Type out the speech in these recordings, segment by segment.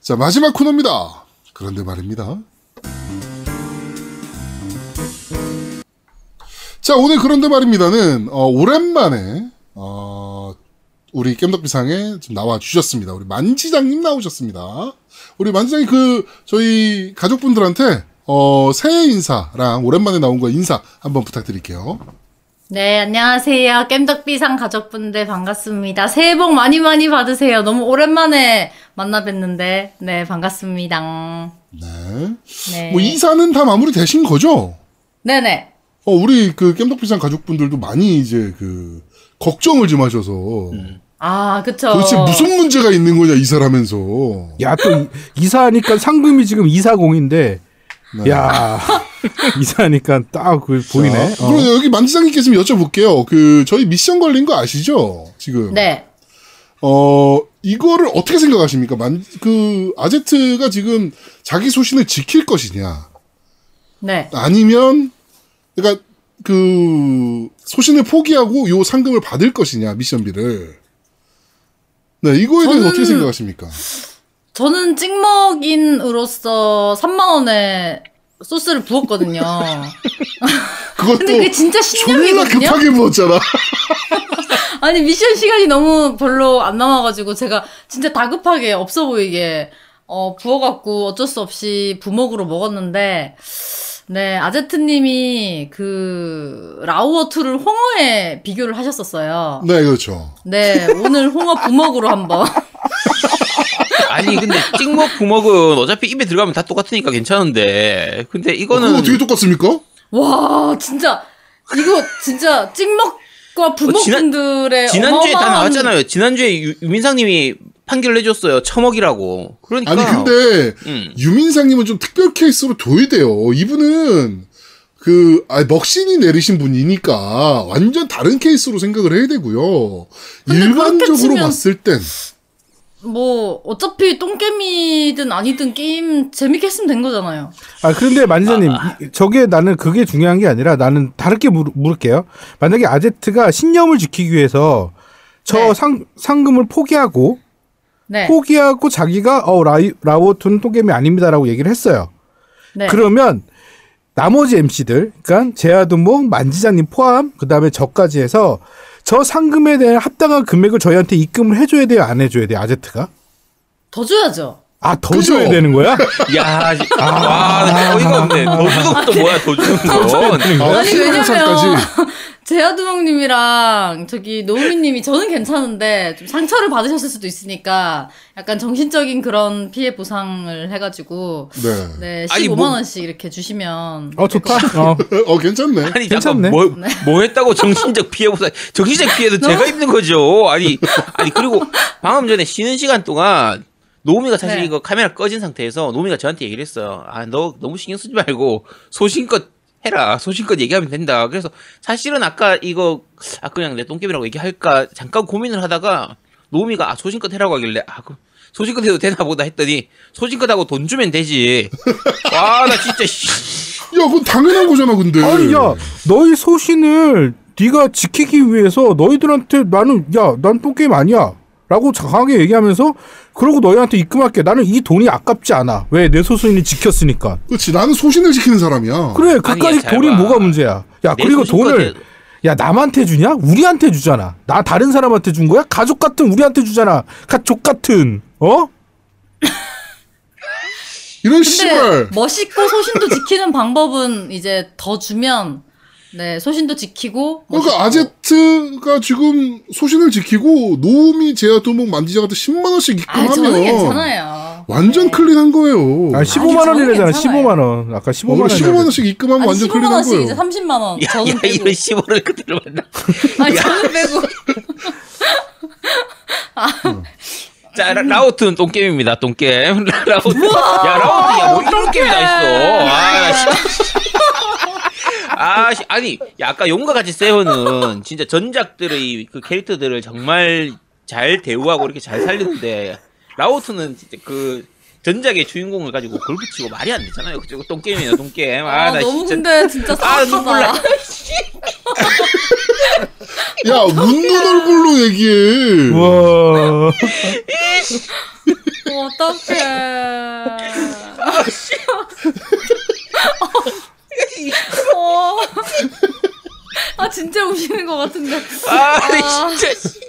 자, 마지막 코너입니다. 그런데 말입니다. 자, 오늘 그런데 말입니다는, 어, 오랜만에, 어, 우리 겜덕비상에 지금 나와 주셨습니다. 우리 만지장님 나오셨습니다. 우리 만지장님 그, 저희 가족분들한테, 어, 새해 인사랑 오랜만에 나온 거 인사 한번 부탁드릴게요. 네, 안녕하세요. 깸덕비상 가족분들 반갑습니다. 새해 복 많이 많이 받으세요. 너무 오랜만에 만나 뵀는데, 네, 반갑습니다. 네. 네. 뭐, 이사는 다 마무리 되신 거죠? 네네. 어, 우리 그 겜덕비상 가족분들도 많이 이제 그, 걱정을 좀 하셔서. 아, 그쵸. 도대체 무슨 문제가 있는 거냐, 이사를 하면서. 야, 또 이- 이사하니까 상금이 지금 이사공인데, 야, 이사하니까 딱 그 보이네. 자, 어. 그럼 여기 만지장님께 좀 여쭤볼게요. 그, 저희 미션 걸린 거 아시죠? 지금. 네. 어, 이거를 어떻게 생각하십니까? 만, 그, 아제트가 지금 자기 소신을 지킬 것이냐. 네. 아니면, 그러니까, 그, 소신을 포기하고 요 상금을 받을 것이냐, 미션비를. 네, 이거에 대해서 저는- 어떻게 생각하십니까? 저는 찍먹인으로서 3만원에 소스를 부었거든요. 그것도 근데 그게 진짜 신념이거든요? 급하게 부었잖아. 아니 미션 시간이 너무 별로 안 남아가지고 제가 진짜 다급하게 없어 보이게 어 부어갖고 어쩔 수 없이 부먹으로 먹었는데 네 아제트님이 그 라우어투를 홍어에 비교를 하셨었어요. 네, 그렇죠. 네 오늘 홍어 부먹으로 한번 아니 근데 찍먹 부먹은 어차피 입에 들어가면 다 똑같으니까 괜찮은데 근데 어, 이거는 그거 어떻게 똑같습니까? 와 진짜 이거 진짜 찍먹과 부먹분들의 지난주에 다 어마어마한- 나왔잖아요. 지난주에 유, 유민상님이 판결을 해줬어요. 처먹이라고. 그러니까 아니, 근데, 음. 유민상님은 좀 특별 케이스로 둬야 돼요. 이분은 그 아, 먹신이 내리신 분이니까 완전 다른 케이스로 생각을 해야 되고요. 일반적으로 봤을 땐 뭐 어차피 똥개미든 아니든 게임 재밌게 했으면 된 거잖아요. 아, 그런데 만지자님, 이- 저게 나는 그게 중요한 게 아니라 나는 다르게 물, 물을게요. 만약에 아제트가 신념을 지키기 위해서 저 네. 상, 상금을 포기하고, 네. 포기하고 자기가, 어, 라이, 라오토는 똥겜이 아닙니다라고 얘기를 했어요. 네. 그러면 나머지 MC들, 그러니까 제아도모, 만지자님 포함, 그 다음에 저까지 해서 저 상금에 대한 합당한 금액을 저희한테 입금을 해줘야 돼요, 안 해줘야 돼요, 아제트가? 더 줘야죠. 아, 더 그죠? 줘야 되는 거야? 야, 지- 와, 나 어이가 없네. 더 주는 것도 뭐야, 더 주는 건. 아, 아니, 왜냐면- 제아두목님이랑 저기 노우미님이 저는 괜찮은데 좀 상처를 받으셨을 수도 있으니까 약간 정신적인 그런 피해 보상을 해가지고 네. 네 아니, 15만 뭐- 원씩 이렇게 주시면 어, 좋다. 어. 어 괜찮네. 아니, 괜찮네. 잠깐, 뭐, 뭐 했다고 정신적 피해보다, 정신적 피해도 제가 입는 거죠. 아니, 아니, 그리고 방금 전에 쉬는 시간 동안, 노미가 사실 네. 이거 카메라 꺼진 상태에서 노미가 저한테 얘기를 했어요. 아, 너 너무 신경 쓰지 말고 소신껏 해라. 소신껏 얘기하면 된다. 그래서 사실은 아까 이거, 아, 그냥 내 똥개비라고 얘기할까 잠깐 고민을 하다가 노미가 아, 소신껏 해라고 하길래, 아, 그 소신껏 해도 되나 보다 했더니 소신껏 하고 돈 주면 되지. 와, 나 진짜, 씨. 야, 그건 당연한 거잖아, 근데. 아니 야 너희 소신을 네가 지키기 위해서 너희들한테 나는 야 난 똥게임 아니야 라고 강하게 얘기하면서 그러고 너희한테 입금할게 나는 이 돈이 아깝지 않아 왜 내 소신이 지켰으니까 그렇지. 나는 소신을 지키는 사람이야. 그래 그까지 돈이 봐. 뭐가 문제야 야내 그리고 돈을 해. 야 남한테 주냐 우리한테 주잖아 나 다른 사람한테 준 거야 가족 같은 우리한테 주잖아 가족 같은 어 이런 씨발. 멋있고 소신도 지키는 방법은 이제 더 주면 네 소신도 지키고 그러니까 멋있고. 아제트가 지금 소신을 지키고 노미 제야 도목 만지자 같은 10만 원씩 아 입금하면 괜찮아요. 완전 네. 클린한 거예요. 아 15만 저는 원이래잖아 괜찮아요. 15만 원 아까 15만 어, 원 15만 원씩 입금하면 아니 완전 15만 클린한 원씩 거예요. 이제 30만 원. 야, 저는 야, 빼고. 이런 15를 그대로 만나. 아니 저는 빼고. 자, 라, 라우트는 똥게임입니다, 똥게임. 라- 라우트. 야, 라우트, 야, 뭐 이런 게임이 다 있어. 아, 나 씨. 아, 씨, 아니, 야, 아까 용과 같이 세븐은 진짜 전작들의 그 캐릭터들을 정말 잘 대우하고 이렇게 잘 살리는데, 라우트는 진짜 그 전작의 주인공을 가지고 그걸 붙이고 말이 안 되잖아요. 그죠? 똥게임이야, 똥게임. 아, 아, 나 너무 진짜. 근데 진짜 아, 눈물 나. 야, 웃는 얼굴로 얘기해. 와 어떡해. 어. 아, 진짜 우시는 것 같은데. 아, 진짜. 씨.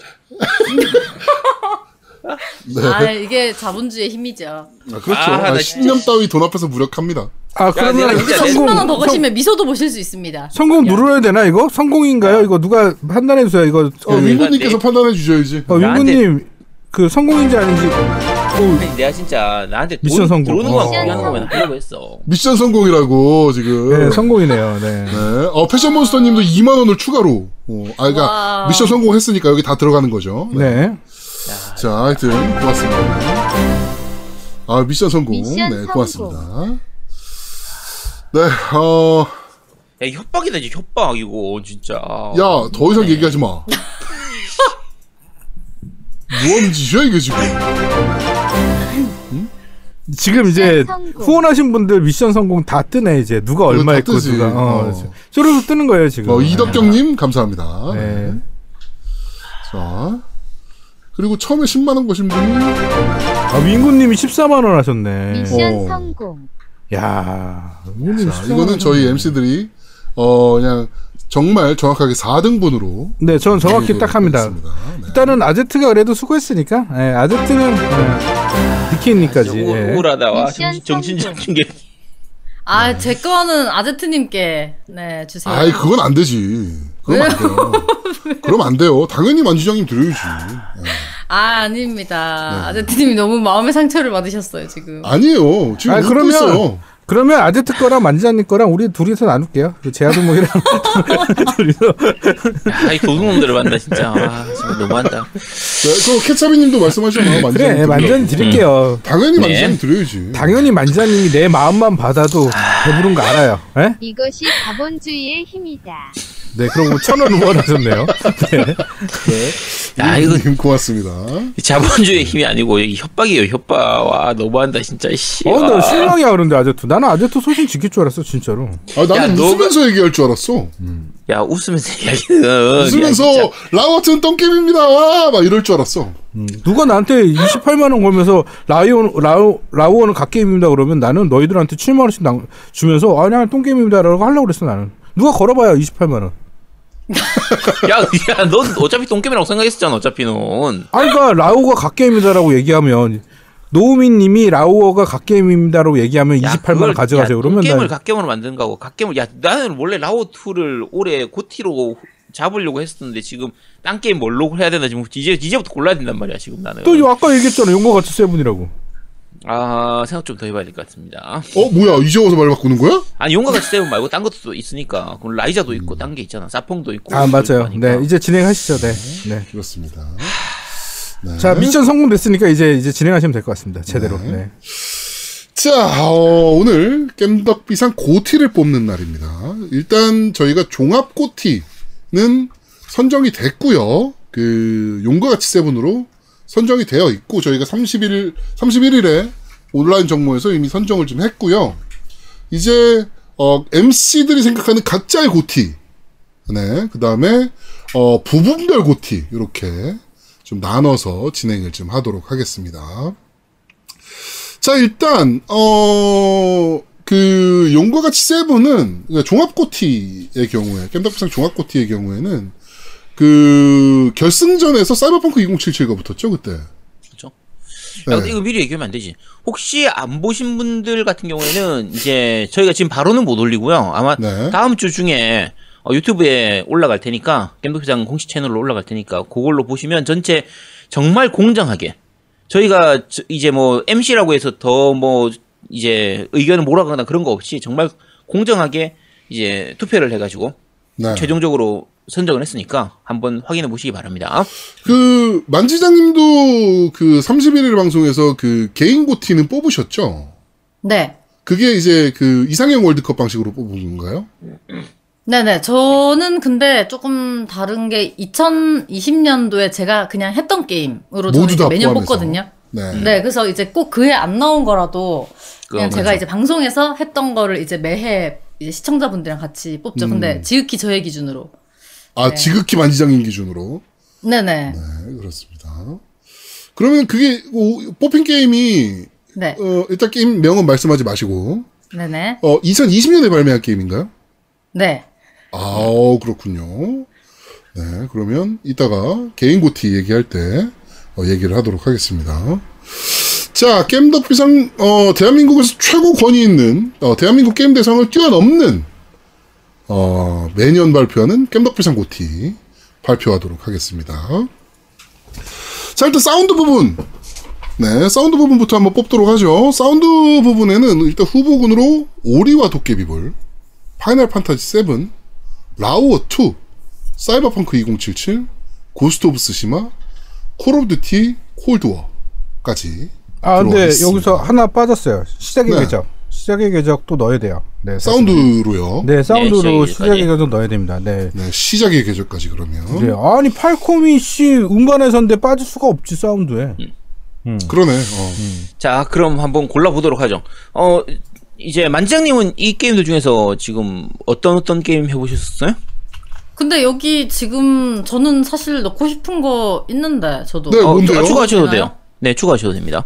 네. 아, 이게 자본주의의 힘이죠. 아, 그렇죠. 아, 아, 나 신념 따위 돈 앞에서 무력합니다. 아 그러면 진짜 성공 10만 원더 성- 거시면 미소도 보실 수 있습니다. 성공 누르야 되나 이거? 성공인가요? 이거 누가 판단해 주세요. 이거 어, 그, 윈구님께서 판단해 주셔야지. 어, 나한테- 윈구님 그 성공인지 아닌지 어, 아니, 내가 진짜 나한테 돈 미션 성공. 들어오는 거만 어. 포기하는 거면 하려고 했어. 미션 성공이라고 지금. 네, 성공이네요. 네. 네. 어, 패션 몬스터님도 2만 원을 추가로. 어, 아, 그러니까 와. 미션 성공했으니까 여기 다 들어가는 거죠. 네. 자, 하여튼 고맙습니다. 아, 미션 성공. 미션 네, 성공. 고맙습니다. 네, 어, 야, 협박이다, 이제 협박, 이거, 진짜. 야, 더 이상 얘기하지 마. 뭐 하는 짓이야, 이게 지금. 지금 이제 성공. 후원하신 분들 미션 성공 다 뜨네 이제 누가 얼마 뜨지. 누가 어, 어. 쪼르륵 뜨는 거예요 지금. 어, 이덕경님, 감사합니다. 네. 네. 자. 그리고 처음에 10만 원 거신 분이, 아, 윈구님이 14만 원 하셨네. 미션 어. 성공. 야, 자, 14만 이거는 원 저희 MC들이, 어, 그냥, 정말 정확하게 4등분으로. 네, 저는 정확히 딱 합니다. 네. 일단은 아제트가 그래도 수고했으니까. 예, 아제트는 예, 니키니까지. 우, 예. 우울하다, 와. 정신, 정신 충격. 아, 제 거는 아제트님께, 네, 주세요. 아이, 그건 안 되지. 그럼 안 돼요. 그럼 안 돼요. 당연히 만지장님 드려야지. 아, 아닙니다. 네. 아제트님이 너무 마음의 상처를 받으셨어요, 지금. 아니에요. 지금 아, 웃고 그러면- 있어요. 그러면 아제트 거랑 만지자님 거랑 우리 둘이서 나눌게요. 그 제아도목이랑 둘이서. 야, 이 도둑놈들을 만나, 진짜. 아, 정말 너무한다. 네, 그 케차비님도 말씀하셨잖아요. 만지장님. 그래, 드리라고. 만지자님 드릴게요. 당연히 네. 만지장님 드려야지. 당연히 만지자님이 내 마음만 받아도 배부른 거 알아요. 예? 이것이 자본주의의 힘이다. 네, 그러고 천원 후원하셨네요. 네. 야, 이거 님 고맙습니다. 자본주의의 힘이 아니고, 여기 협박이에요, 협박. 와, 너무한다, 진짜, 씨. 어, 나 와. 실망이야, 그런데 아제트. 나는 아제트 소신 지킬 줄 알았어, 진짜로. 아, 나는 야, 웃으면서 얘기할 줄 알았어. 야, 웃으면서 이야기는. 웃으면서 야. 라오투는 똥게임입니다. 와! 막 이럴 줄 알았어. 음, 누가 나한테 28만원 걸면서 라이온, 라우, 라오어는 갓게임입니다 그러면 나는 너희들한테 7만원씩 나, 주면서 아, 그냥 똥게임입니다 라고 하려고 그랬어, 나는. 누가 걸어봐야 28만 원. 야, 야, 넌 어차피 똥게임이라고 생각했었잖아, 어차피 넌. 아니, 그니까, 라오어가 갓게임이다라고 얘기하면, 노우민 님이 라오어가 갓게임입니다라고 얘기하면 야, 28만원 그걸- 가져가세요. 야, 그러면 똥게임을 나, 갓게임으로 만드는 거고, 갓게임을, 야, 나는 원래 라오 2를 올해 GOTY로 잡으려고 했었는데, 지금 딴 게임 뭘로 해야 되나, 지금 이제, 이제부터 골라야 된단 말이야, 지금 나는. 또 아까 얘기했잖아. 용과 같이 seven이라고. 아, 생각 좀 더 해봐야 될 것 같습니다. 어, 뭐야. 이제 와서 말 바꾸는 거야? 아니, 용과 같이 seven 말고 딴 것도 또 있으니까. 그럼 라이자도 있고, 딴 게 있잖아. 사펑도 있고. 아, 맞아요. 네, 이제 진행하시죠. 네. 네. 그렇습니다. 네. 자, 미션 성공됐으니까 이제, 이제 진행하시면 될 것 같습니다. 제대로. 네. 자, 어, 오늘 겜덕비상 고티를 뽑는 날입니다. 일단 저희가 종합 고티는 선정이 됐고요. 그 용과 같이 세븐으로 선정이 되어 있고 저희가 31일 31일에 온라인 정모에서 이미 선정을 좀 했고요. 이제 어, MC들이 생각하는 각자의 고티, 네, 그 다음에 어, 부분별 고티 이렇게 좀 나눠서 진행을 좀 하도록 하겠습니다. 자, 일단, 어, 그, 용과 같이 세븐은, 그러니까 종합 고티의 경우에, 겜덕비상 종합 고티의 경우에는, 그, 결승전에서 사이버펑크 2077가 붙었죠, 그때. 그렇죠. 네. 야, 근데 이거 미리 얘기하면 안 되지. 혹시 안 보신 분들 같은 경우에는 이제 저희가 지금 바로는 못 올리고요. 아마 네. 다음 주 중에 어, 유튜브에 올라갈 테니까 겜덕비상 공식 채널로 올라갈 테니까 그걸로 보시면 전체 정말 공정하게 저희가 저- 이제 뭐 MC라고 해서 더 뭐 이제 의견을 몰아가거나 그런 거 없이 정말 공정하게 이제 투표를 해가지고 네. 최종적으로 선정을 했으니까 한번 확인해 보시기 바랍니다. 그, 만지장님도 그 31일 방송에서 그 개인 고티는 뽑으셨죠? 네. 그게 이제 그 이상형 월드컵 방식으로 뽑은 건가요? 네네. 저는 근데 조금 다른 게 2020년도에 제가 그냥 했던 게임으로 모두 다 매년 포함해서. 뽑거든요. 네. 네. 그래서 이제 꼭 그해 안 나온 거라도 그냥 제가 맞아. 이제 방송에서 했던 거를 이제 매해 이제 시청자분들이랑 같이 뽑죠. 음. 근데 지극히 저의 기준으로. 아, 네. 지극히 만지장님 기준으로. 네네. 네, 그렇습니다. 그러면 그게 오, 뽑힌 게임이 네. 어, 일단 게임 명은 말씀하지 마시고 네네. 어 2020년에 발매한 게임인가요? 네. 아 그렇군요. 네 그러면 이따가 개인 고티 얘기할 때 어, 얘기를 하도록 하겠습니다. 자 게임덕 비상 어, 대한민국에서 최고 권위 있는 어, 대한민국 게임 대상을 뛰어넘는 어, 매년 발표하는 겜덕비상 고티 발표하도록 하겠습니다. 자, 일단 사운드 부분. 네, 사운드 부분부터 한번 뽑도록 하죠. 사운드 부분에는 일단 후보군으로 오리와 도깨비불, Final Fantasy 7, 라오어 2, 사이버펑크 2077, Ghost of Tsushima, Call of Duty, Cold War까지. 아 근데 있습니다. 여기서 하나 빠졌어요. 시작의 네. 궤적. 시작의 궤적 또 넣어야 돼요. 네. 사운드로요. 네. 네 사운드로 시작의 시작의 궤적까지. 궤적 넣어야 됩니다. 네. 시작의 궤적까지 그러면. 네. 아니 팔콤이 씨 음반회사인데 빠질 수가 없지 사운드에. 그러네. 어. 자, 그럼 한번 골라 보도록 하죠. 어, 이제 만장님은 이 게임들 중에서 지금 어떤 어떤 게임 해보셨어요? 근데 여기 지금 저는 사실 넣고 싶은 거 있는데 저도. 네, 어, 뭔데요? 추- 추가하셔도 되나요? 돼요. 네, 추가하셔도 됩니다.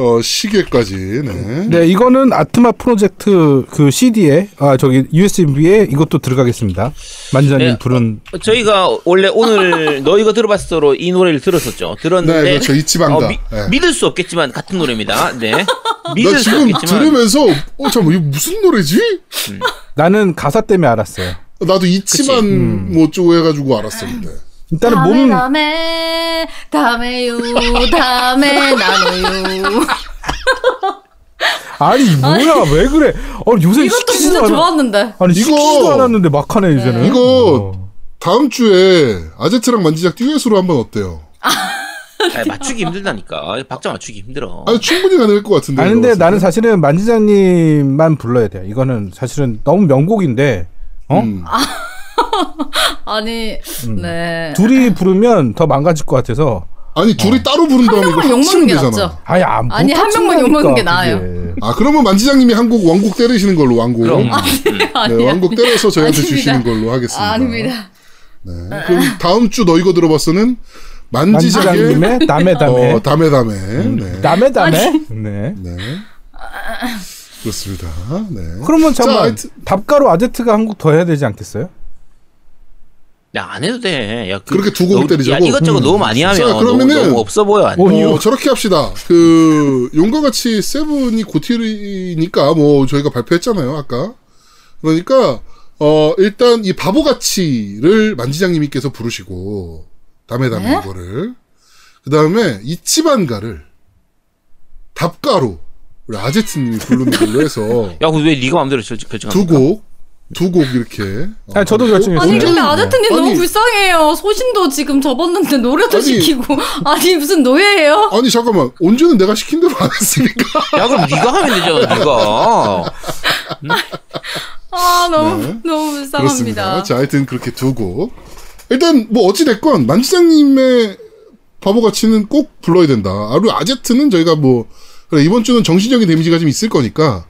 어, 시계까지. 네. 네 이거는 아트마 프로젝트 그 CD에 아 저기 USB에 이것도 들어가겠습니다. 만지자님 네, 부른 어, 저희가 원래 오늘 너 이거 들어봤어로 이 노래를 들었었죠. 들었는데 네, 그렇죠. 이치방가. 어, 미- 네. 믿을 수 없겠지만 같은 노래입니다. 네. 나 믿을 수 지금 없겠지만 들으면서, 어, 잠깐, 이거 무슨 노래지? 나는 가사 때문에 알았어요. 나도 이치만 음. 뭐 어쩌고 해가지고 알았었는데. 일단은 다음에 몸 다음에 다음에요 다음에 나누요 아니 뭐야 왜 그래? 어 요새 이것도 진짜 않아. 좋았는데 아니 이거- 시키지도 않았는데 막 하네 이제는. 이거 어. 다음 주에 아제트랑 만지작 듀엣으로 한번 어때요? 아니, 맞추기 힘들다니까. 박자 맞추기 힘들어. 아니, 충분히 가능할 것 같은데. 아니 근데 나는 사실은 만지자님만 불러야 돼요. 이거는 사실은 너무 명곡인데 어 음. 아니 네 둘이 부르면 더 망가질 것 같아서 아니, 둘이 따로 부른다면 이거 명만 욕먹는 게 되잖아. 낫죠. 아니 안 아니, 한 명만 욕먹는 게 나아요. 아, 그러면 만지장님이 한곡 왕곡 때리시는 걸로, 왕곡. 그럼. 네, 왕곡 때려서 저희한테 아닙니다. 주시는 걸로 하겠습니다. 아, 아닙니다. 네. 그럼 다음 주 너 이거 들어봤어는 만지장님의 남의 담에 어, 다메. 네. 남의 담에 네. 네. 그렇습니다. 네. 그러면 자, 잠깐 답가로 아제트가 한곡더 해야 되지 않겠어요? 야, 안 해도 돼. 야, 그, 그렇게 두 곡을 너무- 때리자고? 야, 이것저것 너무 많이 하면 자, 그러면은- 너무 없어 보여. 안 돼. 어, 어, 저렇게 합시다. 그, 용과 같이 세븐이 고티니까, 뭐, 저희가 발표했잖아요, 아까. 그러니까, 어, 일단 이 바보같이를 만지장님께서 부르시고, 다음에 다음에 네? 이거를. 그 다음에 이치반가를 답가로, 우리 아제트님이 부르는 걸로 해서, 야, 그왜 네가 마음대로 결- 두 결정합니까? 곡, 두 곡 이렇게. 어, 아니, 저도 결정했어요. 아니 언제- 근데 아제트님 아니, 너무 불쌍해요. 소신도 지금 접었는데 노래도 아니. 시키고 아니 무슨 노예예요? 아니, 잠깐만. 언제는 내가 시킨 대로 안 했으니까. 야, 그럼 네가 하면 되잖아, 네가. 아 너무 네. 너무 그렇습니다. 불쌍합니다. 자, 하여튼 그렇게 두고 일단 뭐 어찌 됐건 만지장님의 바보같이는 꼭 불러야 된다. 아, 그리고 아제트는 저희가 뭐 그래 이번 주는 정신적인 데미지가 좀 있을 거니까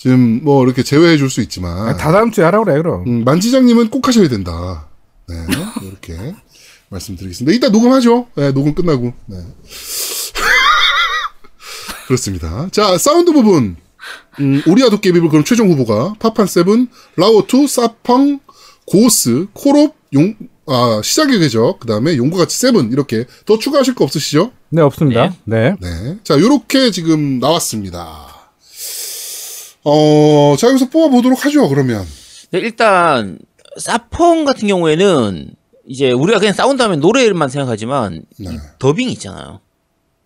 지금 뭐 이렇게 제외해 줄 수 있지만 아, 다 다음 주에 하라고 그래 그럼. 음, 만지장님은 꼭 하셔야 된다. 네, 이렇게 말씀드리겠습니다. 이따 녹음하죠. 네, 녹음 끝나고. 네. 그렇습니다. 자, 사운드 부분. 음, 오리와 도깨비불 그럼 최종 후보가 파판 seven, 라오어 two, 사펑, 고스, 콜옵, 용, 아, 시작의 궤적, 그 다음에 용과 같이 seven, 이렇게 더 추가하실 거 없으시죠? 네 없습니다. 네. 네. 자, 요렇게 지금 나왔습니다. 어, 자, 여기서 뽑아보도록 하죠, 그러면. 네, 일단 사펑 같은 경우에는 이제 우리가 그냥 사운드 하면 노래만 생각하지만 네. 이 더빙 있잖아요.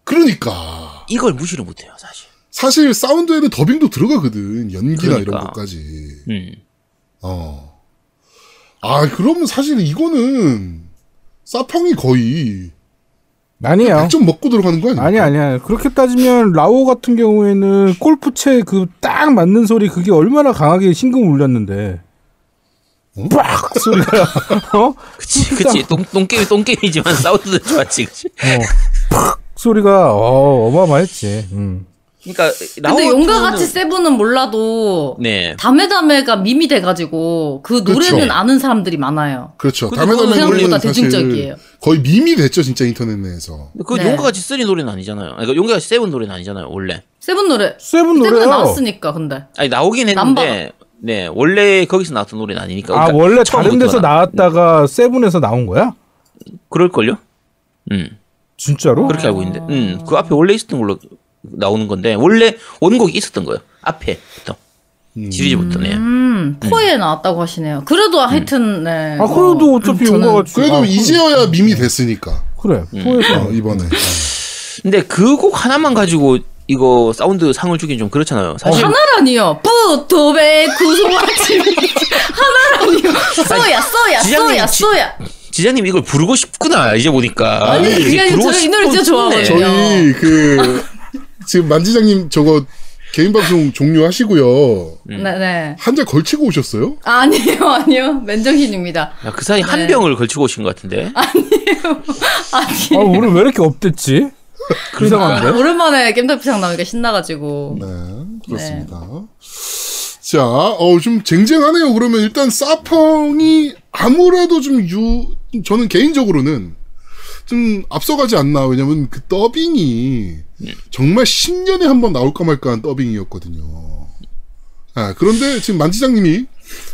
그러니까. 이걸 무시를 못해요, 사실. 사실 사운드에는 더빙도 들어가거든. 연기나 이런 그러니까. 것까지. 음. 어. 아, 그러면 사실 이거는 사펑이 거의 아니에요. 좀 먹고 들어가는 거 아니야? 아니 아니야. 그렇게 따지면 라오 같은 경우에는 골프채 그 딱 맞는 소리 그게 얼마나 강하게 심금 울렸는데. 빡 소리가 어? 그치 그치 똥 똥게임 똥게임이지만 사운드는 좋았지 그치. 팍 소리가 어 어마어마했지. 음. 그러니까 근데 용과 같이 seven은 몰라도 네 다메다메가 밈이 돼가지고 그 노래는 그렇죠. 아는 사람들이 많아요. 그렇죠. 생각보다 사실 대중적이에요. 거의 밈이 됐죠, 진짜 인터넷 내에서. 그 네. 용과 같이 three 노래는 아니잖아요 그러니까 용과 같이 seven 노래는 아니잖아요 원래 seven 노래. seven 노래요. 나왔으니까 근데. 아니 나오긴 했는데 네 원래 거기서 나왔던 노래는 아니니까 아 그러니까 원래 다른 데서 나- 나왔다가 seven에서 나온 거야? 그럴걸요 음 진짜로? 그렇게 알고 있는데 음 그 앞에 원래 있었던 걸로 나오는 건데 원래 원곡이 있었던 거예요 앞에부터 시리즈부터 네 음, 포에 나왔다고 하시네요. 그래도 하여튼, 네. 아 그래도 어차피 저는- 용과 같이. 그래도 아, 이제어야 밈이 됐으니까. 그래. 포에서 어, 이번에. 근데 그 곡 하나만 가지고 이거 사운드 상을 주긴 좀 그렇잖아요 사실 하나라니요. 부토베 구소아치 하나라니요. 쏘야, 쏘야, 지장님, 쏘야, 지- 쏘야. 지자님 이걸 부르고 싶구나 이제 보니까 아니, 부르고 저이 노래 진짜. 좋아하거든요. 저희 그 지금 만지장님 저거 개인 방송 종료하시고요. 음. 네, 네. 한달 걸치고 오셨어요? 아니에요, 아니요. 맨정신입니다. 야, 그 사이 한 네. 병을 걸치고 오신 것 같은데 아니. 아 우리 왜 이렇게 업됐지? 이상한데. 오랜만에 겜덕비상 나오니까 신나가지고. 네, 그렇습니다. 자, 어, 좀 쟁쟁하네요. 그러면 일단 사펑이 아무래도 좀 유, 저는 개인적으로는 좀 앞서가지 않나. 왜냐면 그 더빙이 정말 10년에 한 번 나올까 말까 한 더빙이었거든요. 아, 그런데 지금 만지장님이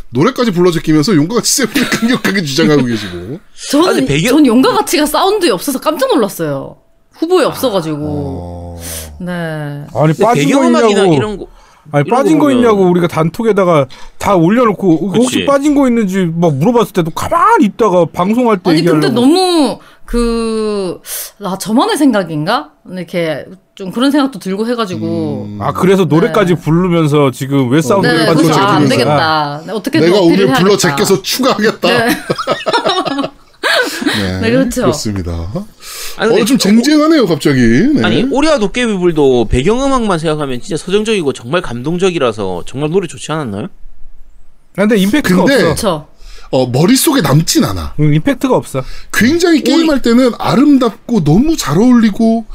노래까지 불러 제끼면서 용과 같이 세븐을 강력하게 주장하고 계시고. 저는, 아, 근데 배경- 전 용과 가치가 사운드에 없어서 깜짝 놀랐어요. 후보에 없어가지고. 어, 네. 아니 빠진 거 있냐고. 이런 거 아니 빠진 거거 보면- 있냐고 우리가 단톡에다가 다 올려놓고 혹시 그치. 빠진 거 있는지 막 물어봤을 때도 가만히 있다가 방송할 때 아니 얘기하려고. 근데 너무 그, 나 저만의 생각인가? 이렇게 좀 그런 생각도 들고 해가지고. 아 그래서 노래까지 부르면서 지금 왜 사운드를 네, 빠진 그래서 아, 안 제끼면서. 되겠다. 네, 어떻게 내가 오늘 불러. 제껴서 추가하겠다. 네. 네, 네, 그렇죠. 그렇습니다. 아니, 어, 좀 쟁쟁하네요, 갑자기. 네. 아니 오리와 도깨비불도 배경음악만 생각하면 진짜 서정적이고 정말 감동적이라서 정말 노래 좋지 않았나요? 근데 임팩트가 근데- 없어. 그렇죠. 어, 머릿속에 남진 않아. 응, 임팩트가 없어. 굉장히 게임할 때는 아름답고 너무 잘 어울리고,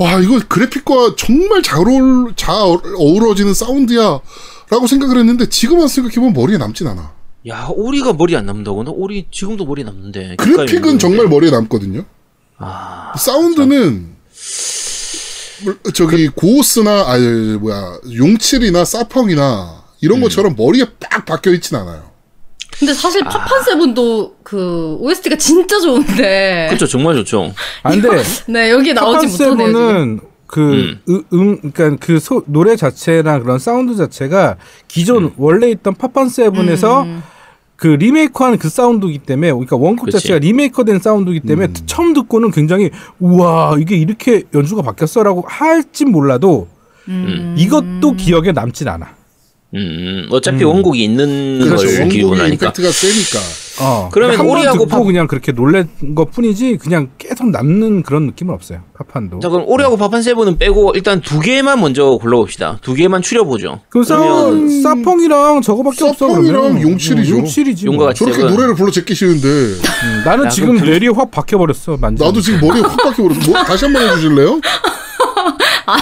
와, 이거 그래픽과 정말 잘, 어울, 잘 어우러지는 사운드야. 라고 생각을 했는데, 지금 와서 생각해보면 머리에 남진 않아. 야 오리가 머리 안 남는다고? 나 오리 지금도 머리 남는데 그래픽은 정말 머리에 남거든요. 아 사운드는, 물- 저기, 고스나, 아니, 뭐야, 용칠이나 사펑이나, 이런 것처럼 머리에 빡 박혀 있진 않아요. 근데 사실 파판 seven도 그 OST가 진짜 좋은데. 그렇죠 정말 좋죠. 아 근데 네, 여기 나오지 못하네요. seven은 그 음. 음, 음 그러니까 그 소, 노래 자체나 그런 사운드 자체가 기존 음. 원래 있던 파판 세븐에서 음. 그 리메이크한 그 사운드이기 때문에 그러니까 원곡 그치. 자체가 리메이크된 사운드이기 때문에 처음 듣고는 굉장히 우와 이게 이렇게 연주가 바뀌었어라고 할진 몰라도 음. 이것도 기억에 남진 않아. 음 어차피 원곡이 있는 그렇죠. 걸 원곡이 기준으로 하니까. 임팩트가 세니까. 어. 그러면 오리하고 듣고 파- 그냥 그렇게 놀란 것 뿐이지 그냥 계속 남는 그런 느낌은 없어요. 파판도. 자 그럼 오리하고 파판 세븐은 빼고 일단 두 개만 먼저 골라봅시다. 두 개만 추려보죠. 그 그러면 사, 사펑이랑 저거밖에 없어 사펑이랑 그러면. 용칠이죠. 어, 용칠이지. 용과 뭐. 같이. 저렇게 세븐. 노래를 불러 제끼시는데, 음, 나는 야, 지금 그럼 뇌리에 확 박혀버렸어. 만지. 나도 지금 머리에 확 박혀버렸어. 뭐, 다시 한 번 해주실래요? 아,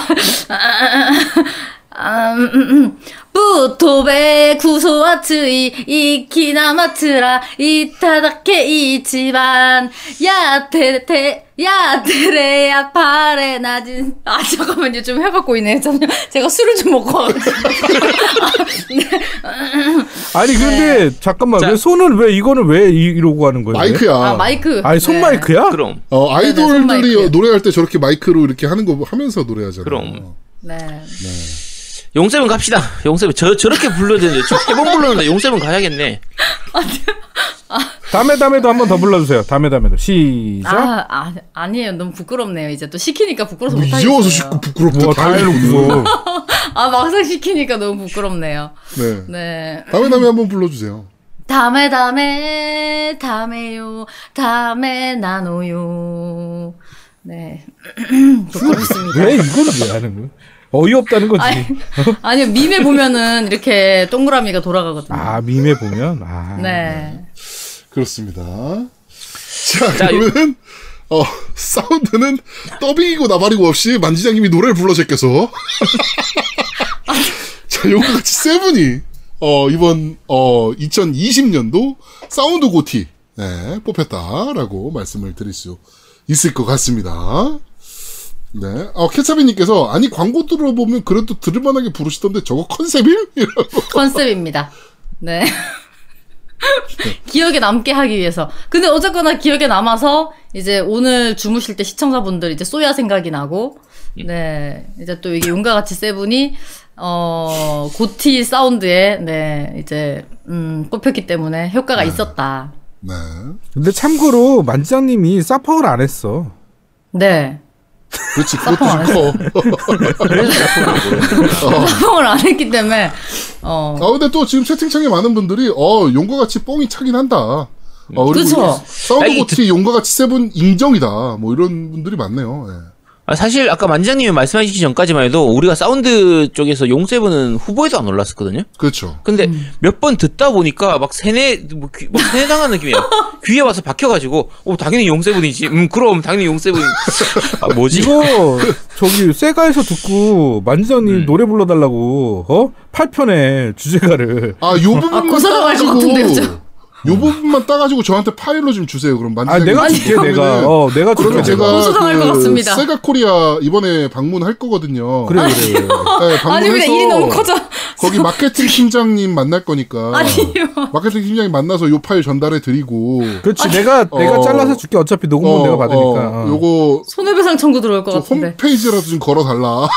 음, 음, 음. 부토베 구소아츠이 이키나마츠라 이타다케 이치반 야테테 야테레야 파레 나진 아 잠깐만요 좀 해갖고 있네요 잠시만 제가 술을 좀 먹고 아니 근데 잠깐만 자. 왜 손을 왜 이거는 왜 이, 이러고 하는 거예요? 마이크야. 아 마이크 아니 손 네. 마이크야? 그럼 어, 네네, 손 아이돌들이 마이크. 노래할 때 저렇게 마이크로 이렇게 하는 거 하면서 노래하잖아요. 그럼. 네. 용세븐 갑시다. 용세븐 저 저렇게 불러야 되는데 세번 불렀는데 용세븐 가야겠네. 다음에 다음에도 한 번 더 불러주세요. 다음에 다음에도 시작. 아, 아 아니에요 너무 부끄럽네요 이제 또 시키니까 부끄러워서 뭐 못하겠어요 이제 와서 씻고 부끄럽다. 와다 해놓고. 아 막상 시키니까 너무 부끄럽네요 네. 네 다음에 다음에 한 번 불러주세요. 다음에 다음에 다음에요 다음에 나노요 네. 좋고 있습니다. 왜 이걸 왜 하는 거야? 어이없다는 거지. 아니, 아니 요, 밈에 보면은 이렇게 동그라미가 돌아가거든요. 아 밈에 보면 아 네. 그렇습니다. 자, 자, 그러면 어, 사운드는 더빙이고 나발이고 없이 만지장님이 노래를 불러 제껴서 자, 용과 같이 seven이 어, 이번 어, 2020년도 사운드 GOTY 네, 뽑혔다라고 말씀을 드릴 수 있을 것 같습니다. 네. 어, 케차비님께서, 아니, 광고 들어보면 그래도 들을만하게 부르시던데 저거 컨셉임? 이라고. 컨셉입니다. 네. 기억에 남게 하기 위해서. 근데 어쨌거나 기억에 남아서 이제 오늘 주무실 때 시청자분들 이제 쏘야 생각이 나고, 네. 이제 또 이게 용과 같이 세븐이, 어, 고티 사운드에, 네, 이제, 음, 꼽혔기 때문에 효과가 있었다. 네. 근데 참고로 만지장님이 사퍼를 안 했어. 네. 그렇지, 그것도 안좀 커. 사용을 안 했기 때문에, 어, 아, 근데 또 지금 채팅창에 많은 분들이, 어, 용과 같이 뽕이 차긴 한다. 어, 그리고 사운드 야, 이 GOTY 용과 같이 seven 인정이다. 뭐 이런 분들이 많네요. 예. 아, 사실 아까 만지장님이 말씀하시기 전까지만 해도 우리가 사운드 쪽에서 용seven은 후보에도 안 올랐었거든요. 그렇죠. 근데 몇번 듣다 보니까 막 세뇌 뭐 귀, 막 세뇌 당하는 느낌이야. 귀에 와서 박혀가지고 어 당연히 용seven이지. 음 그럼 당연히 용seven. 아 뭐지? 이거 저기 세가에서 듣고 만지장님 음. 노래 불러달라고 어 8편의 주제가를 아, 요 부분만 고소당 할것 같은데, 그죠? 요 부분만 따가지고 저한테 파일로 좀 주세요. 그럼 아 만지장님. 내가 아니, 줄게 내가 어 내가 줄게 그러면 제가 그 같습니다. 세가 코리아 이번에 방문할 거거든요. 그래 그래 그래. 네, 아니, 왜 일이 너무 방문해서 커져. 거기 마케팅 팀장님 만날 거니까. 아니요. 마케팅 팀장님 만나서 요 파일 전달해 드리고. 그렇지 내가 내가 어. 잘라서 줄게 어차피 녹음은 내가 받으니까 어. 요거 손해배상 청구 들어올 것좀 같은데. 홈페이지라도 좀 걸어 달라.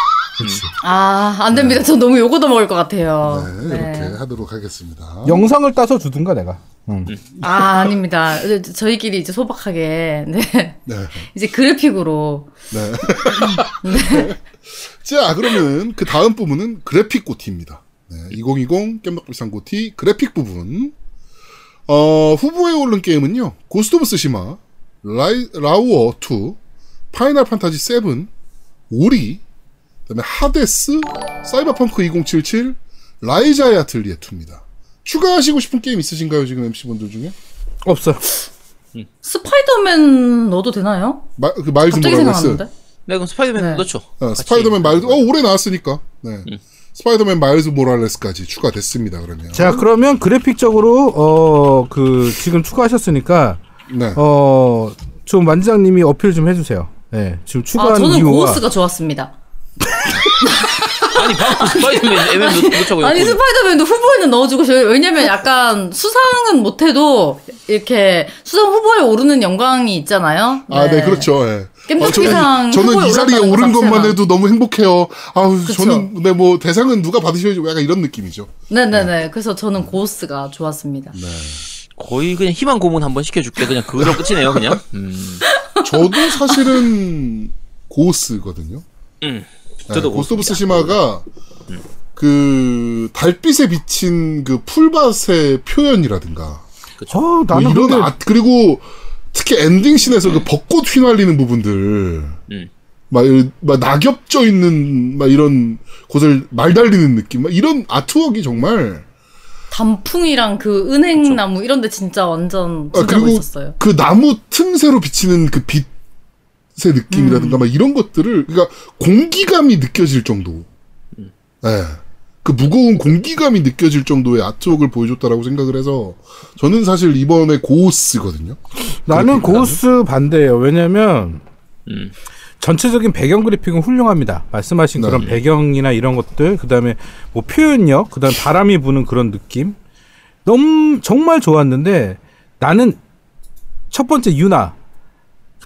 아, 안 됩니다. 저 너무 욕도 먹을 것 같아요. 네, 네. 이렇게 하도록 하겠습니다. 영상을 따서 주든가 내가 응. 아, 아닙니다. 저희끼리 이제 소박하게, 네. 네. 이제 그래픽으로. 네. 자, 그러면 그 다음 부분은 그래픽 GOTY입니다. 네, 2020 겜덕비상 GOTY 그래픽 부분. 어, 후보에 오른 게임은요. Ghost of Tsushima, 라이, 라오어 2, Final Fantasy 7, 오리, 그다음에 하데스, 사이버펑크 2077, 라이자의 아틀리에 2입니다. 추가하시고 싶은 게임 있으신가요, 지금 MC분들 중에? 없어 스파이더맨 넣어도 되나요? 마, 그 마일즈 모랄레스. 생각났는데. 네 그럼 스파이더맨 네. 넣죠. 어. 스파이더맨 마일즈, 어, 올해 나왔으니까. 네. 스파이더맨 마일즈 모랄레스까지 추가됐습니다, 그러면. 자 그러면 그래픽적으로 어 그 지금 추가하셨으니까 네. 어좀 만지장님이 어필 좀 해주세요 네 지금 아, 추가한 저는 이유가 고어스가 좋았습니다. 아니 방금 스파이더맨 MM 넣자고. 아니, 스파이더맨도 후보에는 넣어주고 싶어요. 왜냐면 약간 수상은 못해도 이렇게 수상 후보에 오르는 영광이 있잖아요. 아, 네, 그렇죠. 예. 겜덕비상 저는, 저는 후보에 이 자리에 오른 것만 자체만. 해도 너무 행복해요. 아우, 그쵸. 저는, 네, 뭐, 대상은 누가 받으셔야죠. 약간 이런 느낌이죠. 네네네. 그래서 저는 고어스가 좋았습니다. 네. 거의 그냥 희망 고문 한번 시켜줄게. 그냥 그걸로 끝이네요 그냥. 음. 저도 사실은 고스거든요. 음. 네, 저도 Ghost of. Tsushima가 그 달빛에 비친 그 풀밭의 표현이라든가 어뭐 나는 이런 근데 아, 그리고 특히 엔딩 scene에서 그 벚꽃 휘날리는 부분들 음. 막, 이- 막 낙엽 져 있는 막 이런 곳을 말 달리는 느낌 막 이런 아트웍이 정말 단풍이랑 그 은행나무 이런 데 진짜 완전 아, 진짜 그리고 멋있었어요. 그 나무 틈새로 비치는 그 빛 의 느낌이라든가 막 이런 것들을 그러니까 공기감이 느껴질 정도. 예. 그 무거운 공기감이 느껴질 정도의 아트웍을 보여줬다라고 생각을 해서 저는 사실 이번에 고스거든요. 나는 고스 반대예요. 왜냐면 음. 전체적인 배경 그래픽은 훌륭합니다. 말씀하신 네. 그런 배경이나 이런 것들, 그다음에 뭐 표현력, 그다음 에 바람이 부는 그런 느낌, 너무 정말 좋았는데 나는 첫 번째 유나,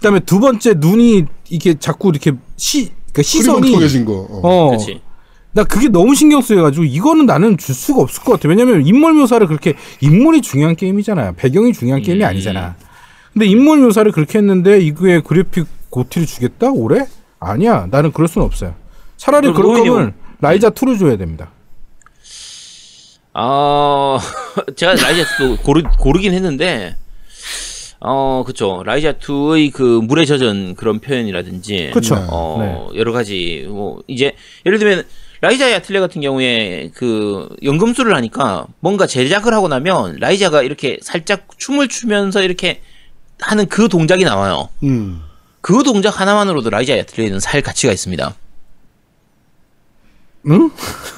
그다음에 두 번째 눈이 이게 자꾸 이렇게 시, 그러니까 시선이 흐리멍텅해진 거. 어. 어, 그렇지. 나 그게 너무 신경 쓰여가지고 이거는 나는 줄 수가 없을 것 같아. 왜냐면 인물 묘사를 그렇게 인물이 중요한 게임이잖아요. 배경이 중요한 게임이 음. 아니잖아. 근데 인물 묘사를 그렇게 했는데 이거에 그래픽 고티를 주겠다 올해? 아니야. 나는 그럴 수는 없어요. 차라리 그럴 거면 라이자 2를 줘야 됩니다. 아 제가 라이제도 고르 고르긴 했는데 어, 그쵸. 라이자 2의 그 물에 젖은 그런 표현이라든지. 그쵸. 네. 어, 여러 가지, 뭐, 이제, 예를 들면, 라이자의 아틀레 같은 경우에 그 연금술을 하니까 뭔가 제작을 하고 나면 라이자가 이렇게 살짝 춤을 추면서 이렇게 하는 그 동작이 나와요. 음. 그 동작 하나만으로도 라이자의 아틀리에는 살 가치가 있습니다. 응?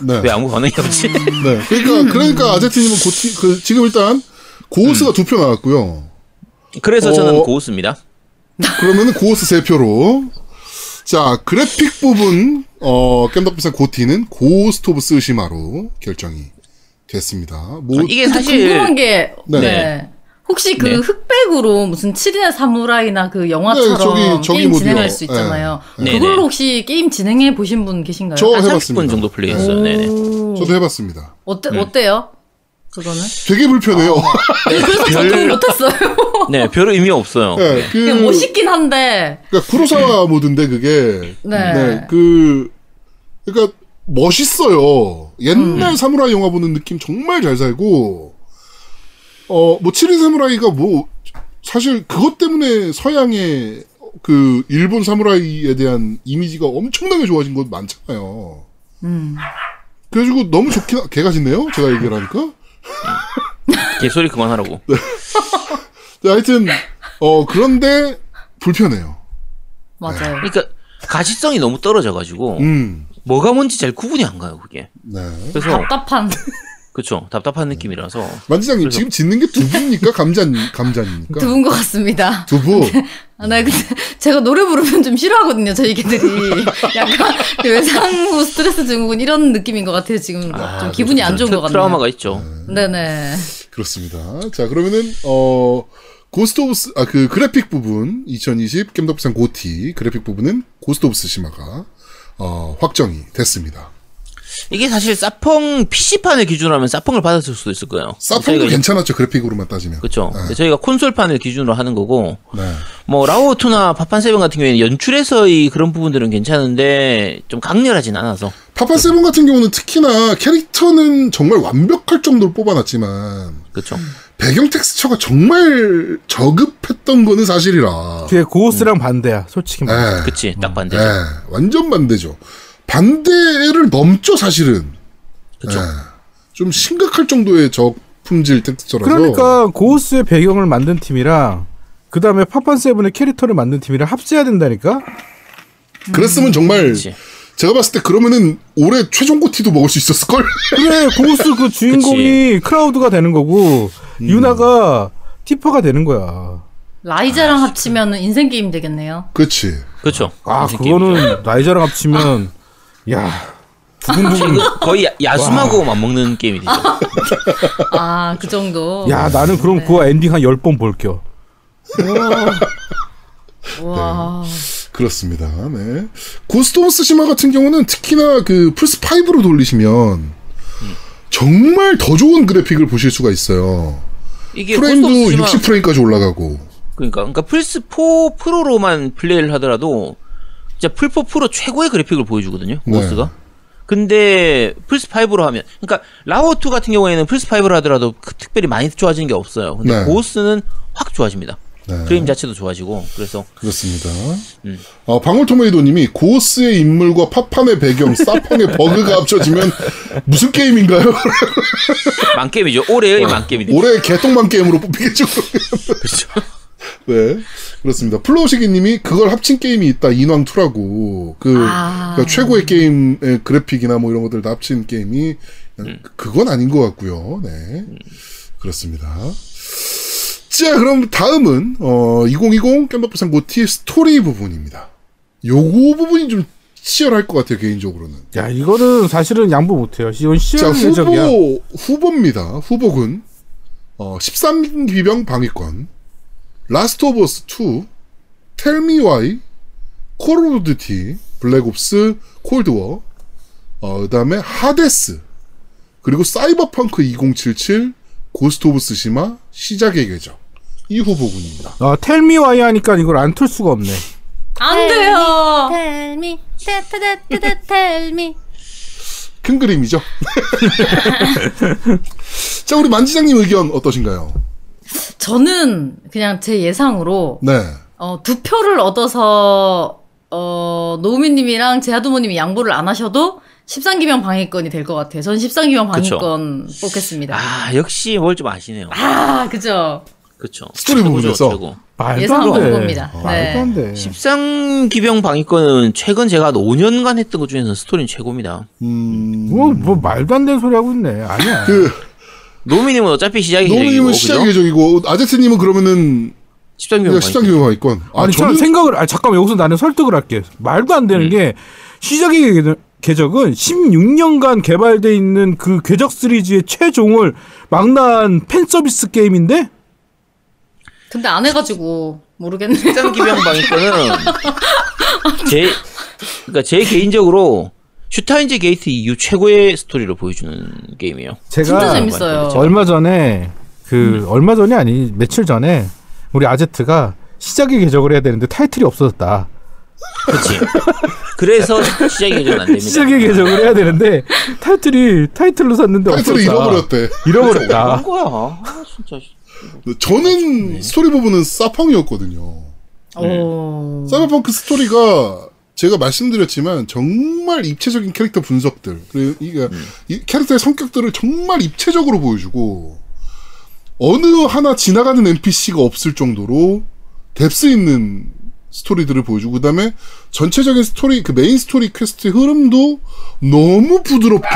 네. 왜 아무 반응이 없지? 네. 그러니까 그러니까 아제트님은 GOTY 그 지금 일단 고스가 두표 나왔고요. 그래서 어. 저는 고스입니다. 그러면은 고스 세 표로 자 그래픽 부분 어 겜덕비상 GOTY는 Ghost of Tsushima로 결정이 됐습니다. 뭐 아, 이게 사실 궁금한 게 네. 네. 혹시 그 네. 흑백으로 무슨 7인의 사무라이나 그 영화처럼 네, 저기- 저기 게임 모드요. 진행할 수 있잖아요. 네. 그걸로 네네. 혹시 게임 진행해 보신 분 계신가요? 저한 30분 해봤습니다. 정도 플레이했어요. 네네. 오. 저도 해봤습니다. 어때 음. 어때요? 그거는? 되게 불편해요. 그래서 접근 못했어요. 네, 별 의미 없어요. 네, 그 그냥 멋있긴 한데. 그러니까 쿠로사와 모드인데 그게 네. 그 그러니까 멋있어요. 음. 옛날 사무라이 영화 보는 느낌 정말 잘 살고 어뭐 7인 사무라이가 뭐 사실 그것 때문에 서양의 그 일본 사무라이에 대한 이미지가 엄청나게 좋아진 것 많잖아요. 음. 그래가지고 너무 좋긴 하- 개가 짖네요. 제가 얘기를 하니까. 개소리 그만하라고. 네, 하여튼 어 그런데 불편해요. 맞아요. 그러니까 가시성이 너무 떨어져가지고 음. 뭐가 뭔지 잘 구분이 안 가요 그게. 네. 그래서 답답한. 그쵸 답답한 느낌이라서 만지장님 그래서- 지금 짖는 게 두부입니까? 감자 감자입니까? 두부인 것 같습니다. 두부. 아, 나 근데 제가 노래 부르면 좀 싫어하거든요. 저희 개들이 약간 그 외상후 스트레스 증후군 이런 느낌인 것 같아요. 지금 좀 기분이 안 좋은 것 트- 같네요. 트라우마가 있죠. 네네. 그렇습니다. 자, 그러면은, 어, Ghost of, 스, 아, 그 그래픽 부분, 2020 겜덕비상 GOTY, 그래픽 부분은 Ghost of Tsushima가, 어, 확정이 됐습니다. 이게 사실 사펑 PC판을 기준으로 하면 사펑을 받았을 수도 있을 거예요. 사펑도 괜찮았죠, 그래픽으로만 따지면. 그렇죠. 네. 저희가 콘솔판을 기준으로 하는 거고 네. 뭐 라오2나 파판 세븐 같은 경우에는 연출에서의 그런 부분들은 괜찮은데 좀 강렬하진 않아서 파판 세븐 같은 경우는 특히나 캐릭터는 정말 완벽할 정도로 뽑아놨지만, 그렇죠. 배경 텍스처가 정말 저급했던 거는 사실이라. 그게 고스랑 반대야, 솔직히. 말해. 네. 그치 딱 반대죠. 네. 완전 반대죠. 반대를 넘죠, 사실은. 그쵸. 네. 좀 심각할 정도의 저품질 텍스처라서. 그러니까 고스의 배경을 만든 팀이랑 그 다음에 파판 세븐의 캐릭터를 만든 팀이랑 합세해야 된다니까. 그랬으면 정말 그치. 제가 봤을 때 그러면은 올해 최종 고티도 먹을 수 있었을 걸. 그래 고스 그 주인공이 크라우드가 되는 거고 음. 유나가 티파가 되는 거야. 라이자랑 합치면 인생 게임 되겠네요. 그렇지. 그렇죠. 아. 그거는 라이자랑 합치면 야 두근두근. 이거 거의 야- 야숨하고 맞먹는 게임이 되죠. 아, 그 정도. 야 나는 그럼 그거 엔딩 한열번 볼게요. 와. 그렇습니다. 네. 고스트 오브 스시마 같은 경우는 특히나 그 플스 5로 돌리시면 정말 더 좋은 그래픽을 보실 수가 있어요. 이게 프레임도 오브 60프레임까지 올라가고. 그러니까 그러니까 플스 4 프로로만 플레이를 하더라도 진짜 플4 프로 최고의 그래픽을 보여주거든요. 네. 고스가. 근데 플스 5로 하면 그러니까 라오 2 같은 경우에는 플스 5로 하더라도 그 특별히 많이 좋아지는 게 없어요. 근데 네. 고스는 확 좋아집니다. 네. 프레임 자체도 좋아지고 그래서 그렇습니다. 음. 어, 방울토마이도님이 고스의 인물과 파판의 배경, 사펑의 버그가 합쳐지면 무슨 게임인가요? 망게임이죠. 올해의 망게임이 올해 개똥망 게임으로 뽑히겠죠. 그렇죠. 네, 그렇습니다. 플로우시기님이 그걸 합친 게임이 있다. 인왕2라고. 그, 아. 그러니까 최고의 게임의 그래픽이나 뭐 이런 것들 다 합친 게임이 음. 그건 아닌 것 같고요. 네, 그렇습니다. 자, 그럼 다음은 어, 2020 겜덕비상 고티 스토리 부분입니다. 요거 부분이 좀 치열할 것 같아요 개인적으로는. 야 이거는 사실은 양보 못해요. 이건 자 시험 예정이야. 후보 후보입니다. 후보군 어, 13기병 방위권, 라스트 오브 어스 2, 텔미 와이, 콜 오브 듀티, 블랙옵스, 콜드워, 어, 그 다음에 하데스, 그리고 사이버펑크 2077, 고스트 오브 스시마, 시작의 궤적. 이 후보군입니다. 어, 텔미 와이 하니까 이걸 안 틀 수가 없네. 안 돼요. Tell me, ta-ta-ta-ta-ta, tell me. 큰 그림이죠. 자, 우리 만지장님 의견 어떠신가요? 저는 그냥 제 예상으로 네. 어, 두 표를 얻어서 어, 노우미님이랑 제아두모님이 양보를 안 하셔도 13기병 방위권이 될 것 같아요. 전 13기병 그쵸. 방위권 뽑겠습니다. 아 역시 뭘 좀 아시네요. 아, 그죠. 그렇죠. 스토리 부분에서. 안 돼. 본 겁니다. 말도 네. 안 돼. 13기병 방위권은 최근 제가 한 5년간 했던 것 중에서 스토리는 최고입니다. 음. 뭐, 뭐 말도 안 되는 소리 하고 있네. 아니야. 그 노미님은 어차피 시작이 노무님은 계획이고, 시작 그죠? 예정이고 아제트님은 그러면은 13기병 그냥 시장 방위권. 교육 있건. 아 아니, 저는 생각을, 아, 잠깐만, 여기서 나는 설득을 할게. 말도 안 되는 게, 시작의 궤- 궤적은 16년간 개발돼 있는 그 궤적 시리즈의 최종을 망라한 팬 서비스 게임인데? 근데 안 해가지고 모르겠네. 13기병 방위권은 제 그러니까 제 개인적으로 슈타인즈 게이트 이후 최고의 스토리를 보여주는 게임이에요. 제가 진짜 재밌어요. 얼마 전에, 그, 얼마 전이 아니, 며칠 전에, 우리 아제트가 시작의 궤적을 해야 되는데 타이틀이 없어졌다. 그렇지. 그래서 시작이 계정 안 됩니다. 시작의 궤적을 해야 되는데, 타이틀이, 타이틀로 샀는데 타이틀을 없어졌다. 잃어버렸대. 잃어버렸다. 그런 거야. 아, 진짜. 저는 스토리 부분은 사펑이었거든요. 오. 사이버펑크 스토리가 제가 말씀드렸지만 정말 입체적인 캐릭터 분석들 그리고 이게 이 캐릭터의 성격들을 정말 입체적으로 보여주고 어느 하나 지나가는 NPC가 없을 정도로 depth 있는 스토리들을 보여주고 그다음에 전체적인 스토리 그 메인 스토리 퀘스트의 흐름도 너무 부드럽게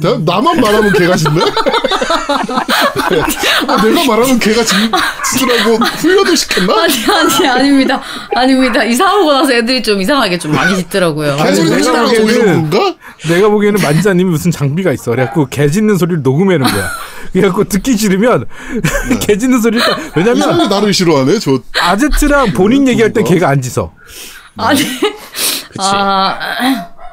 나, 나만 말하면 개가 짖네? 아, 내가 말하면 개가 짖, 짖으라고 훈련을 시켰나? 아니, 아니, 아닙니다. 아닙니다. 이사하고 나서 애들이 좀 이상하게 좀 많이 짖더라고요. 개소리 내가 보기에는-? 내가 보기에는 만지장님이 무슨 장비가 있어. 그래갖고 개 짖는 소리를 녹음해놓은 거야. 그래갖고 듣기 싫으면 개 짖는 소리를 딱- 왜냐면 나를 싫어하네. 저 아제트랑 본인 얘기할 때 개가 안 짖어. 아니. 그치. 아,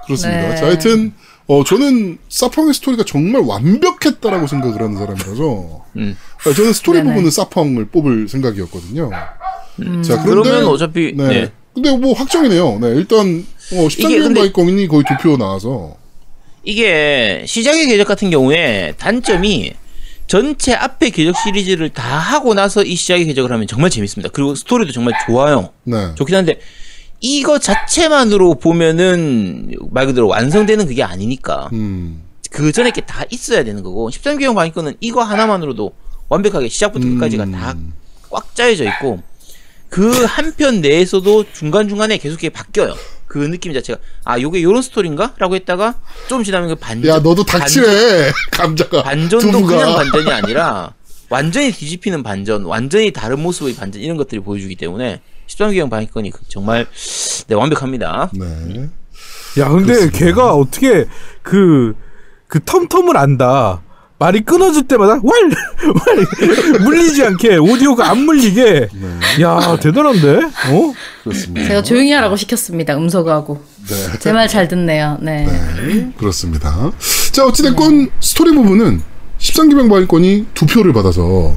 그렇습니다. 네. 자, 하여튼 어 저는 사펑의 스토리가 정말 완벽했다라고 생각을 하는 사람이라서 음. 어, 저는 스토리 네네. 부분은 사펑을 뽑을 생각이었거든요. 자, 그런데 그러면 어차피 네. 네. 근데 뭐 확정이네요. 네, 일단 어, 13년 근데- 바이공이 거의 두 표 나와서 이게 시작의 궤적 같은 경우에 단점이 전체 앞에 궤적 시리즈를 다 하고 나서 이 시작의 궤적을 하면 정말 재밌습니다. 그리고 스토리도 정말 좋아요. 네. 좋긴 한데 이거 자체만으로 보면은 말 그대로 완성되는 그게 아니니까 음. 그 전에 게 다 있어야 되는 거고 13개월 방위권은 이거 하나만으로도 완벽하게 시작부터 음. 끝까지가 다꽉 짜여져 있고 그 한 편 내에서도 중간중간에 계속 이게 바뀌어요. 그 느낌 자체가 아 요게 요런 스토리인가? 라고 했다가 좀 지나면 그 반전 야, 너도 닥치래. 감자가 반전도 두부가. 그냥 반전이 아니라 완전히 뒤집히는 반전, 완전히 다른 모습의 반전 이런 것들이 보여주기 때문에 13개월 방위권이 정말 네, 완벽합니다. 네. 야, 근데 걔가 어떻게 그, 그 텀텀을 안다. 말이 끊어질 때마다 왈! 왈! 물리지 않게, 오디오가 안 물리게. 야, 대단한데? 어? 그렇습니다. 제가 조용히 하라고 시켰습니다. 음소거하고. 네. 제 말 잘 듣네요. 네. 네, 그렇습니다. 자, 어찌됐건 스토리 부분은 13기병 방위권이 두 표를 받아서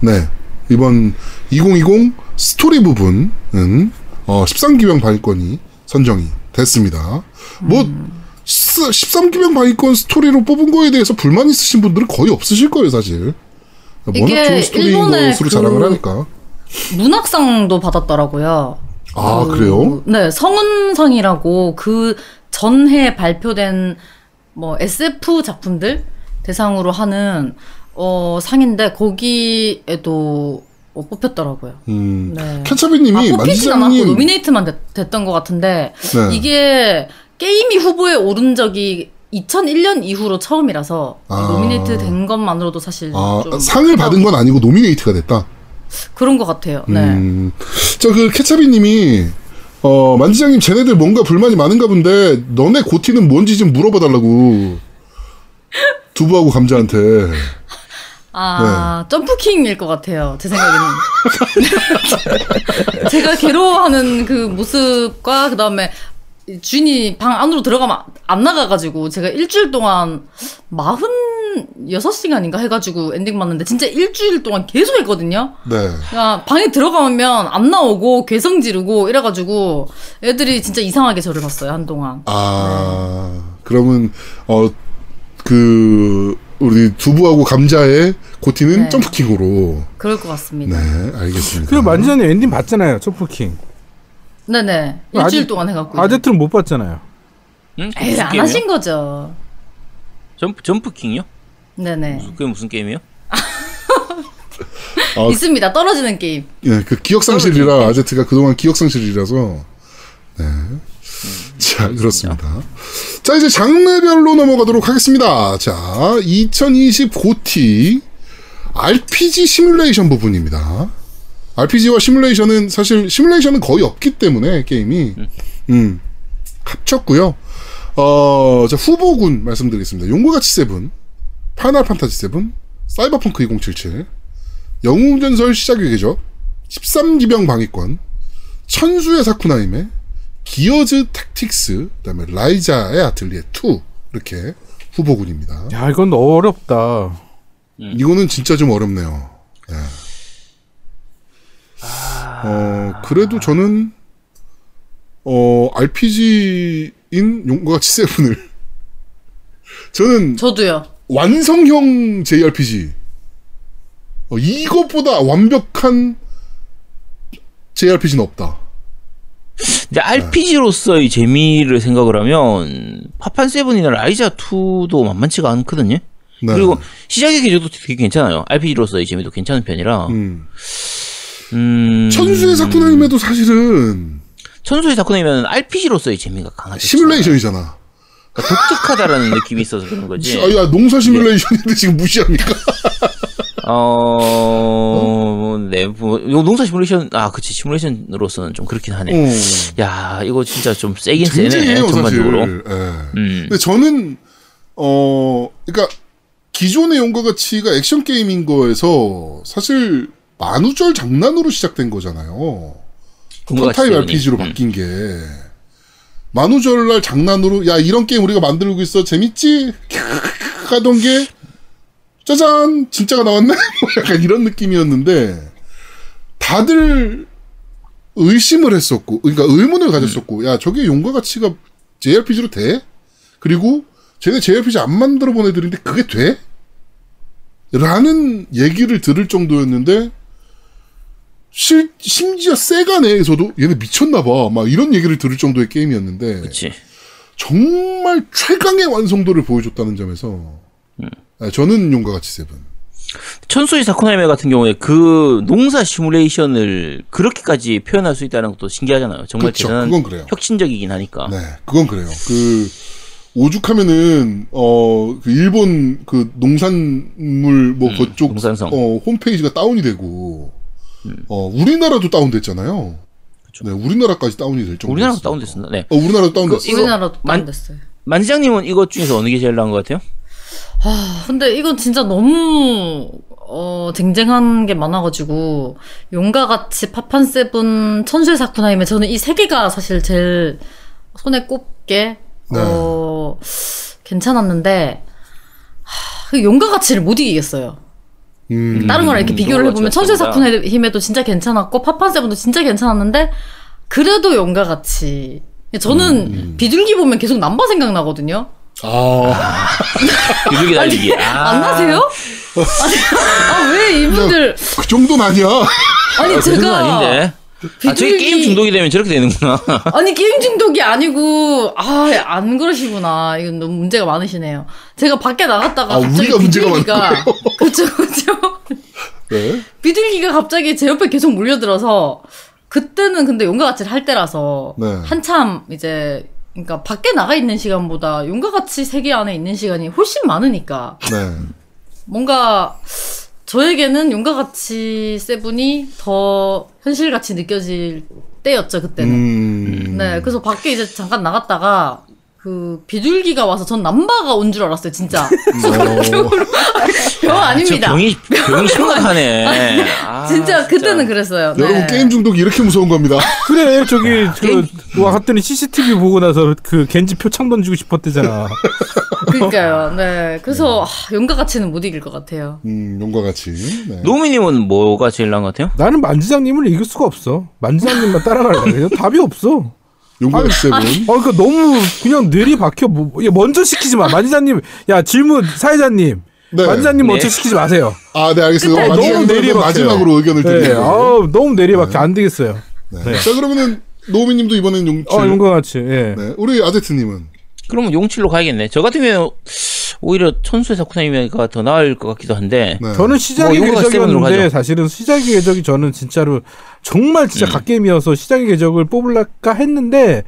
네 이번 2020 스토리 부분은 어, 13기병 방위권이 선정이 됐습니다. 뭐 13기병 방위권 스토리로 뽑은 거에 대해서 불만 있으신 분들은 거의 없으실 거예요, 사실. 워낙 이게 좋은 스토리인 것으로 그- 자랑을 하니까. 문학상도 받았더라고요. 아, 그, 그래요? 네, 성운상이라고 그 전해 발표된 뭐 SF 작품들 대상으로 하는 어 상인데 거기에도 어, 뽑혔더라고요. 음. 네. 캔차비님이 아, 뽑히진 않았고 만지장님 노미네이트만 됐, 던것 같은데 네. 이게 게임이 후보에 오른 적이 2001년 이후로 처음이라서 아. 노미네이트 된 것만으로도 사실 아, 좀 상을 받은 건 아니고 노미네이트가 됐다. 그런 것 같아요. 네. 음, 저그 케차비님이 어 만지장님 쟤네들 뭔가 불만이 많은가 본데 너네 고티는 뭔지 좀 물어봐달라고 두부하고 감자한테 아, 네. 점프킹일 것 같아요. 제 생각에는. 제가 괴로워하는 그 모습과, 그 다음에 주인이 방 안으로 들어가면 안 나가가지고, 제가 일주일 동안 46시간인가 해가지고 엔딩 봤는데, 진짜 일주일 동안 계속 했거든요? 네 그냥 방에 들어가면 안 나오고, 괴성 지르고, 이래가지고, 애들이 진짜 이상하게 저를 봤어요, 한동안. 아, 그러면, 어, 그, 우리 두부하고 감자의 고티는 네. 점프킹으로. 그럴 것 같습니다. 네, 알겠습니다. 그리고 만지장님 엔딩 봤잖아요. 점프킹. 네네. 일주일 동안 해갖고. 아제트는 못 봤잖아요. 응? 에이, 무슨 안 게임이요? 하신 거죠. 점프 점프킹이요? 네네. 그게 무슨 게임이요? 아, 있습니다. 떨어지는 게임. 예, 그 기억상실이라 아제트가 그동안 기억상실이라서 네. 자, 그렇습니다. 자, 이제 장르별로 넘어가도록 하겠습니다. 자, 2020 고티 RPG 시뮬레이션 부분입니다. RPG와 시뮬레이션은 사실 시뮬레이션은 거의 없기 때문에 게임이 음, 합쳤고요. 어, 자, 후보군 말씀드리겠습니다. 용과같이 세븐, 파이널 판타지 세븐, 사이버펑크 2077, 영웅전설 시작의 궤적, 13기병 방위권, 천수의 사쿠나히메 기어즈 택틱스, 그다음에 라이자의 아틀리에 2 이렇게 후보군입니다. 야 이건 어렵다. 이거는 진짜 좀 어렵네요. 예. 어 그래도 저는 어 RPG인 용과 같이 세븐을 저는 저도요. 완성형 JRPG 어, 이것보다 완벽한 JRPG는 없다. 이제 RPG로서의 재미를 생각을 하면 파판 세븐이나 라이자 2도 만만치가 않거든요. 네. 그리고 시작의 계절도 되게 괜찮아요. RPG로서의 재미도 괜찮은 편이라. 음, 음. 천수의 사쿠나임에도 사실은 천수의 사쿠나이면 RPG로서의 재미가 강하죠. 시뮬레이션이잖아. 그러니까 독특하다라는 느낌이 있어서 그런 거지. 아, 야 농사 시뮬레이션인데 지금 무시합니까? 어, 네, 뭐, 이거 농사 시뮬레이션, 아, 그치, 시뮬레이션으로서는 좀 그렇긴 하네. 어. 야, 이거 진짜 좀 세긴 세네, 굉장해요 전반적으로. 사실. 예. 음. 근데 저는 어 그러니까 기존의 용과 가치가 액션 게임인 거에서 사실 만우절 장난으로 시작된 거잖아요. 세븐이. RPG로 음. 바뀐 게 만우절날 장난으로 야 이런 게임 우리가 만들고 있어 재밌지 하던 게 짜잔 진짜가 나왔네 뭐 약간 이런 느낌이었는데 다들 의심을 했었고 그러니까 의문을 가졌었고 야 저게 용과 가치가 JRPG로 돼? 그리고 쟤네 JRPG 안 만들어 본 애들인데 그게 돼? 라는 얘기를 들을 정도였는데 실, 심지어 세가 내에서도 얘네 미쳤나봐. 막 이런 얘기를 들을 정도의 게임이었는데 그치. 정말 최강의 완성도를 보여줬다는 점에서 아, 저는 용과 같이 세븐. 천수의 사쿠나이메 같은 경우에 그 농사 시뮬레이션을 그렇게까지 표현할 수 있다는 것도 신기하잖아요. 정말 그쵸, 대단한 그건 그래요. 혁신적이긴 하니까. 네, 그건 그래요. 그 오죽하면은 어그 일본 그 농산물 뭐 그쪽 음, 농산성. 음. 어 홈페이지가 다운이 되고 어 우리나라도 다운됐잖아요. 네, 우리나라까지 다운이 될 정도. 우리나라도 다운됐습니다. 네. 어, 우리나라도 다운됐어. 이거 우리나라도 만- 다운됐어요. 만지장님은 이것 중에서 어느 게 제일 나은 것 같아요? 아, 근데 이건 진짜 너무 어 쟁쟁한 게 많아가지고 용과 같이 파판 세븐 천수의 사쿠나히메 저는 이 세 개가 사실 제일 손에 꼽게 어 괜찮았는데 하, 그 용과 같이를 못 이기겠어요. 음, 다른 거랑 이렇게 비교를 해보면 천수의 같습니다. 사쿠나임에도 진짜 괜찮았고 파판 세븐도 진짜 괜찮았는데 그래도 용과 같이 저는 비둘기 보면 계속 남바 생각나거든요. 아, 비둘기 달리기. 아, 안 나세요? 아니, 아, 왜 이분들. 그 정도는 아니야. 아니, 그 정도는 제가. 아닌데. 아, 저게 비둘기- 게임 중독이 되면 저렇게 되는구나. 아니, 게임 중독이 아니고, 아, 안 그러시구나. 이건 너무 문제가 많으시네요. 제가 밖에 나갔다가. 아, 갑자기 우리가 문제가 거예요? 그쵸, 그쵸. 네. 비둘기가 갑자기 제 옆에 계속 몰려들어서, 그때는 근데 용과 같이를 할 때라서, 네. 한참 이제, 그러니까 밖에 나가 있는 시간보다 용과 같이 세계 안에 있는 시간이 훨씬 많으니까, 네. 뭔가 저에게는 용과 같이 세븐이 더 현실같이 느껴질 때였죠 그때는. 음. 네, 그래서 밖에 이제 잠깐 나갔다가 그 비둘기가 와서 전 남바가 온 줄 알았어요 진짜. 어, 병 아닙니다. 저 병이, 병이 심각하네. 아, 진짜 그때는 그랬어요. 네. 여러분 게임 중독이 이렇게 무서운 겁니다. 그래 저기 그 왔더니 CCTV 보고 나서 그 겐지 표창 던지고 싶었대잖아. 그러니까요. 네, 그래서 아, 용과 같이는 못 이길 것 같아요. 음, 용과 같이. 네. 노미님은 뭐가 제일 나은 것 같아요? 나는 만지장님을 이길 수가 없어. 만지장님만 따라갈래. 그냥 답이 없어. 용과 같이 세븐. 아, 그러니까 너무 그냥 뇌리 박혀. 뭐, 야, 먼저 시키지 마. 만지장님, 야 질문 사회자님, 네. 만지장님 네. 먼저 시키지 마세요. 아, 네, 알겠습니다. 마지막으로 너무 내리막혀요. 마지막으로 의견을 네, 드릴게요. 아 너무 내리막혀 안 되겠어요. 네. 네. 자, 그러면은 노우미님도 이번엔 용칠. 어, 용과 같이. 예. 네. 우리 아제트님은 그러면 용칠로 가야겠네. 저 같은 경우에는 오히려 천수의 사쿠나이가 더 나을 것 같기도 한데. 네. 저는 시작의 뭐 궤적이었는데 가죠. 사실은 시작의 궤적이 저는 진짜로 정말 진짜 음. 갓게임이어서 시작의 궤적을 뽑을까 했는데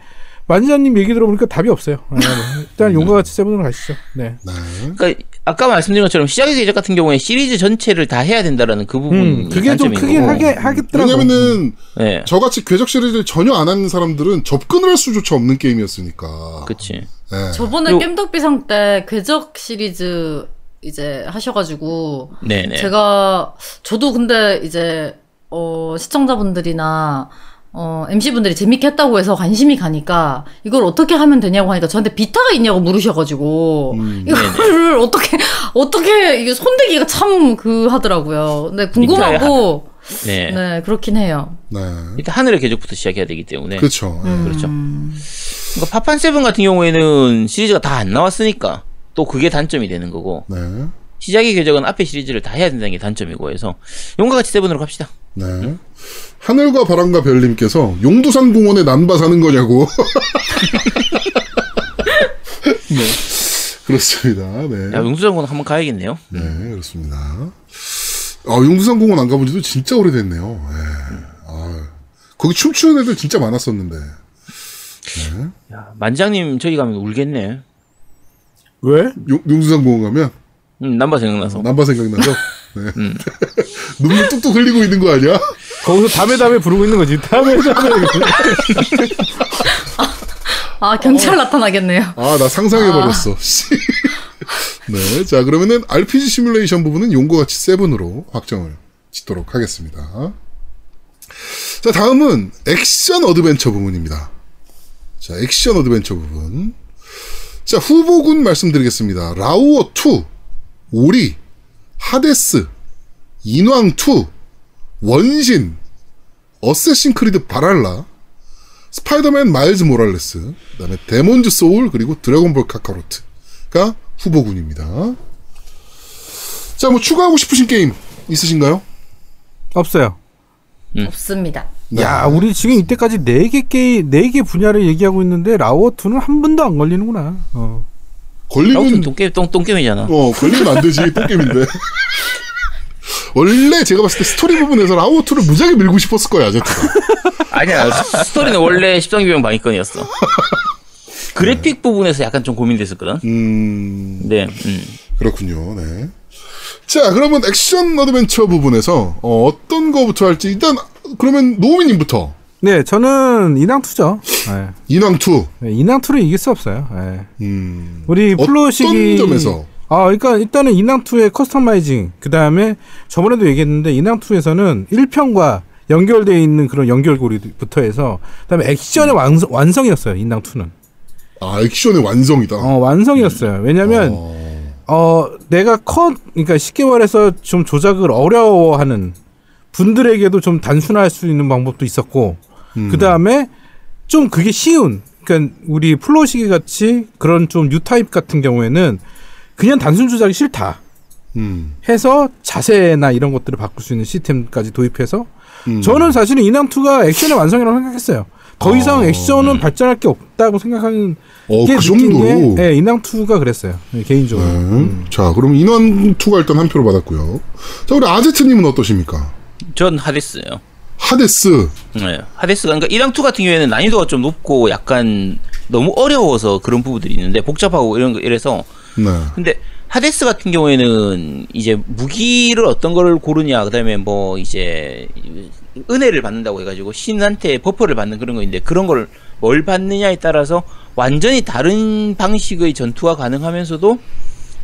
만지장님 얘기 들어보니까 답이 없어요. 아, 네. 일단 용과 같이 세븐으로 가시죠. 네. 네. 그러니까 아까 말씀드린 것처럼 시작의 계적 같은 경우에 시리즈 전체를 다 해야 된다라는 그 부분이 음, 그게 좀 크게 거고. 하게 하겠더라고. 왜냐면은 네, 저같이 궤적 시리즈를 전혀 안 하는 사람들은 접근을 할 수조차 없는 게임이었으니까. 그치. 네. 저번에 깸덕비상 때 궤적 시리즈 이제 하셔가지고 네네. 제가 저도 근데 이제 어 시청자분들이나 어 MC분들이 재밌게 했다고 해서 관심이 가니까 이걸 어떻게 하면 되냐고 하니까 저한테 비타가 있냐고 물으셔가지고 음. 이거를 어떻게 어떻게 이게 손대기가 참 그 하더라고요. 근데 궁금하고 네. 네 그렇긴 해요. 네. 일단 하늘의 계적부터 시작해야 되기 때문에. 그렇죠. 네. 그렇죠. 음. 그러니까 파판 세븐 같은 경우에는 시리즈가 다 안 나왔으니까 또 그게 단점이 되는 거고 네. 시작의 계적은 앞에 시리즈를 다 해야 된다는 게 단점이고 해서 용과 같이 세븐으로 갑시다. 네. 하늘과 바람과 별님께서 용두산 공원에 난바 사는 거냐고. 네. 그렇습니다. 네. 야 용수장군 한번 가야겠네요. 네, 그렇습니다. 아, 용두산 공원 안 가본 지도 진짜 오래됐네요. 네. 아, 거기 춤추는 애들 진짜 많았었는데. 야, 만장님 저기 가면 울겠네. 왜? 용, 용두산 공원 가면 음, 남바 생각나서. 남바 생각나서. 네. 눈물 뚝뚝 흘리고 있는 거 아니야? 거기서 담에 담에 부르고 있는 거지. 담에 담에. 아 경찰 나타나겠네요. 아, 나 상상해버렸어. 씨. 네. 자, 그러면은 RPG 시뮬레이션 부분은 용과 같이 세븐으로 확정을 짓도록 하겠습니다. 자, 다음은 액션 어드벤처 부분입니다. 자, 액션 어드벤처 부분. 자, 후보군 말씀드리겠습니다. 라오어2, 오리, 하데스, 인왕2, 원신, 어쌔신 크리드 발할라, 스파이더맨 마일즈 모랄레스, 그다음에 데몬즈 소울 그리고 드래곤볼 카카로트가 후보군입니다. 자, 뭐 추가하고 싶으신 게임 있으신가요? 없어요. 없습니다. 네. 야, 우리 지금 이때까지 네개 게임, 네개 분야를 얘기하고 있는데 라오어2는 한 번도 안 걸리는구나. 어. 걸리면 똥게임 똥 똥게임이잖아. 어 걸리면 안 되지 똥게임인데. 원래 제가 봤을 때 스토리 부분에서 라오어 two를 무지하게 밀고 싶었을 거야 아제트가. 아니야 스- 스토리는 원래 십삼기병 방위권이었어. 그래픽 부분에서 약간 좀 고민됐었거든. 음 네, 음. 그렇군요. 네. 자 그러면 액션 어드벤처 부분에서 어, 어떤 거부터 할지 일단 그러면 노우미님부터 네, 저는 인왕 two죠. 네. 인왕2. 네, 인왕 two를 이길 수 없어요. 네. 음 우리 플로우시기님 점에서? 아, 그러니까 일단은 인왕2의 customizing, 그 다음에 저번에도 얘기했는데 인왕2에서는 1편과 연결되어 있는 그런 연결고리부터 해서 그다음에 액션의 완성, 완성이었어요. 인왕2는. 아 액션의 완성이다. 어, 완성이었어요. 왜냐면 어, 어, 내가 컷, 그러니까 쉽게 말해서 좀 조작을 어려워하는 분들에게도 좀 단순화할 수 있는 방법도 있었고, 음. 그 다음에 좀 그게 쉬운, 그러니까 우리 플로시기 같이 그런 좀 뉴타입 같은 경우에는 그냥 단순 조작이 싫다 음, 해서 자세나 이런 것들을 바꿀 수 있는 시스템까지 도입해서 음. 저는 사실은 인왕2가 액션의 완성이라고 생각했어요. 더 이상 어, 액션은 발전할 게 없다고 생각하는 어, 게그 느낀 정도로. 게 네, 인왕2가 그랬어요. 네, 개인적으로. 네. 음. 자, 그럼 인원2가 일단 한 표를 받았고요. 자, 우리 아제트님은 어떠십니까? 전 하데스요. 하데스. 네, 하데스가 그러니까 1랑 2 같은 경우에는 난이도가 좀 높고 약간 너무 어려워서 그런 부분들이 있는데 복잡하고 이런 거 이래서 네. 근데 하데스 같은 경우에는 이제 무기를 어떤 거를 고르냐 그다음에 뭐 이제 은혜를 받는다고 해가지고 신한테 버퍼를 받는 그런 거인데 그런 걸 뭘 받느냐에 따라서 완전히 다른 방식의 전투가 가능하면서도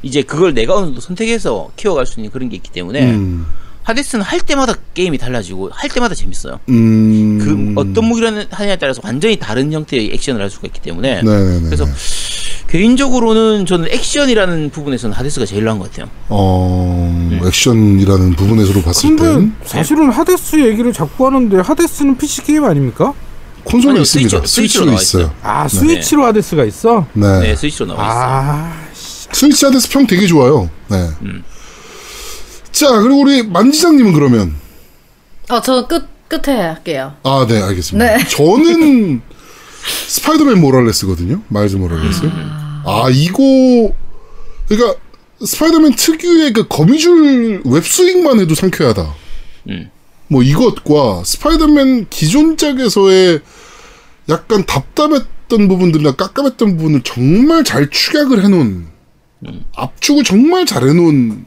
이제 그걸 내가 어느 정도 선택해서 키워갈 수 있는 그런 게 있기 때문에 음. 하데스는 할 때마다 게임이 달라지고 할 때마다 재밌어요. 음. 그 어떤 무기를 하냐에 따라서 완전히 다른 형태의 액션을 할 수가 있기 때문에 네네네. 그래서 개인적으로는 저는 액션이라는 부분에서는 하데스가 제일 나은 것 같아요. 어, 음. 액션이라는 부분에서로 봤을 땐 사실은 하데스 얘기를 자꾸 하는데 하데스는 PC 게임 아닙니까? 콘솔에 아니요, 있습니다. 스위치- 스위치로 스위치로 나와 있어요. 아 스위치로 하데스가 있어? 네. 네, 스위치로 나와 있어요. 아 스위치 하데스 평 되게 좋아요. 네. 자, 그리고 우리 만지장님은 그러면 어, 저 끝, 끝에 할게요. 아, 네, 알겠습니다. 네. 저는 스파이더맨 모랄레스거든요. 마일즈 모랄레스. 아, 이거 그러니까 스파이더맨 특유의 그 거미줄 web swing만 해도 상쾌하다. 음. 뭐 이것과 스파이더맨 기존작에서의 약간 답답했던 부분들이나 깜깜했던 부분을 정말 잘 축약을 해놓은 압축을 정말 잘 해놓은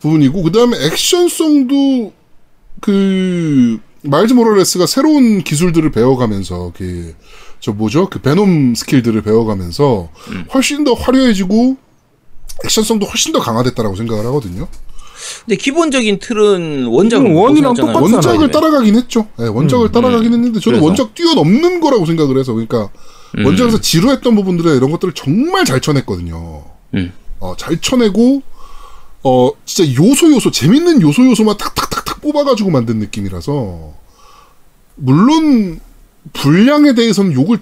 부분이고 그 다음에 액션성도 그 마일즈 모랄레스가 새로운 기술들을 배워가면서 그 저 뭐죠 그 베놈 스킬들을 배워가면서 훨씬 더 화려해지고 액션성도 훨씬 더 강화됐다라고 생각을 하거든요. 근데 기본적인 틀은 원작은 음, 원이랑. 똑같잖아요. 원작을 원작을 따라가긴 했죠. 네, 원작을 따라가긴 했는데 저는 그래서. 원작 뛰어넘는 거라고 생각을 해서 그러니까 원작에서 지루했던 부분들에 이런 것들을 정말 잘 쳐냈거든요. 음. 어, 잘 쳐내고 어 진짜 요소 요소 재밌는 요소 요소만 탁탁탁탁 뽑아가지고 만든 느낌이라서 물론 분량에 대해서는 욕을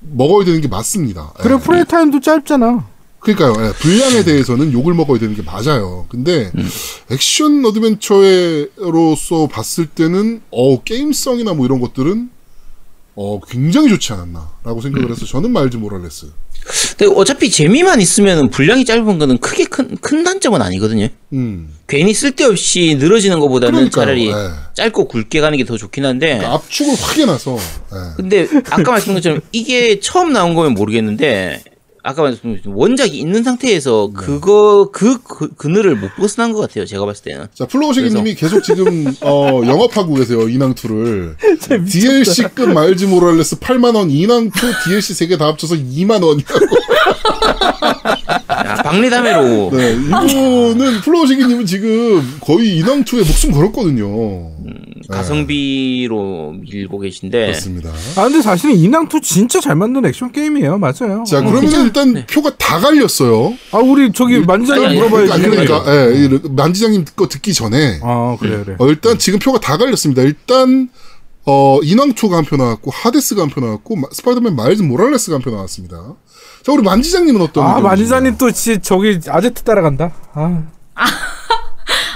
먹어야 되는 게 맞습니다. 그래 예. 플레이 타임도 짧잖아. 그러니까요. 예, 분량에 대해서는 욕을 먹어야 되는 게 맞아요. 근데 음. 액션 어드벤처로서 봤을 때는 어 게임성이나 뭐 이런 것들은 어 굉장히 좋지 않았나라고 생각을 음. 해서 저는 마일즈 모랄레스. 근데 어차피 재미만 있으면 분량이 짧은 거는 크게 큰, 큰 단점은 아니거든요. 음. 괜히 쓸데없이 늘어지는 것보다는 그러니까요. 차라리 예. 짧고 굵게 가는 게 더 좋긴 한데. 그러니까 압축을 확 해놔서. 예. 근데 아까 말씀드린 것처럼 이게 처음 나온 거면 모르겠는데 아까 말씀드린 원작이 있는 상태에서 네. 그거 그, 그 그늘을 못 벗어난 것 같아요. 제가 봤을 때는. 자 플로우시기님이 계속 지금 어 영업하고 계세요 인왕2를 DLC급 마일즈 모랄레스 8만 원 인왕2 DLC 3개 다 합쳐서 2만 원이라고 야, 박리다매로 네 이분은 플로우시기님은 지금 거의 인왕2에 목숨 걸었거든요 가성비로 밀고 계신데 그렇습니다 아 근데 사실은 인왕2 진짜 잘 만든 액션 게임이에요. 맞아요. 자 그러면 일단 표가 다 갈렸어요 아 우리 저기 만지장님 아니, 물어봐야지. 아니 그러니까 예, 이 만지장님 거 듣기 전에 아 그래 그래. 어, 일단 지금 표가 다 갈렸습니다. 일단 어 인왕2가 한 표 나왔고 하데스가 한 표 나왔고 마- 스파이더맨 마일즈 모랄레스가 한 표 나왔습니다. 자 우리 만지장님은 어떤 아? 만지장님 또 지, 저기 아제트 따라간다. 아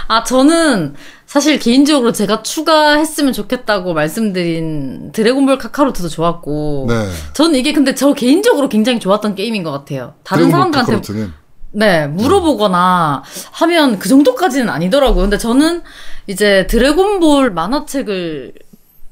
아, 저는 사실 개인적으로 제가 추가했으면 좋겠다고 말씀드린 드래곤볼 카카로트도 좋았고. 네. 저는 이게 근데 저 개인적으로 굉장히 좋았던 게임인 것 같아요. 다른 사람들한테 카카로트는 네, 물어보거나 하면 그 정도까지는 아니더라고요. 근데 저는 이제 드래곤볼 만화책을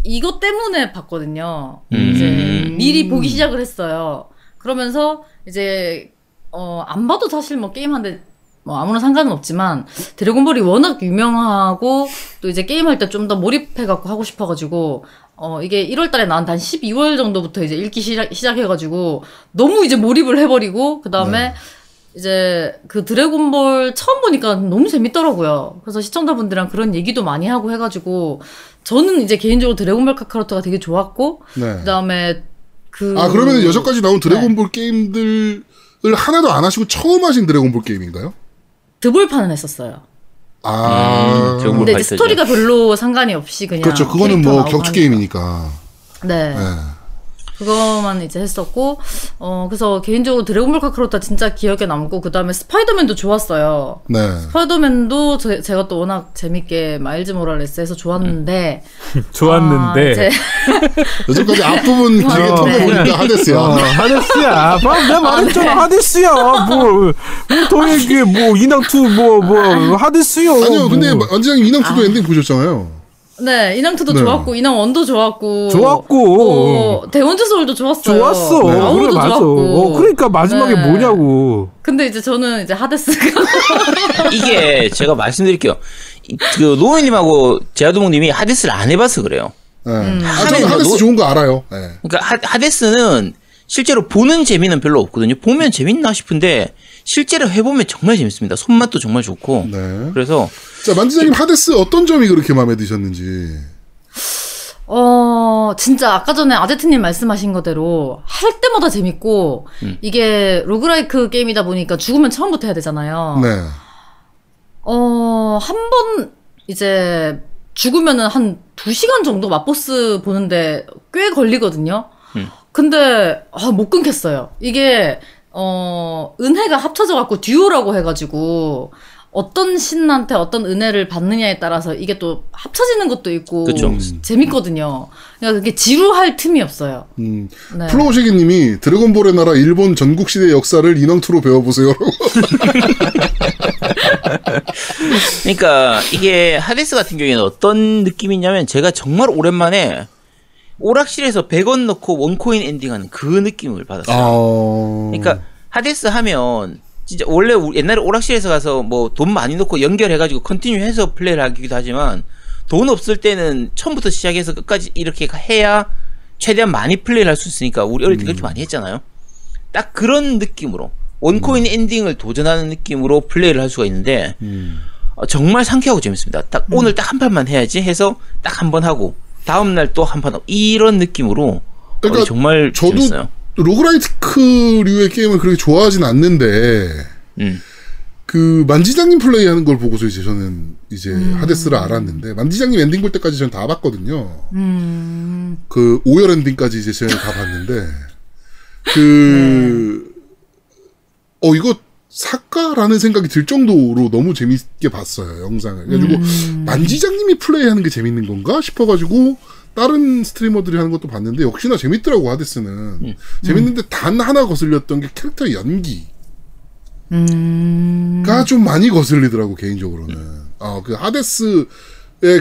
이것 때문에 봤거든요. 이제 미리 보기 시작을 했어요. 그러면서 이제 어, 안 봐도 사실 뭐 게임하는데 뭐 아무런 상관은 없지만 드래곤볼이 워낙 유명하고 또 이제 게임할 때 좀 더 몰입해갖고 하고 싶어가지고 어 이게 1월달에 나온 한 12월 정도부터 이제 읽기 시작, 시작해가지고 너무 이제 몰입을 해버리고 그 다음에 이제 그 드래곤볼 처음 보니까 너무 재밌더라고요. 그래서 시청자분들이랑 그런 얘기도 많이 하고 해가지고 저는 이제 개인적으로 드래곤볼 카카로트가 되게 좋았고 네. 그 다음에 그 아 그러면 여태까지 나온 네. 드래곤볼 게임들을 하나도 안 하시고 처음 하신 드래곤볼 게임인가요? 드볼판은 했었어요. 아 음, 근데 이제. 스토리가 별로 상관이 없이 그냥 그렇죠. 그거는 뭐 나오고 격투. 게임이니까. 네. 네. 그거만 이제 했었고 어 그래서 개인적으로 드래곤볼 카카로트 진짜 기억에 남고 그 다음에 스파이더맨도 좋았어요. 네. 스파이더맨도 제, 제가 또 워낙 재밌게 마일즈 모랄레스에서 좋았는데 좋았는데. 아, 여전까지 앞부분 길게 어, 털어보니까 네. 하데스야. 어, 하데스야. 방 내가 말했잖아. 하데스야. 뭐, 뭐더 얘기해. 뭐 인왕2 뭐, 뭐, 하데스요. 아니요, 근데 뭐. 원장님 인왕 투도 엔딩 보셨잖아요. 네 인왕투도 네. 좋았고 인왕 원도 좋았고 좋았고. 뭐, 대원즈 소울도 좋았어요. 좋았어. 네. 아우도 그래, 맞아. 좋았고. 어, 그러니까 마지막에 네. 뭐냐고. 근데 이제 저는 이제 하데스가 이게 제가 말씀드릴게요. 이- 그 노우님하고 제아도목님이 하데스를 안 해봐서 그래요. 네. 아, 하면 저는 하데스 뭐- 좋은 거 알아요. 네. 그러니까 하, 하데스는 실제로 보는 재미는 별로 없거든요. 보면 재밌나 싶은데 실제로 해보면 정말 재밌습니다. 손맛도 정말 좋고. 네. 그래서 자, 만지장님 하데스 어떤 점이 그렇게 마음에 드셨는지. 어, 진짜 아까 전에 아제트님 말씀하신 거대로 할 때마다 재밌고, 이게 로그라이크 게임이다 보니까 죽으면 처음부터 해야 되잖아요. 네. 어, 한 번 이제 죽으면은 한두 시간 정도 맛보스 보는데 꽤 걸리거든요. 근데, 아, 못 끊겠어요. 이게, 어, 은혜가 합쳐져 갖고 듀오라고 해 가지고 어떤 신한테 어떤 은혜를 받느냐에 따라서 이게 또 합쳐지는 것도 있고 그쵸. 재밌거든요. 그러니까 그게 지루할 틈이 없어요. 음, 네. 플로우시기님이 드래곤볼의 나라 일본 전국 시대 역사를 인왕 two로 배워보세요. 그러니까 이게 하데스 같은 경우에는 어떤 느낌이냐면 제가 정말 오랜만에 오락실에서 100원 넣고 one coin 엔딩하는 그 느낌을 받았어요. 아, 그러니까 하데스 하면 진짜 원래 옛날에 오락실에서 가서 뭐 돈 많이 넣고 연결해가지고 continue해서 플레이를 하기도 하지만 돈 없을 때는 처음부터 시작해서 끝까지 이렇게 해야 최대한 많이 플레이를 할 수 있으니까 우리 어릴 때 그렇게 많이 했잖아요. 딱 그런 느낌으로 원코인 엔딩을 도전하는 느낌으로 플레이를 할 수가 있는데 음. 어, 정말 상쾌하고 재밌습니다. 딱 오늘 딱 한 판만 해야지 해서 딱 한 번 하고 다음 날 또 한판 하고 이런 느낌으로 그러니까 어, 정말 저도 재밌어요. 로그라이트류의 게임을 그렇게 좋아하진 않는데 음. 그 만지장님 플레이하는 걸 보고서 이제 저는 이제 하데스를 알았는데 만지장님 엔딩 볼 때까지 저는 다 봤거든요. 음, 그 오열 엔딩까지 이제 저는 다 봤는데 그 어 이거 사까라는 생각이 들 정도로 너무 재밌게 봤어요 영상을. 그래가지고 만지장님이 플레이하는 게 재밌는 건가 싶어가지고 다른 스트리머들이 하는 것도 봤는데 역시나 재밌더라고 하데스는 재밌는데 단 하나 거슬렸던 게 캐릭터의 연기. 음, 가좀 많이 거슬리더라고 개인적으로는. 아그 하데스의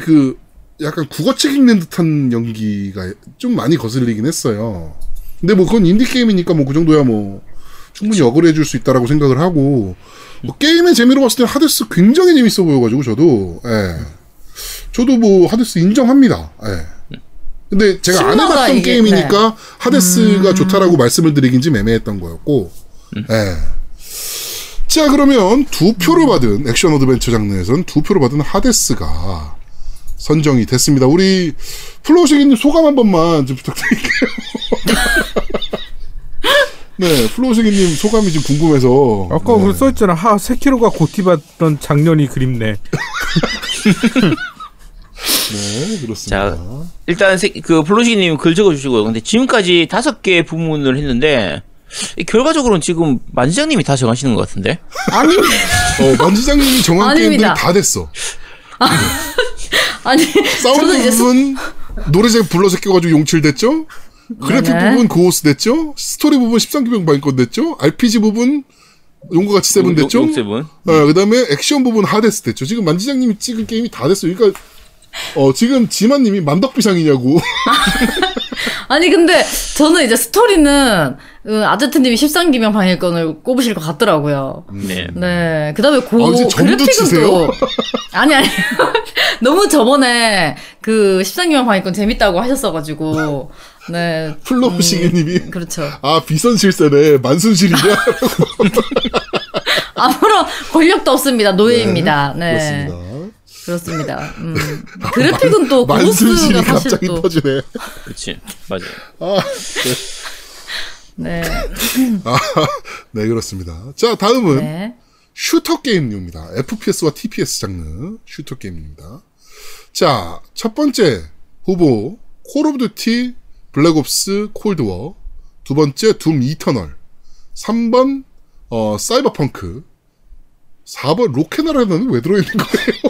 그 약간 국어책 읽는 듯한 연기가 좀 많이 거슬리긴 했어요. 근데 뭐 그건 인디 게임이니까 뭐 그 정도야 뭐 충분히 억울해 줄 수 있다라고 생각을 하고 뭐 게임의 재미로 봤을 때 하데스 굉장히 재밌어 보여가지고 저도 예. 저도 뭐 하데스 인정합니다. 예. 근데 제가 안 해봤던 이게. 게임이니까 하데스가 좋다라고 말씀을 드리긴 좀 애매했던 거였고 예. 자 그러면 두 표를 받은 액션 어드벤처 장르에선 두 표를 받은 하데스가 선정이 됐습니다. 우리 플로우시기님 소감 한 번만 좀 부탁드릴게요. 네, 플로우시기님 소감이 좀 궁금해서. 아까 네. 그 써 있잖아. 하, 세키로가 GOTY받던 작년이 그립네. 네, 그렇습니다. 일단 세- 그 플로시님 글 적어주시고요. 근데 지금까지 다섯 개 부문을 했는데 이 결과적으로는 지금 만지장님이 다 정하시는 것 같은데. 아니, 어, 만지장님이 정한 아닙니다. 게임들이 다 됐어. 아니, 저는 사운드 이제 스- 부분 노래제 불러서 껴가지고 용칠 됐죠? 그래픽 네네. 부분 고오쓰 됐죠? 스토리 부분 13기병 방위권 됐죠? RPG 부분 용과 같이 seven 됐죠? 용- 용seven. 어, 그 다음에 액션 부분 Hades 됐죠? 지금 만지장님이 찍은 게임이 다 됐어요. 그러니까, 어, 지금 지만님이 만덕비상이냐고. 아니 근데 저는 이제 스토리는 그 아제트님이 13기명 방일권을 꼽으실 것 같더라고요. 네. 네. 그다음에 고 아, 이제 점도 그래픽은 치세요? 또 아니 아니 너무 저번에 그 13기명 방일권 재밌다고 하셨어가지고 네. 플로우시기님이. 그렇죠. 아, 비선 실세네. 만순실이냐? 아무런 권력도 없습니다. 노예입니다. 네. 그렇습니다. 그렇습니다. 음. 그래픽은 또 만순실이 고쓰가 사실 갑자기 또 터지네. 그렇지. 맞아요. 아, 네. 아, 네, 그렇습니다. 자, 다음은 네. 슈터 게임류입니다. FPS와 TPS 장르 슈터 게임입니다. 자, 첫 번째 후보 Call of Duty Black Ops Cold War 두 번째 Doom Eternal 3번 어, 사이버펑크 4번 Rocket Arena는 왜 들어있는 거예요?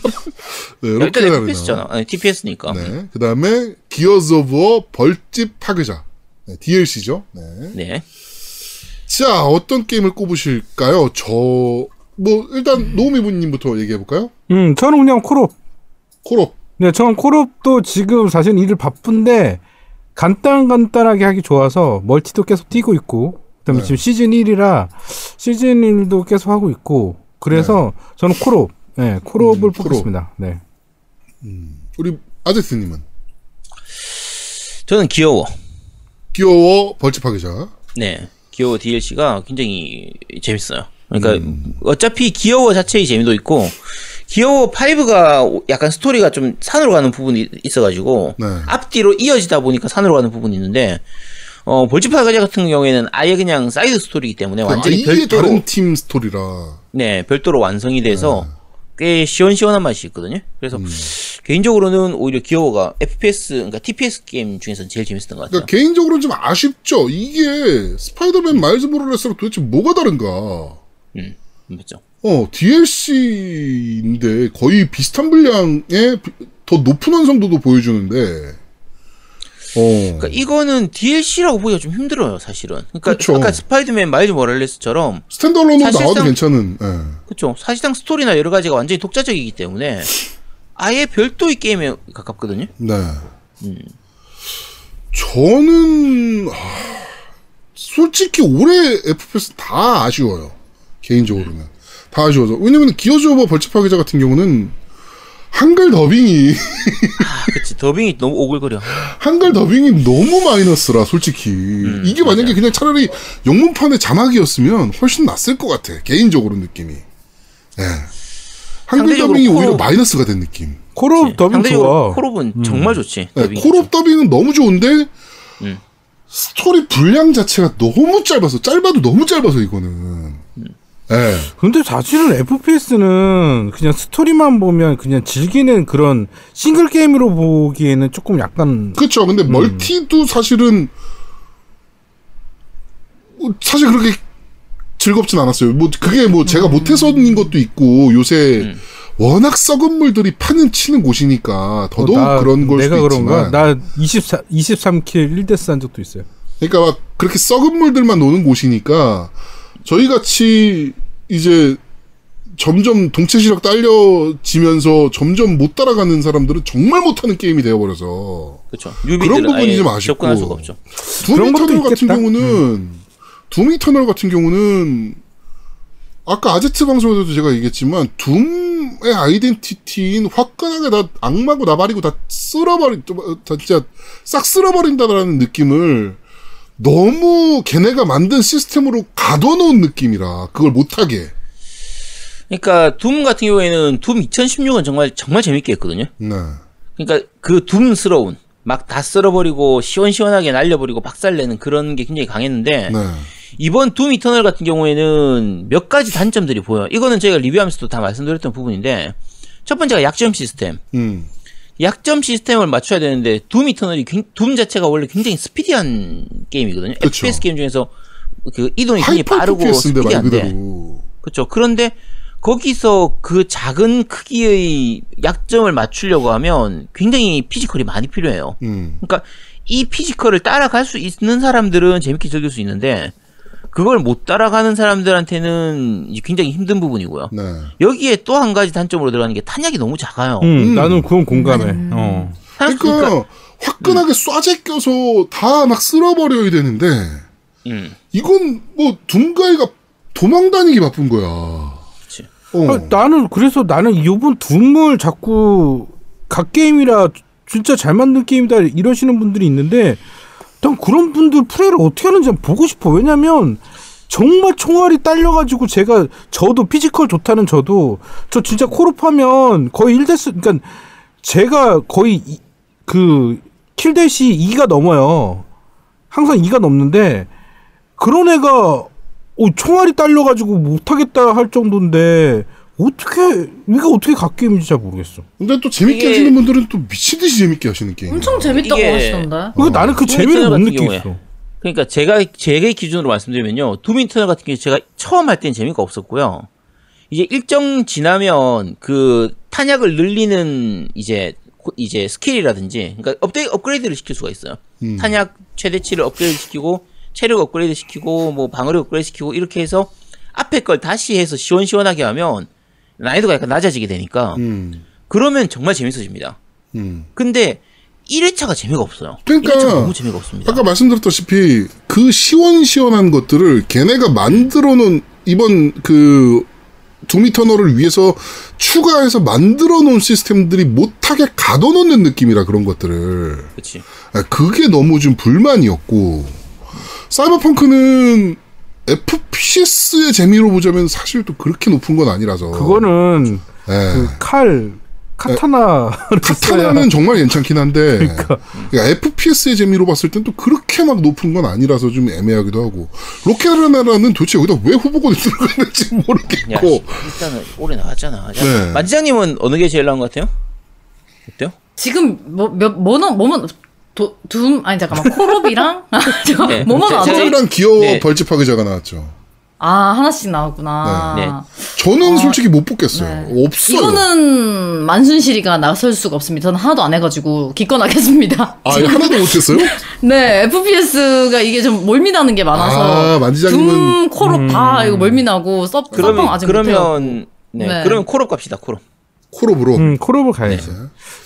네, 일단 Rocket Arena. FPS잖아. 아니, TPS니까. 네, 그 다음에 Gears of War 벌집 파괴자 네, DLC죠. 네. 네. 자, 어떤 게임을 꼽으실까요? 저, 뭐, 일단, 노우미부님부터 얘기해볼까요? 음, 저는 그냥 콜옵. 콜옵. 네, 저는 콜옵도 지금 사실 일을 바쁜데 간단 간단하게 하기 좋아서 멀티도 계속 뛰고 있고 그다음에 네. 지금 시즌 1이라 시즌 1도 계속 하고 있고 그래서 저는 콜옵, 네, 콜옵을 음, 뽑겠습니다. 네. 우리 아제트님은? 저는 귀여워. 귀여워, 벌집 파괴자. 네. 귀여워 DLC가 굉장히 재밌어요. 그러니까 어차피 귀여워 자체의 재미도 있고 귀여워 5가 약간 스토리가 좀 산으로 가는 부분이 있어가지고 네. 앞뒤로 이어지다 보니까 산으로 가는 부분이 있는데 어 벌집 파괴자 같은 경우에는 아예 그냥 side story이기 때문에 완전히 아예 별도로 다른 팀 스토리라. 네 별도로 완성이 돼서 꽤 시원시원한 맛이 있거든요. 그래서 개인적으로는 오히려 기어워가 FPS, 그러니까 TPS 게임 중에서 제일 재밌었던 것 같아요. 그러니까 개인적으로는 좀 아쉽죠. 이게 Spider-Man Miles Morales랑 도대체 뭐가 다른가? 음, 맞죠. 어, DLC인데 거의 비슷한 분량의 비- 더 높은 완성도도 보여주는데, 어, 그러니까 이거는 DLC라고 보기가 좀 힘들어요, 사실은. 그러니까 그쵸. 아까 Spider-Man Miles Morales처럼 standalone으로 나와도 사실상- 괜찮은, 예. 그렇죠. 사실상 스토리나 여러 가지가 완전히 독자적이기 때문에 아예 별도의 게임에 가깝거든요. 네. 저는 하, 솔직히 올해 FPS 다 아쉬워요. 개인적으로는 다 아쉬워서 왜냐면 Gears of War 벌집 파괴자 같은 경우는 한글 더빙이 아, 그치. 더빙이 너무 오글거려. 한글 더빙이 너무 마이너스라 솔직히 이게 만약에 그냥 차라리 영문판의 자막이었으면 훨씬 낫을 것 같아 개인적으로 느낌이. 예. 한글 더빙이 오히려 콜- 마이너스가 된 느낌. 콜옵 더빙 좋아. 콜옵은 정말 좋지. 네, 콜옵 더빙은 너무 좋은데 음. 스토리 분량 자체가 너무 짧아서 짧아도 너무 짧아서 이거는. 음. 예. 근데 사실은 FPS는 그냥 스토리만 보면 그냥 즐기는 그런 싱글 게임으로 보기에는 조금 약간 그렇죠. 근데 음. 멀티도 사실은 뭐 사실 그렇게 즐겁진 않았어요. 뭐 그게 뭐 제가 음. 못해서인 것도 있고 요새 워낙 썩은 물들이 판을 치는 곳이니까 더더욱 어, 나- 그런 걸 내가 수도 그런가? 있지만. 나 24, 23kill 1death 한 적도 있어요. 그러니까 막 그렇게 썩은 물들만 노는 곳이니까 저희 같이 이제 점점 동체 시력 딸려지면서 점점 못 따라가는 사람들은 정말 못하는 게임이 되어버려서 그렇죠. 뉴비들은 부분이 좀 아쉽고. 접근할 수가 없죠. 그런 두미터널 같은 있겠다. 경우는 두미터널 같은 경우는 아까 아제트 방송에서도 제가 얘기했지만 둠의 아이덴티티인 화끈하게 다 악마고 나발이고 다 쓸어버린 다 진짜 싹 쓸어버린다라는 느낌을 너무 걔네가 만든 시스템으로 가둬놓은 느낌이라 그걸 못하게 그러니까 둠 같은 경우에는 둠 2016은 정말 정말 재밌게 했거든요. 네. 그러니까 그 둠스러운 막 다 쓸어버리고 시원시원하게 날려버리고 박살내는 그런 게 굉장히 강했는데 네. 이번 둠 이터널 같은 경우에는 몇 가지 단점들이 보여요. 이거는 저희가 리뷰하면서도 다 말씀드렸던 부분인데 첫 번째가 약점 시스템. 음. 약점 시스템을 맞춰야 되는데 Doom Eternal이 굉- Doom 자체가 원래 굉장히 스피디한 게임이거든요. 그쵸. FPS 게임 중에서 그 이동이 굉장히 빠르고 스피디한데. 그렇죠. 그런데 거기서 그 작은 크기의 약점을 맞추려고 하면 굉장히 physical이 많이 필요해요. 음. 그러니까 이 physical을 따라갈 수 있는 사람들은 재밌게 즐길 수 있는데 그걸 못 따라가는 사람들한테는 굉장히 힘든 부분이고요. 네. 여기에 또 한 가지 단점으로 들어가는 게 탄약이 너무 작아요. 음, 나는 그건 공감해. 어. 탄약- 그러니까 화끈하게 쏴재 껴서 다 막 쓸어버려야 되는데 음, 이건 뭐 둠가이가 도망 다니기 바쁜 거야. 어. 아, 나는 그래서 나는 이번 둠을 자꾸 각 게임이라 진짜 잘 만든 게임이다 이러시는 분들이 있는데 난 그런 분들 플레이를 어떻게 하는지 보고 싶어. 왜냐면 정말 총알이 딸려가지고 제가 저도 physical 좋다는 저도 저 진짜 콜옵하면 거의 1death 그러니까 제가 거의 이- 그 kill death 2가 넘어요. 항상 2가 넘는데 그런 애가 어, 총알이 딸려가지고 못하겠다 할 정도인데 어떻게 이게 어떻게 god 게임인지 잘 모르겠어. 근데 또 재밌게 이게- 하시는 분들은 또 미친 듯이 재밌게 하시는 게임. 엄청 재밌다고 이게- 하시던데. 그러니까 나는 그 Doom 재미를 못 느끼겠어. 경우에. 그러니까 제가 제 기준으로 말씀드리면요. Doom Eternal 같은 경우 제가 처음 할 때는 재미가 없었고요. 이제 일정 지나면 그 탄약을 늘리는 이제 고- 이제 스킬이라든지 그러니까 업데이 업그레이드를 시킬 수가 있어요. 음. 탄약 최대치를 업그레이드 시키고 체력 업그레이드 시키고 뭐 방어력 업그레이드 시키고 이렇게 해서 앞에 걸 다시 해서 시원시원하게 하면 난이도가 약간 낮아지게 되니까 음. 그러면 정말 재밌어집니다. 음. 근데 1회차가 재미가 없어요. 그러니까 1회차가 너무 재미가 없습니다. 아까 말씀드렸다시피 그 시원시원한 것들을 걔네가 만들어 놓은 이번 그 두미터널을 위해서 추가해서 만들어 놓은 시스템들이 못하게 가둬놓는 느낌이라 그런 것들을 그치. 아, 그게 너무 좀 불만이었고 사이버펑크는 FPS의 재미로 보자면 사실 또 그렇게 높은 건 아니라서 그거는 예. 그칼 카타나 카타나는 정말 괜찮긴 한데 그러니까. FPS의 재미로 봤을 땐 또 그렇게 막 높은 건 아니라서 좀 애매하기도 하고 로켓아레나는 도대체 여기다 왜 후보군에 들어갔는지 모르겠고 야, 씨, 일단은 올해 나왔잖아. 자, 네. 만지장님은 어느 게 제일 나은 것 같아요? 어때요? 지금 뭐 몇 뭐는 뭐만 도 둠 아니 잠깐만 코롭이랑 아, 네. 제- 나왔죠? 제- 코롭이랑 귀여워 네. 벌집 파괴자가 나왔죠. 아 하나씩 나왔구나. 네. 네. 저는 어, 솔직히 못 뽑겠어요. 네. 없어요. 이거는 만순실이가 나설 수가 없습니다. 저는 하나도 안 해가지고 기권하겠습니다. 아, 하나도 못했어요? 네, FPS가 이게 좀 멀미나는 게 많아서 아, 만지장님은- Doom, 콜옵 다 이거 멀미나고 사, 사펑 그러면 아직 못해요. 그러면 네, 네. 그러면 콜옵 갑시다. 콜옵. 콜옵으로. 음, 콜옵을 가야죠.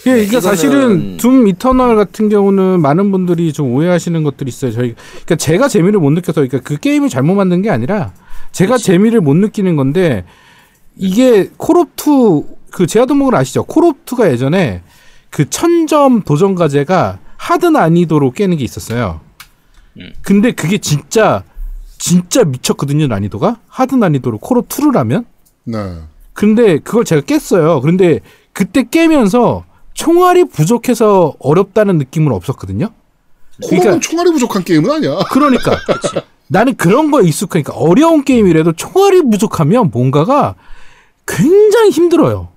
예, 이게 이거는- 사실은 Doom Eternal 같은 경우는 많은 분들이 좀 오해하시는 것들이 있어요. 저희 그러니까 제가 재미를 못 느껴서 그러니까 그 게임을 잘못 만든 게 아니라 제가 재미를 못 느끼는 건데 이게 콜옵 2 그 제아도목을 아시죠? 콜옵 2가 예전에 그 천점 도전 과제가 하드 난이도로 깨는 게 있었어요. 근데 그게 진짜 진짜 미쳤거든요 난이도가 하드 난이도로 콜옵 2를 하면 네. 근데 그걸 제가 깼어요. 그런데 그때 깨면서 총알이 부족해서 어렵다는 느낌은 없었거든요. 코롭은 그러니까- 총알이 부족한 게임은 아니야. 그러니까 나는 그런 거에 익숙하니까 어려운 게임이라도 총알이 부족하면 뭔가가 굉장히 힘들어요.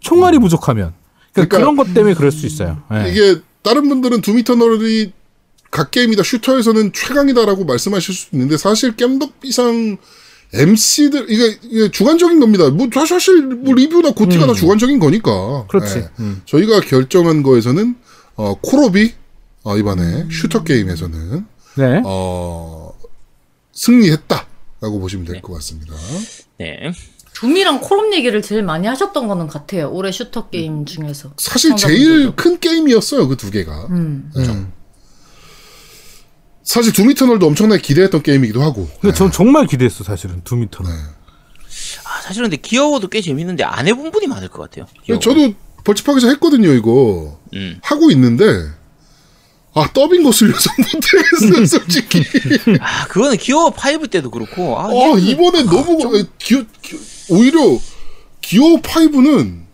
총알이 부족하면. 그러니까, 그러니까 그런 것 때문에 그럴 수 있어요. 예. 이게 다른 분들은 두미터널이 각 게임이다 슈터에서는 최강이다라고 말씀하실 수 있는데 사실 겜덕비상 MC들 이게, 이게 주관적인 겁니다. 뭐 사실 뭐 리뷰나 고티가 다 주관적인 거니까. 음. 그렇지. 예. 음. 저희가 결정한 거에서는 어, 콜옵이 어, 이번에 슈터 게임에서는 네. 어, 승리했다라고 보시면 될것 같습니다. 네. Doom이랑 콜옵 얘기를 제일 많이 하셨던 거는 같아요. 올해 슈터 게임 중에서. 사실. 제일 큰 게임이었어요 그 두 개가. 음. 음. 사실 Doom Eternal도 엄청나게 기대했던 게임이기도 하고. 근데 전 정말 기대했어 사실은 Doom Eternal. 아, 사실은 근데 기어워도 꽤 재밌는데 안 해본 분이 많을 것 같아요. 기어워. 저도 벌칙하기서 했거든요 이거 음. 하고 있는데 아 더빙 거슬려서 못하겠어요 솔직히. 아, 그거는 귀여워 Five 때도 그렇고. 아, 아 이번에 너무 기어, 기- 오히려 기어 5는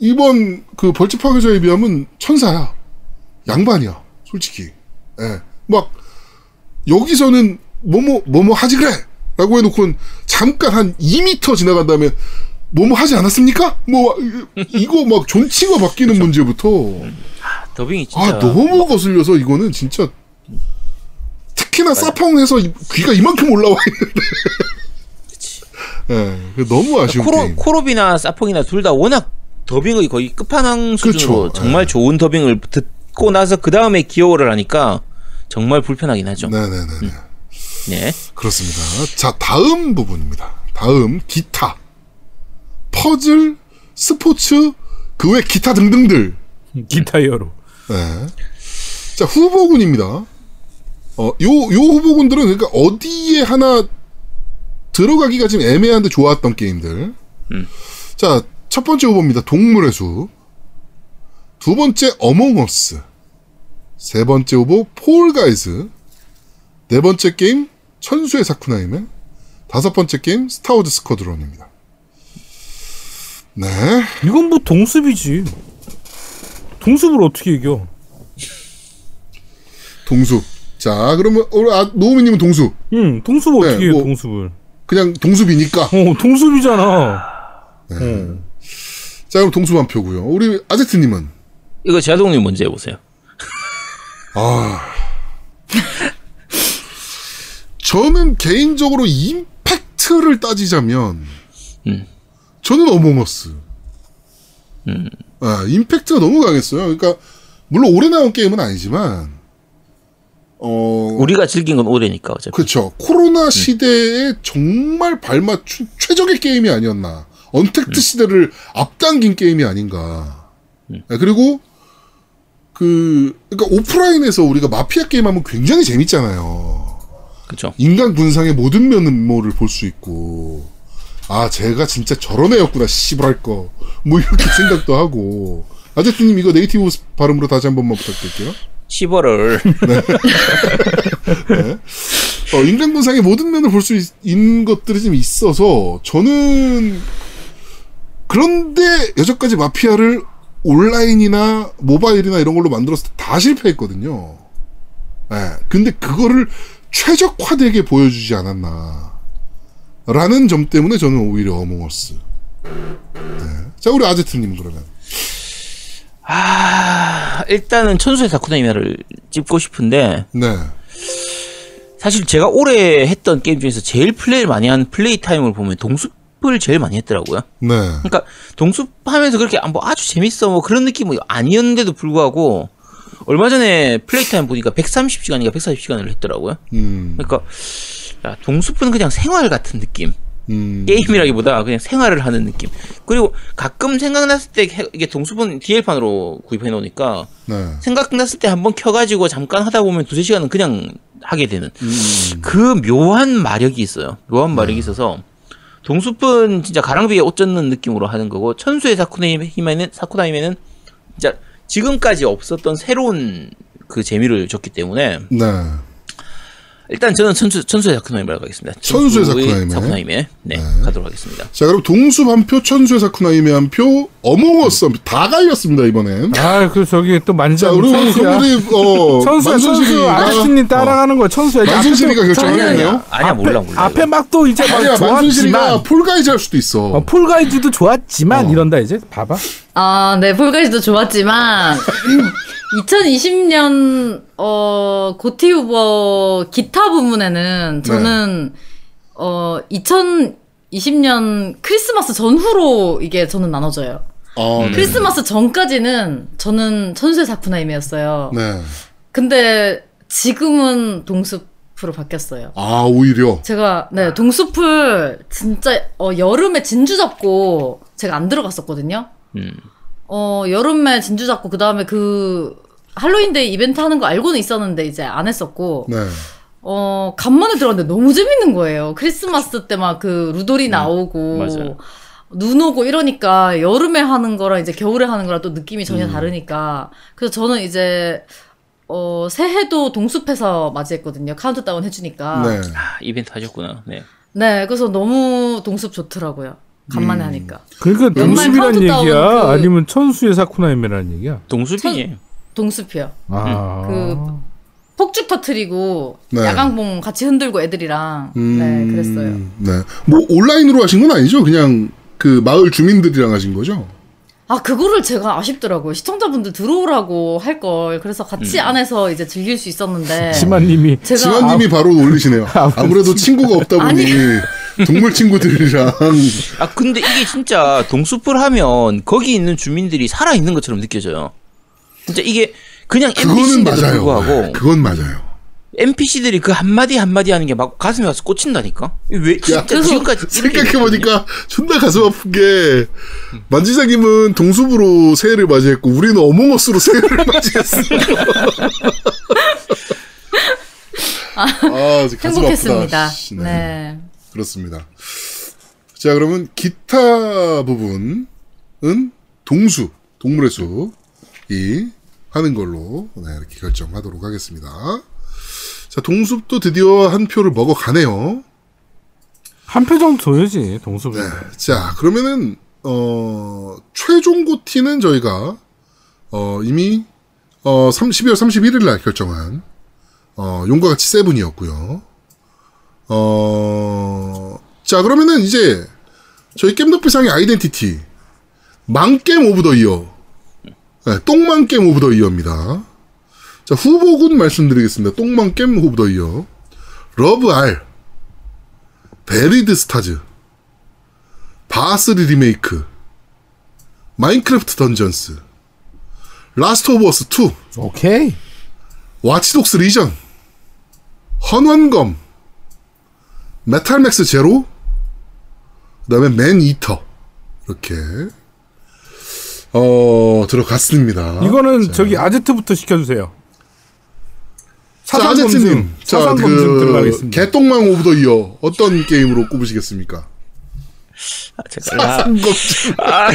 이번 그 벌칙 파괴자에 비하면 천사야 양반이야 솔직히 예. 막 여기서는 뭐뭐 뭐뭐 하지 그래 라고 해놓고 잠깐 한 2미터 지나간 다음에 뭐뭐 하지 않았습니까? 뭐 이거 막 존치가 바뀌는 문제부터 더빙이 진짜. 아 너무 거슬려서 이거는 진짜 특히나 사펑에서 이- 귀가 이만큼 올라와 있는데 예, 그 너무 아쉬운 코로, 게임. 코롭이나 사펑이나 둘 다 워낙 더빙이 거의 끝판왕 수준으로 그쵸. 정말 좋은 더빙을 듣고 나서 그 다음에 기여를 하니까 정말 불편하긴 하죠. 네네네. 네. 그렇습니다. 자, 다음 부분입니다. 다음, 기타. 퍼즐, 스포츠, 그 외 기타 등등들. 기타 히어로. 네. 자, 후보군입니다. 어, 요, 요 후보군들은 그러니까 어디에 하나 들어가기가 좀 애매한데 좋았던 게임들. 음. 자, 첫 번째 후보입니다. 동물의 숲. 두 번째, Among Us. 세 번째 후보, Fall Guys. 네 번째 게임, 천수의 사쿠나히메. 다섯 번째 게임, Star Wars Squadrons입니다. 네. 이건 뭐 동숲이지. 동숲을 어떻게 이겨? 동숲. 자, 그러면, 우리 아, 노우미님은 동숲. 응, 동숲 어떻게 네, 이겨 뭐- 동숲을? 그냥 동숲이니까. 어, 동숲이잖아. 어. 자, 그럼 동숲 한 표고요. 우리 아제트님은 이거 제아동님 먼저 해보세요. 아 저는 개인적으로 임팩트를 따지자면 음. 저는 어몽어스. 아, 임팩트가 너무 강했어요. 그러니까 물론 오래 나온 게임은 아니지만 어 우리가 즐긴 건 올해니까 어차피. 그렇죠. 코로나 시대에 정말 발맞춘 최적의 게임이 아니었나. 언택트 시대를 앞당긴 게임이 아닌가. 네, 그리고 그 그러니까 오프라인에서 우리가 마피아 게임 하면 굉장히 재밌잖아요. 그렇죠. 인간 군상의 모든 면모를 볼 수 있고 아 제가 진짜 저런 애였구나 씨발할 거뭐 이렇게 생각도 하고 아제트님 이거 네이티브 발음으로 다시 한 번만 부탁드릴게요. 시벌을 어, 인간 군상의 모든 면을 볼 수 있는 것들이 좀 있어서 저는 그런데 여태까지 마피아를 온라인이나 모바일이나 이런 걸로 만들었을 때 다 실패했거든요. 예. 근데 그거를 최적화되게 보여주지 않았나. 라는 점 때문에 저는 오히려 어몽어스. 네. 자, 우리 아제트님 그러면. 아, 일단은 천수의 사쿠나히메를 찝고 싶은데 네. 사실 제가 올해 했던 게임 중에서 제일 플레이를 많이 한 플레이 타임을 보면 동숲 을 제일 많이 했더라고요. 네. 그러니까 동숲 하면서 그렇게 뭐 아주 재밌어 뭐 그런 느낌은 아니었는데도 불구하고 얼마 전에 플레이 타임 보니까 130시간인가 140시간을 했더라고요. 음. 그러니까 야, 동숲은 그냥 생활 같은 느낌. 음. 게임이라기보다 그냥 생활을 하는 느낌. 그리고 가끔 생각났을 때 해- 이게 동숲은 DL판으로 구입해 놓으니까 네. 생각났을 때 한번 켜가지고 잠깐 하다 보면 두세 시간은 그냥 하게 되는 음. 그 묘한 마력이 있어요. 묘한 마력이 있어서 동숲은 진짜 가랑비에 옷 젖는 느낌으로 하는 거고 천수의 사쿠나이메는 사쿠나이메는 진짜 지금까지 없었던 새로운 그 재미를 줬기 때문에 네. 일단 저는 천수 천수의 사쿠나이메로 가겠습니다. 천수의 사쿠나이메. 사쿠나히메 네, 가도록 하겠습니다. 자, 그럼 동숲 한 표, 천수의 사쿠나히메 한 표, 표, 다 갈렸습니다, 이번엔. 아, 그 저기 또 자, 만지자 우리. 우리, 어, 천수 만순실이가. 아저씨님 따라가는 거야. 천수야. 만순실이가 결정했네요. 아니야, 몰라 몰라. 앞에 막 또 이제 막 아니야, 만순실이가 좋았지만 Fall Guys 할 수도 있어. 어, Fall Guys도 좋았지만 어. 이런다 이제 봐봐. 아, 네, Fall Guys도 좋았지만, 2020년, 어, GOTY 후보 기타 부문에는 저는, 어, 2020년 크리스마스 전후로 이게 저는 나눠져요. 아, 네. 크리스마스 전까지는 저는 천수의 사쿠나임이었어요. 네. 근데 지금은 동숲으로 바뀌었어요. 아, 오히려. 제가 네 동숲을 진짜 어, 여름에 진주 잡고 제가 안 들어갔었거든요. 음. 어 여름에 진주 잡고 그 다음에 그 할로윈데이 이벤트 하는 거 알고는 있었는데 이제 안 했었고 네. 어 간만에 들어갔는데 너무 재밌는 거예요. 크리스마스 때 막 그 루돌이 나오고 맞아요. 눈 오고 이러니까 여름에 하는 거랑 이제 겨울에 하는 거랑 또 느낌이 전혀 다르니까 그래서 저는 이제 어 새해도 동숲에서 맞이했거든요. 카운트다운 해주니까. 네. 아, 이벤트 하셨구나. 네. 네, 그래서 너무 동숲 좋더라고요. 간만에 음. 하니까. 그러니까 동숲이란 얘기야? 그- 아니면 천수의 사쿠나히메라는 얘기야? 동숲이지. 동숲이요. 아. 그 폭죽 터트리고 네. 야광봉 같이 흔들고 애들이랑 음, 네 그랬어요. 네. 뭐, 온라인으로 하신 건 아니죠? 그냥 그 마을 주민들이랑 하신 거죠? 아 그거를 제가 아쉽더라고요. 시청자분들 들어오라고 할 걸 그래서 같이 안에서 이제 즐길 수 있었는데 지만님이 제가 지만님이 바로 올리시네요. 아, 아무래도 친구가 없다 보니 동물 친구들이랑 아 근데 이게 진짜 동숲을 하면 거기 있는 주민들이 살아 있는 것처럼 느껴져요. 진짜 이게 그냥 그거는 NPC인데도 맞아요. 불구하고 그건 맞아요. NPC들이 그 한마디 한마디 하는 게 막 가슴에 와서 꽂힌다니까. 왜 진짜 그래서 지금까지 이렇게 생각해 보니까 존나 가슴 아픈 게 만지장님은 동숲으로 새해를 맞이했고 우리는 어몽어스로 새해를 맞이했어. 아, 가슴 행복했습니다. 아프다. 씨, 네. 그렇습니다. 자, 그러면 기타 부분은 동수, 동물의 숲이 하는 걸로 네, 이렇게 결정하도록 하겠습니다. 자, 동숲도 드디어 한 표를 먹어가네요. 한 표 정도 줘야지 동숲이. 네. 자, 그러면은, 어, 최종 고티는 저희가, 어, 이미, 어, 3, 12월 31일 날 결정한, 어, 용과 같이 세븐이었고요. 어, 자, 그러면은 이제, 저희 겜덕비상의 아이덴티티, 망겜 of the year. 네, 똥망겜 of the year입니다. 자, 후보군 말씀드리겠습니다. 똥망겜 of the year. LoveR. Buried Stars. 바하3 리메이크. Minecraft Dungeons. Last of Us 2. 오케이. Watch Dogs Legion. 헌원검. Metal Max Xeno. 그 다음에 Maneater. 이렇게. 어, 들어갔습니다. 이거는 저기 아제트부터 시켜주세요. 자, 사상. 검증, 자, 사상 검증 그, 들어가겠습니다. 개똥망 of the year. 어떤 게임으로 꼽으시겠습니까? 아, 잠깐. 아, 사상 검증. 아,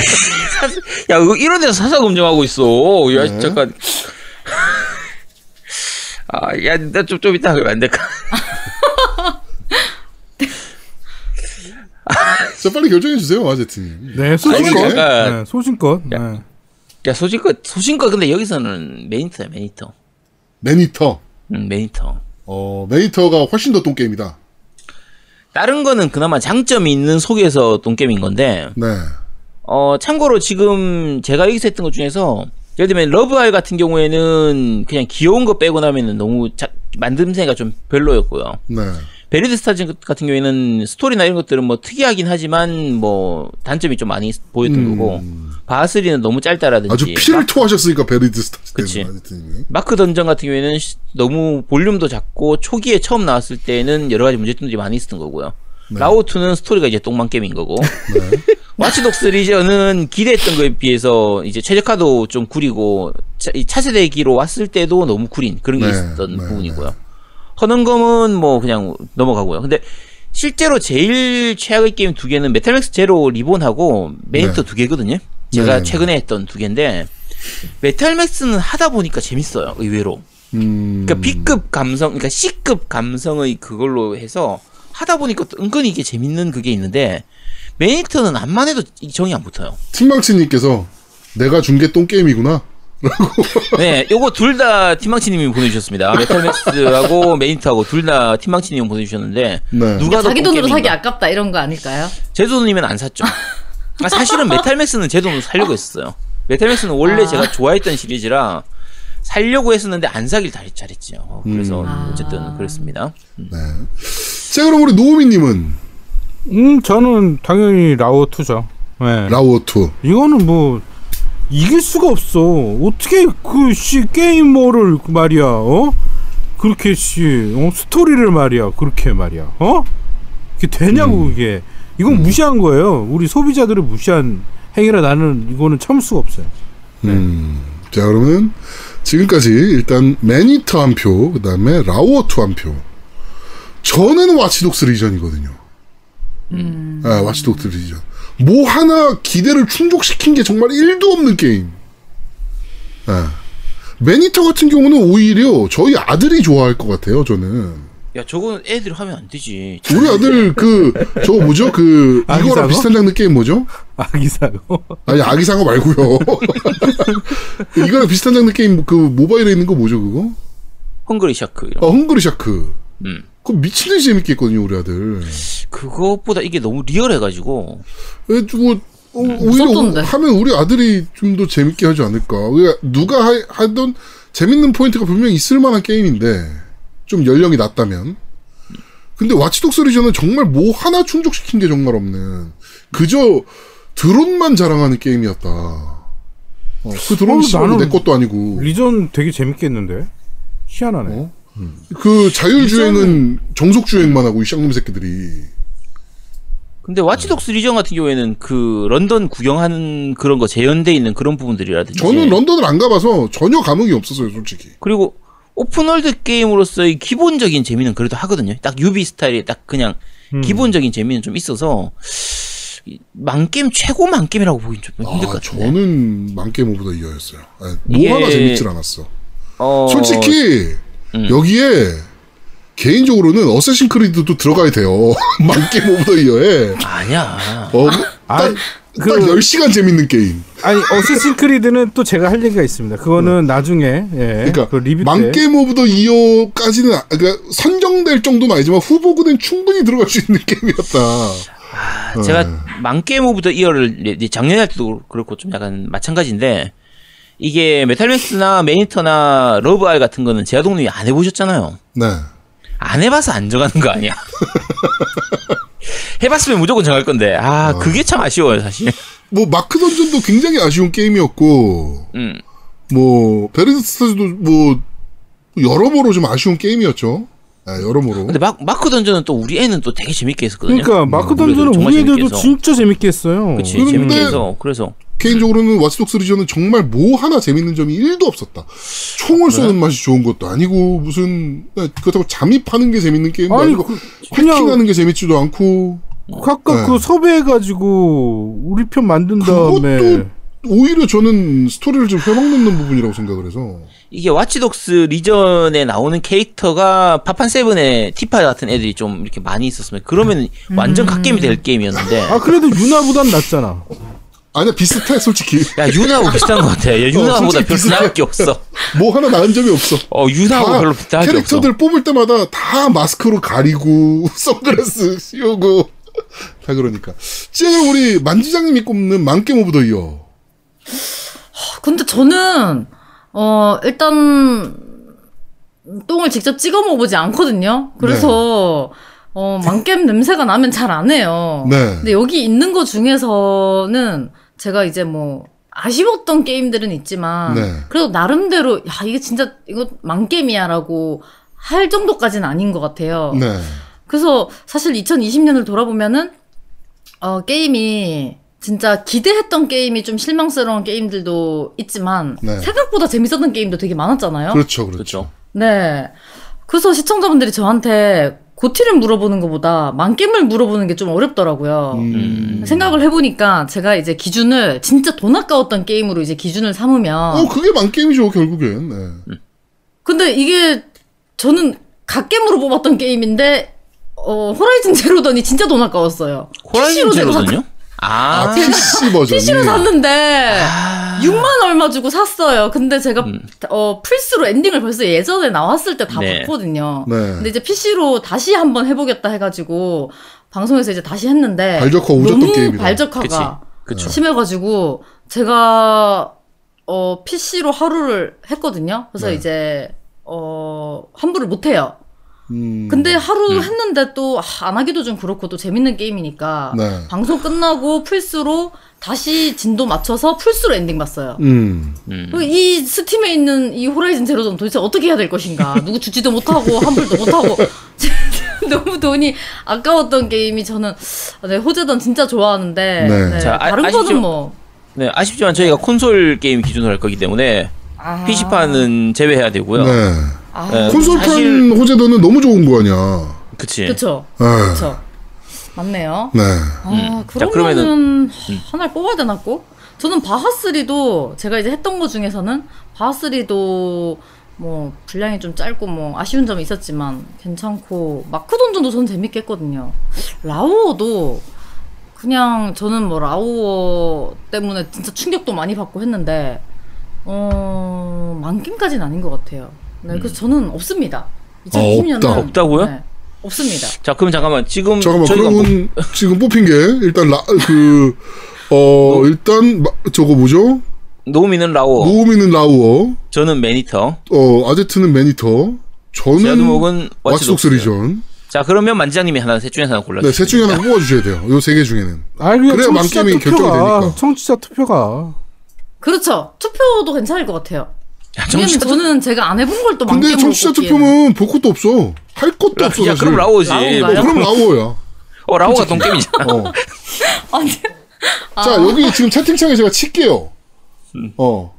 야, 이거 이런 데서 사상 검증하고 있어. 야, 네. 잠깐. 아, 야, 나 좀, 좀 이따 하면 안 될까? 자, 빨리 결정해 주세요, 아제트님. 네, 소신껏. 아니, 잠깐. 네, 소신껏. 네. 야, 소신껏, 소신껏, 근데 여기서는 메니터야, 메니터. 매니터. 음, 메니터. 어, 매니터가 훨씬 더 똥게임이다. 다른 거는 그나마 장점이 있는 속에서 똥게임인 건데, 네. 어, 참고로 지금 제가 여기서 했던 것 중에서 예를 들면 LoveR 같은 경우에는 그냥 귀여운 거 빼고 나면은 너무 자, 만듦새가 좀 별로였고요. 네. Buried Stars 같은 경우에는 스토리나 이런 것들은 뭐 특이하긴 하지만 뭐 단점이 좀 많이 보였던 거고 바하 three는 너무 짧다라든지 음. 아주 피를 토하셨으니까 Buried Stars 그치. 마크 던전 같은 경우에는 시- 너무 볼륨도 작고 초기에 처음 나왔을 때는 여러 가지 문제점들이 많이 있었던 거고요. 라오2는 스토리가 이제 똥망 게임인 거고. Watch Dogs Legion은 기대했던 거에 비해서 이제 최적화도 좀 구리고 차, 이 차세대기로 왔을 때도 너무 구린 그런 게 네, 있었던 네, 부분이고요. 헌원검은 뭐 그냥 넘어가고요. 근데 실제로 제일 최악의 게임 두 개는 Metal Max Xeno Reborn하고 Maneater 네. 두 개거든요. 제가 네, 네. 최근에 했던 두 개인데 Metal Max는 하다 보니까 재밌어요. 의외로. 음. 그러니까 B급 감성, 그러니까 C급 감성의 그걸로 해서 하다 보니까 또 은근히 이게 재밌는 그게 있는데 Maneater는 암만 해도 이 정이 안 붙어요. 팀망치님께서 내가 준 게 똥 게임이구나. 네, 요거 둘 다 팀망치님이 보내주셨습니다. Metal Max하고 Maneater하고 둘 다 팀망치님이 보내주셨는데 네. 누가 더 자기 돈으로? 사기 아깝다 이런 거 아닐까요? 제 돈이면 안 샀죠. 아, 사실은 Metal Max는 제 돈으로 살려고 했었어요. Metal Max는 원래 아. 제가 좋아했던 시리즈라 살려고 했었는데 안 사길 잘, 잘했죠. 어, 그래서 음. 어쨌든 그랬습니다. 자 그럼 우리 노우미님은 음, 저는 당연히 라오 2죠. 네. 라오2. 이거는 뭐 이길 수가 없어. 어떻게 그 씨 게이머를 그 말이야, 어? 그렇게 씨 어? 스토리를 말이야, 그렇게 말이야, 어? 이게 되냐고 그게. 이건 무시한 거예요. 우리 소비자들을 무시한 행위라 나는 이거는 참을 수가 없어요. 음. 자 그러면 지금까지 일단 Maneater 한 표, 그 다음에 라오어2 한 표. 저는 Watch Dogs Legion이거든요. 음. 아, Watch Dogs Legion. 뭐 하나 기대를 충족시킨 게 정말 1도 없는 게임. 아. Maneater 같은 경우는 오히려 저희 아들이 좋아할 것 같아요, 저는. 야, 저건 애들이 하면 안 되지. 우리 아들 그 저거 뭐죠? 그 아기 이거랑? 비슷한 장르 게임 뭐죠? 아기상어. 아니 아기상어 말고요. 이거랑 비슷한 장르 게임 그 모바일에 있는 거 뭐죠 그거? 헝그리 샤크. 어 Hungry Shark. 음. 그거 미친 듯이 재밌게 했거든요 우리 아들. 그것보다 이게 너무 리얼해가지고 그래가지고 어, 오히려 무섭던데. 하면 우리 아들이 좀 더 재밌게 하지 않을까. 누가 하, 하던 재밌는 포인트가 분명히 있을 만한 게임인데 좀 연령이 낮다면. 근데 와치독스 리전은 정말 뭐 하나 충족시킨 게 정말 없는 그저 드론만 자랑하는 게임이었다. 어, 그 드론 어, 내 것도 아니고 리전 되게 재밌겠는데. 희한하네. 어? 그 자율주행은 정속주행만 하고 이 쌍놈 새끼들이 근데 와치독스 리전 같은 경우에는 그 런던 구경하는 그런 거 재현돼 있는 그런 부분들이라든지 저는 런던을 안 가봐서 전혀 감흥이 없었어요 솔직히 그리고 open world 게임으로서의 기본적인 재미는 그래도 하거든요. 딱 유비 스타일의 딱 그냥 음. 기본적인 재미는 좀 있어서 이 망게임 최고 망게임이라고 보긴 좀 힘들 아, 것 같은데. 저는 망게임 of the year였어요. 아니, 뭐 이게- 하나 재밌질 않았어. 어, 솔직히 음. 여기에 개인적으로는 어쌔신 크리드도 들어가야 돼요. 망게임 of the year에. 아니야. 어, 아, 딱, 그- 딱 10시간 재밌는 게임. 아니 어쌔신 크리드는 또 제가 할 얘기가 있습니다. 그거는 나중에 예, 그러니까 그 리뷰 때 망게임 of the year까지는 아- 그러니까 선정될 정도는 아니지만 후보군엔 충분히 들어갈 수 있는 게임이었다. 어. 제가 망게임 of the year를 이제 작년에 할 때도 그렇고 좀 약간 마찬가지인데 이게 메탈맥스나 매니터나 러브알 같은 거는 제아동님이 안 해보셨잖아요. 네. 안 해봐서 안 정하는 거 아니야. 해봤으면 무조건 정할 건데 아 그게 참 아쉬워요 사실. 뭐 마크 던전도 굉장히 아쉬운 게임이었고 음. 뭐 베르스타즈도 뭐 여러모로 좀 아쉬운 게임이었죠. 아, 여러모로. 근데 마, 마크 던전은 또 우리 애는 또 되게 재밌게 했었거든요. 그러니까 마크 음, 던전은 우리 애들도. 진짜 재밌게 했어요. 그치 재밌게 해서 그래서 개인적으로는 와치독스 리전은 정말 뭐 하나 재밌는 점이 1도 없었다. 총을 쏘는 맛이 좋은 것도 아니고 무슨 네, 그렇다고 잠입하는 게 재밌는 게임도 아니, 아니고 그- 해킹하는 게 재밌지도 않고 각각 네. 그 섭외해가지고 우리 편 만든 다음에 그것도 오히려 저는 스토리를 좀 회먹는 부분이라고 생각을 해서 이게 와치독스 리전에 나오는 캐릭터가 파판 세븐의 티파 같은 애들이 좀 이렇게 많이 있었으면 그러면 완전 갓게임이 될 게임이었는데 아 그래도 유나보단 낫잖아. 아니야 비슷해 솔직히 야 유나하고 비슷한 것 같아. 야, 유나보다 솔직히 별 비슷해. 나을 게 없어. 뭐 하나 나은 점이 없어. 어 유나하고 다 별로 비슷할 게 없어. 캐릭터들 뽑을 때마다 다 마스크로 가리고 선글라스 씌우고 다 그러니까. 지금 우리 만지장님이 꼽는 망게임 of the year. 근데 저는 어 일단 똥을 직접 찍어 먹어보지 않거든요. 그래서 어 망겜 냄새가 나면 잘 안 해요. 네. 근데 여기 있는 거 중에서는 제가 이제 뭐 아쉬웠던 게임들은 있지만 네. 그래도 나름대로 야 이게 진짜 이거 망겜이야라고 할 정도까지는 아닌 것 같아요. 네. 그래서 사실 2020년을 돌아보면은 어 게임이 진짜 기대했던 게임이 좀 실망스러운 게임들도 있지만 네. 생각보다 재밌었던 게임도 되게 많았잖아요. 그렇죠, 그렇죠. 그렇죠. 네. 그래서 시청자분들이 저한테 고티를 물어보는 것보다 만겜을 물어보는 게 좀 어렵더라고요. 음. 생각을 해보니까 제가 이제 기준을 진짜 돈 아까웠던 게임으로 이제 기준을 삼으면 어, 그게 만게임이죠, 결국엔. 네. 근데 이게 저는 갓겜으로 뽑았던 게임인데 어 호라이즌 제로던이 진짜 돈 아까웠어요. 호라이즌 제로던요? 아, 아, PC 버전이. PC로 샀는데 6만 얼마 주고 샀어요. 근데 제가 어 플스로 엔딩을 벌써 예전에 나왔을 때다 네. 봤거든요. 네. 근데 이제 PC로 다시 한번 해보겠다 해가지고 방송에서 이제 다시 했는데 발적화 너무 게임이다. 발적화가 그쵸. 심해가지고 제가 어 PC로 하루를 했거든요. 그래서 네. 이제 어 환불을 못 해요. 음. 근데 하루 했는데 또 안 하기도 좀 그렇고 또 재밌는 게임이니까 네. 방송 끝나고 플스로 다시 진도 맞춰서 플스로 엔딩 봤어요. 음. 음. 그이 스팀에 있는 이 호라이즌 제로 던 도대체 어떻게 해야 될 것인가? 누구 주지도 못하고 환불도 못하고 너무 돈이 아까웠던 게임이 저는 네, 호재던 진짜 좋아하는데 네. 네, 자, 아- 다른 아시죠? 거는 뭐 네, 아쉽지만 저희가 콘솔 게임 기준으로 할 거기 때문에 아, PC판은 제외해야 되고요. 네. 아, 네, 콘솔판 사실- 호재도는 너무 좋은 거 아니야. 그치. 그쵸 네. 그쵸 맞네요. 네. 아 자, 그러면은 그러면은- 하나를 뽑아야 되나 꼭? 저는 바하3도 제가 이제 했던 거 중에서는 바하3도 뭐 분량이 좀 짧고 뭐 아쉬운 점이 있었지만 괜찮고 마크 던전도 저는 재밌게 했거든요. 라오어도 그냥 저는 뭐 라오어 때문에 진짜 충격도 많이 받고 했는데 어 만겜까지는 아닌 것 같아요. 네, 그래서 저는 없습니다. 2020년은 없다. 없다고요? 네, 없습니다. 자, 그럼 잠깐만. 지금 잠깐만, 저희가 뭐, 그러면 지금 뽑힌 게, 일단, 라, 그, 어, 일단, 마- 저거 뭐죠? 노우미는 라오, 노우미는 라우어, 저는 매니터, 어, 아제트는 매니터, 저는 와치독스 와치독스 리전. 자, 그러면 만지장님이 하나 셋 중에서 하나 골라주세요. 네, 셋 중에 하나 뽑아주셔야 돼요. 요 세 개 중에는. 아 그래야 청취자 만겜이 결정이 투표가 되니까. 청취자 투표가 그렇죠. 투표도 괜찮을 것 같아요. 왜냐면 청취자 저는 제가 안 해본 걸 또 근데 만겜으로 청취자. 투표는 볼 것도 없어. 할 것도 없어. 야, 사실. 그럼 라오지. 어, 그럼 라오어야. 어, 라오가 똥게임이잖아. 어. 아니, 자, 여기 지금 채팅창에 제가 칠게요. 어.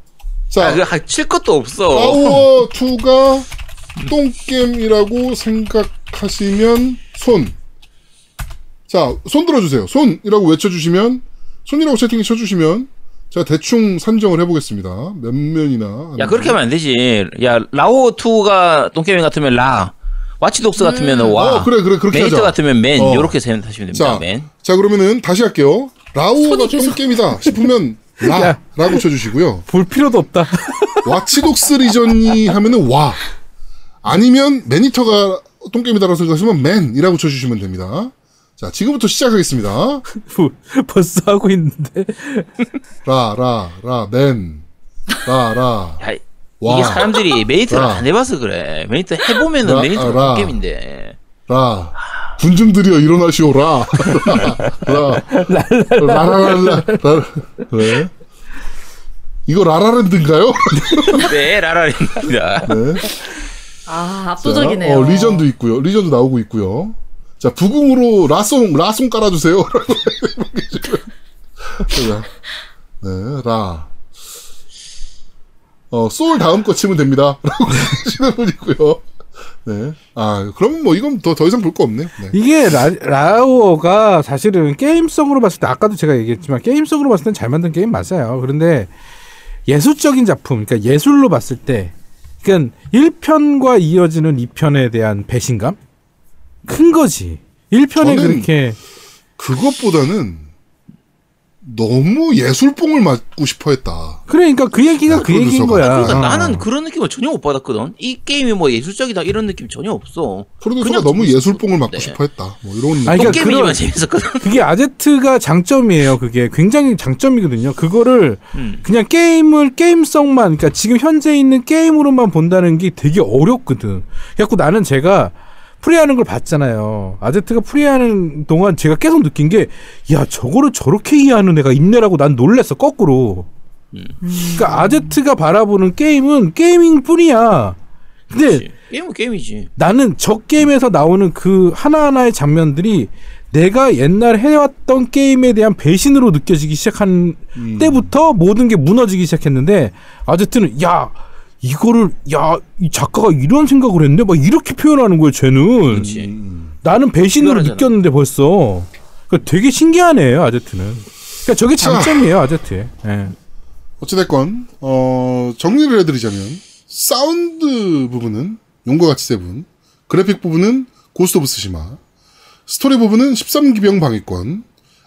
자, 아, 그, 칠 것도 없어. 라오어 2가 똥겜이라고 생각하시면 손. 자, 손 들어주세요. 손이라고 외쳐주시면, 손이라고 채팅에 쳐주시면, 제가 대충 산정을 해보겠습니다. 몇 면이나. 야, 그렇게 하면 안 되지. 야, 라오2가 똥게임 같으면 라, 와치독스 같으면 와, 어, 그래, 그래, 그렇게 하자. 같으면 맨, 어. 요렇게 생각하시면 됩니다, 자, 맨. 자, 그러면은 다시 할게요. 계속- 똥겜이다 싶으면, 라, 라고 쳐주시고요. 볼 필요도 없다. 와치독스 리전이 하면은 와. 아니면 매니터가 똥겜이다라고 생각하시면 맨이라고 쳐주시면 됩니다. 자, 지금부터 시작하겠습니다. 뭐, 벌써 하고 있는데 라, 라, 라, 맨. 라, 라. 야, 와. 이게 사람들이 매니터를 라. 안 해봐서 그래. 매니터 해보면은 라, 매니터가 라. 똥게임인데. 라. 군중들이여 일어나시오 라. 라. 라. 라라라라. 라. 왜? 이거 라라랜드인가요? 네, 라라입니다. 네. 아, 자, 압도적이네요. 어, 리전도 있고요. 리전도 나오고 있고요. 자, 브금으로 라송, 라송 깔아주세요. 네, 라. 어, 소울 다음 거 치면 됩니다. 라고 하시는 분이고요. 네. 아, 그럼 뭐 이건 더, 더 이상 볼 거 없네. 네. 이게 라, 라오어가 사실은 게임성으로 봤을 때 아까도 제가 얘기했지만 게임성으로 봤을 땐 잘 만든 게임 맞아요. 그런데 예술적인 작품, 그러니까 예술로 봤을 때, 그러니까 1편과 이어지는 2편에 대한 배신감? 큰 거지. 1편에 저는 그렇게 그것보다는 너무 예술뽕을 맞고 싶어 했다. 그러니까 그 얘기가 아, 그 얘기인. 거야. 그러니까 어. 나는 그런 느낌을 전혀 못 받았거든. 이 게임이 뭐 예술적이다 이런 느낌 전혀 없어. 프로듀서가 그냥 너무. 예술뽕을 맞고 네. 싶어 했다. 뭐 이런 아니, 똥 그러니까 그런- 재밌었거든. 그게 아제트가 장점이에요. 그게 굉장히 장점이거든요. 그거를 음. 그냥 게임을 게임성만 그러니까 지금 현재 있는 게임으로만 본다는 게 되게 어렵거든. 그래갖고 나는 제가 플레이하는 걸 봤잖아요. 아제트가 플레이하는 동안 제가 계속 느낀 게 야 저거를 저렇게 이해하는 애가 있네라고 난 놀랬어 거꾸로. 그러니까 아제트가 바라보는 게임은 게이밍 뿐이야. 근데 그렇지. 게임은 게임이지. 나는 저 게임에서 나오는 그 하나하나의 장면들이 내가 옛날 해왔던 게임에 대한 배신으로 느껴지기 시작한 음. 때부터 모든 게 무너지기 시작했는데 아제트는 야 이거를 야 이 작가가 이런 생각을 했네 막 이렇게 표현하는 거예요 쟤는 그렇지. 나는 배신으로. 느꼈는데 벌써 그러니까 되게 신기하네 아제트는 그러니까 저게 자. 장점이에요 아제트의 예. 어찌됐건 어, 정리를 해드리자면 사운드 부분은 용과 같이 세븐, 그래픽 부분은 고스트 오브 쓰시마, 스토리 부분은 13기병 방위권,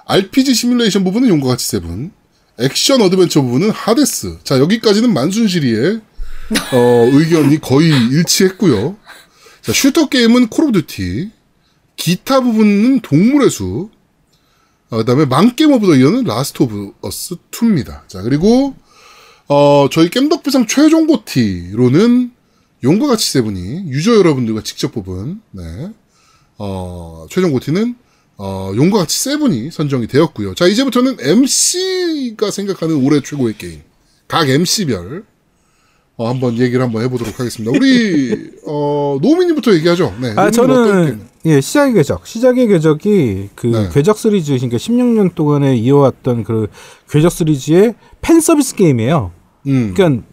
RPG 시뮬레이션 부분은 용과 같이 세븐, 액션 어드벤처 부분은 하데스. 자 여기까지는 만순실이의 어, 의견이 거의 일치했고요. 자 슈터 게임은 콜 오브 듀티, 기타 부분은 동물의 숲, 어, 그다음에 망게임 of the year는 라스트 오브 어스 2입니다. 자 그리고 어, 저희 겜덕비상 최종 고티로는 용과 같이 세븐이 유저 여러분들과 직접 뽑은 네. 어, 최종 고티는 어, 용과 같이 세븐이 선정이 되었고요. 자 이제부터는 MC가 생각하는 올해 최고의 게임 각 MC별 어, 한번 얘기를 한번 해보도록 하겠습니다. 우리 어, 노미님부터 얘기하죠. 네, 아 저는? 예 시작의 궤적 시작의 궤적이 그 네. 궤적 시리즈 그러니까 16년 동안에 이어왔던 그 궤적 시리즈의 팬 서비스 게임이에요. 음, 그러니까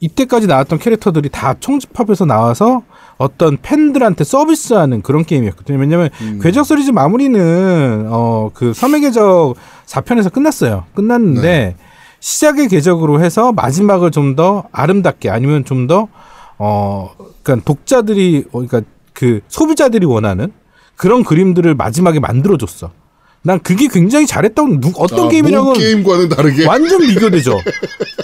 이때까지 나왔던 캐릭터들이 다 총집합해서 나와서 어떤 팬들한테 서비스하는 그런 게임이었거든요. 왜냐면 음. 궤적 시리즈 마무리는 어 그 섬의 궤적 4편에서 끝났어요. 끝났는데 네. 시작의 궤적으로 해서 마지막을 좀 더 아름답게 아니면 좀 더 어 그러니까 독자들이 어, 그러니까 그 소비자들이 원하는 그런 그림들을 마지막에 만들어 줬어. 난 그게 굉장히 잘했다고 누, 어떤 아, 게임이랑은 모 게임과는 다르게 완전 비교되죠.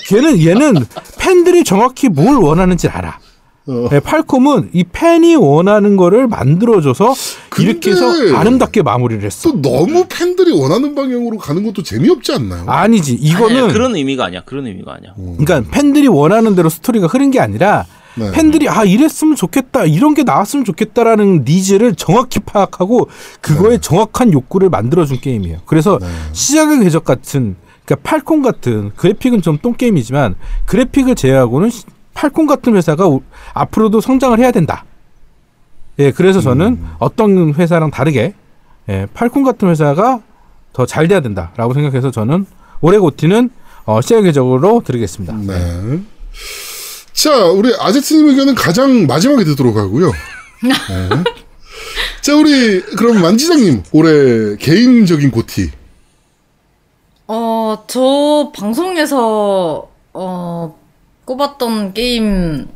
걔는 얘는 팬들이 정확히 뭘 원하는지 알아. 어. 네, 팔콤은 이 팬이 원하는 거를 만들어줘서 이렇게 해서 아름답게 마무리를 했어. 또 너무 팬들이 원하는 방향으로 가는 것도 재미없지 않나요? 아니지 이거는 아니야, 그런 의미가 아니야. 그런 의미가 아니야. 그러니까 팬들이 원하는 대로 스토리가 흐른 게 아니라 네. 팬들이 아 이랬으면 좋겠다 이런 게 나왔으면 좋겠다라는 needs를 정확히 파악하고 그거에 정확한 욕구를 만들어준 게임이에요. 그래서 시작의 궤적 같은 그러니까 팔콤 같은 그래픽은 좀 똥 게임이지만 그래픽을 제외하고는 시- 팔콤 같은 회사가 우- 앞으로도 성장을 해야 된다. 예, 그래서 저는 어떤 회사랑 다르게 예, 팔콤 같은 회사가 더 잘 돼야 된다라고 생각해서 저는 올해 고티는 어, 시작의 궤적으로 드리겠습니다. 네. 자, 우리 아제트님 의견은 가장 마지막에 듣도록 하고요. 네. 자, 우리 그럼 만지장님 올해 개인적인 고티. 어, 저 방송에서 어 꼽았던 게임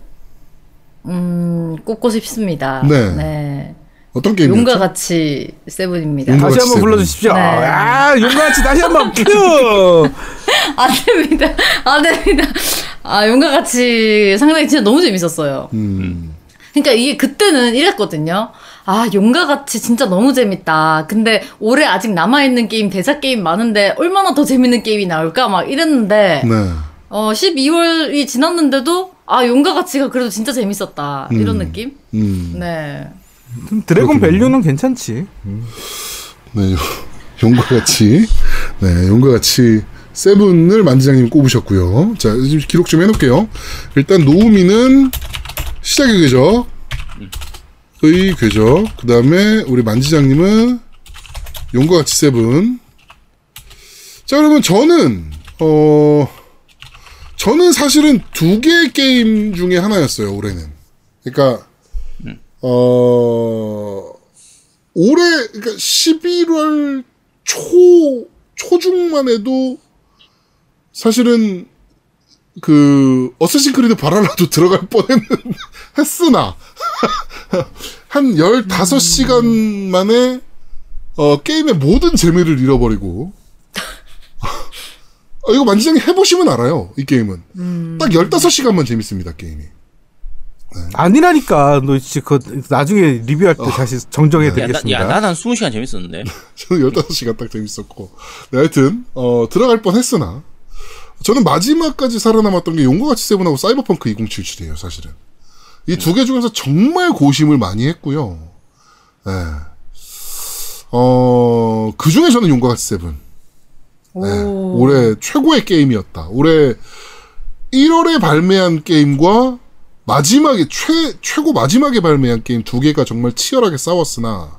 음 꼽고 싶습니다. 네. 어떤 게임이었죠? 용과 같이 세븐입니다. 용과 다시 같이 한번 세븐. 불러주십시오. 네. 아, 용같이 다시 한번 큐. 안 됩니다. 안 됩니다. 아, 용과 같이 상당히 진짜 너무 재밌었어요. 음. 그러니까 이게 그때는 이랬거든요. 아, 용과 같이 진짜 너무 재밌다. 근데 올해 아직 남아있는 게임, 대작 게임 많은데 얼마나 더 재밌는 게임이 나올까? 막 이랬는데, 네. 어, 12월이 지났는데도, 아, 용과 같이가 그래도 진짜 재밌었다. 이런 느낌? 음. 네. dragon value는 괜찮지. 네. 요- 용과 같이. 네, 용과 같이 세븐을 만지장님 꼽으셨고요. 자, 지금 기록 좀 해놓을게요. 일단 노우미는 시작의 궤적, 의 궤적. 그 다음에 우리 만지장님은 용과 같이 세븐. 자, 그러면 저는 어 저는 사실은 두 개의 게임 중에 하나였어요 올해는. 그러니까 어 올해 그러니까 11월 초 초중만 해도 사실은 그 어쌔신 크리드 바랄라도 들어갈 뻔했는 했으나 한 15시간 만에 어 게임의 모든 재미를 잃어버리고 어, 이거 만지장님 해보시면 알아요. 이 게임은. 딱 15시간만 재밌습니다, 게임이. 아니라니까 너 진짜 그 나중에 리뷰할 때 다시 정정해 야, 나, 드리겠습니다. 야, 나는 20시간 재밌었는데. 저는 15시간 딱 재밌었고. 네, 하여튼, 어, 들어갈 뻔 했으나, 저는 마지막까지 살아남았던 게 용과 같이 세븐하고 사이버펑크 2077이에요, 사실은. 이 두개 중에서 정말 고심을 많이 했고요. 네. 어, 그 중에 저는 용과 같이 세븐. 네, 오. 올해 최고의 게임이었다. 올해 1월에 발매한 게임과 마지막에 최 최고 마지막에 발매한 게임 두 개가 정말 치열하게 싸웠으나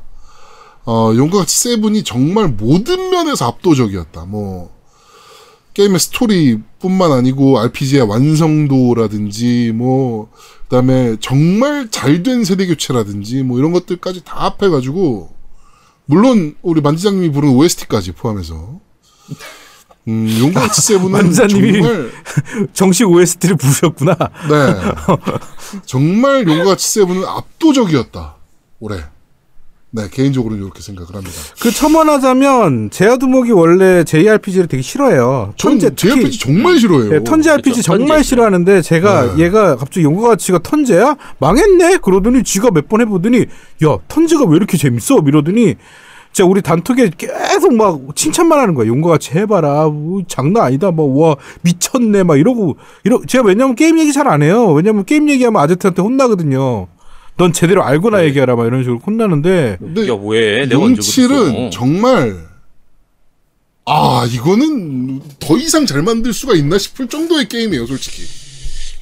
어, 용과 같이 세븐이 정말 모든 면에서 압도적이었다. 뭐 게임의 스토리뿐만 아니고 RPG의 완성도라든지 뭐 그다음에 정말 잘 된 세대 교체라든지 뭐 이런 것들까지 다 합해가지고 물론 우리 만지장님이 부른 OST까지 포함해서 음, 용과 같이 세븐은 만지장님이 정말 정식 OST를 부르셨구나. 네 정말 용과 같이 세븐은 압도적이었다 올해 네 개인적으로는 이렇게 생각을 합니다. 그 첨언하자면 제아두목이 원래 JRPG를 되게 싫어해요. 전 턴제 특히 JRPG 정말 싫어해요. 예, 턴제 RPG 그쵸, 정말 턴제. 싫어하는데 제가 네. 얘가 갑자기 용과 같이가 턴제야? 망했네? 그러더니 지가 몇 번 해보더니 야 턴제가 왜 이렇게 재밌어? 이러더니 진짜 우리 단톡에 계속 막 칭찬만 하는 거야. 용과 같이 해봐라. 뭐, 장난 아니다. 뭐, 와, 미쳤네. 막 이러고, 이러, 제가 왜냐면 게임 얘기 잘 안 해요. 왜냐면 게임 얘기하면 아제트한테 혼나거든요. 넌 제대로 알고나 얘기하라. 막 이런 식으로 혼나는데. 근데 야, 왜? 내가 용칠은? 정말 아 이거는 더 이상 잘 만들 수가 있나 싶을 정도의 게임이에요, 솔직히.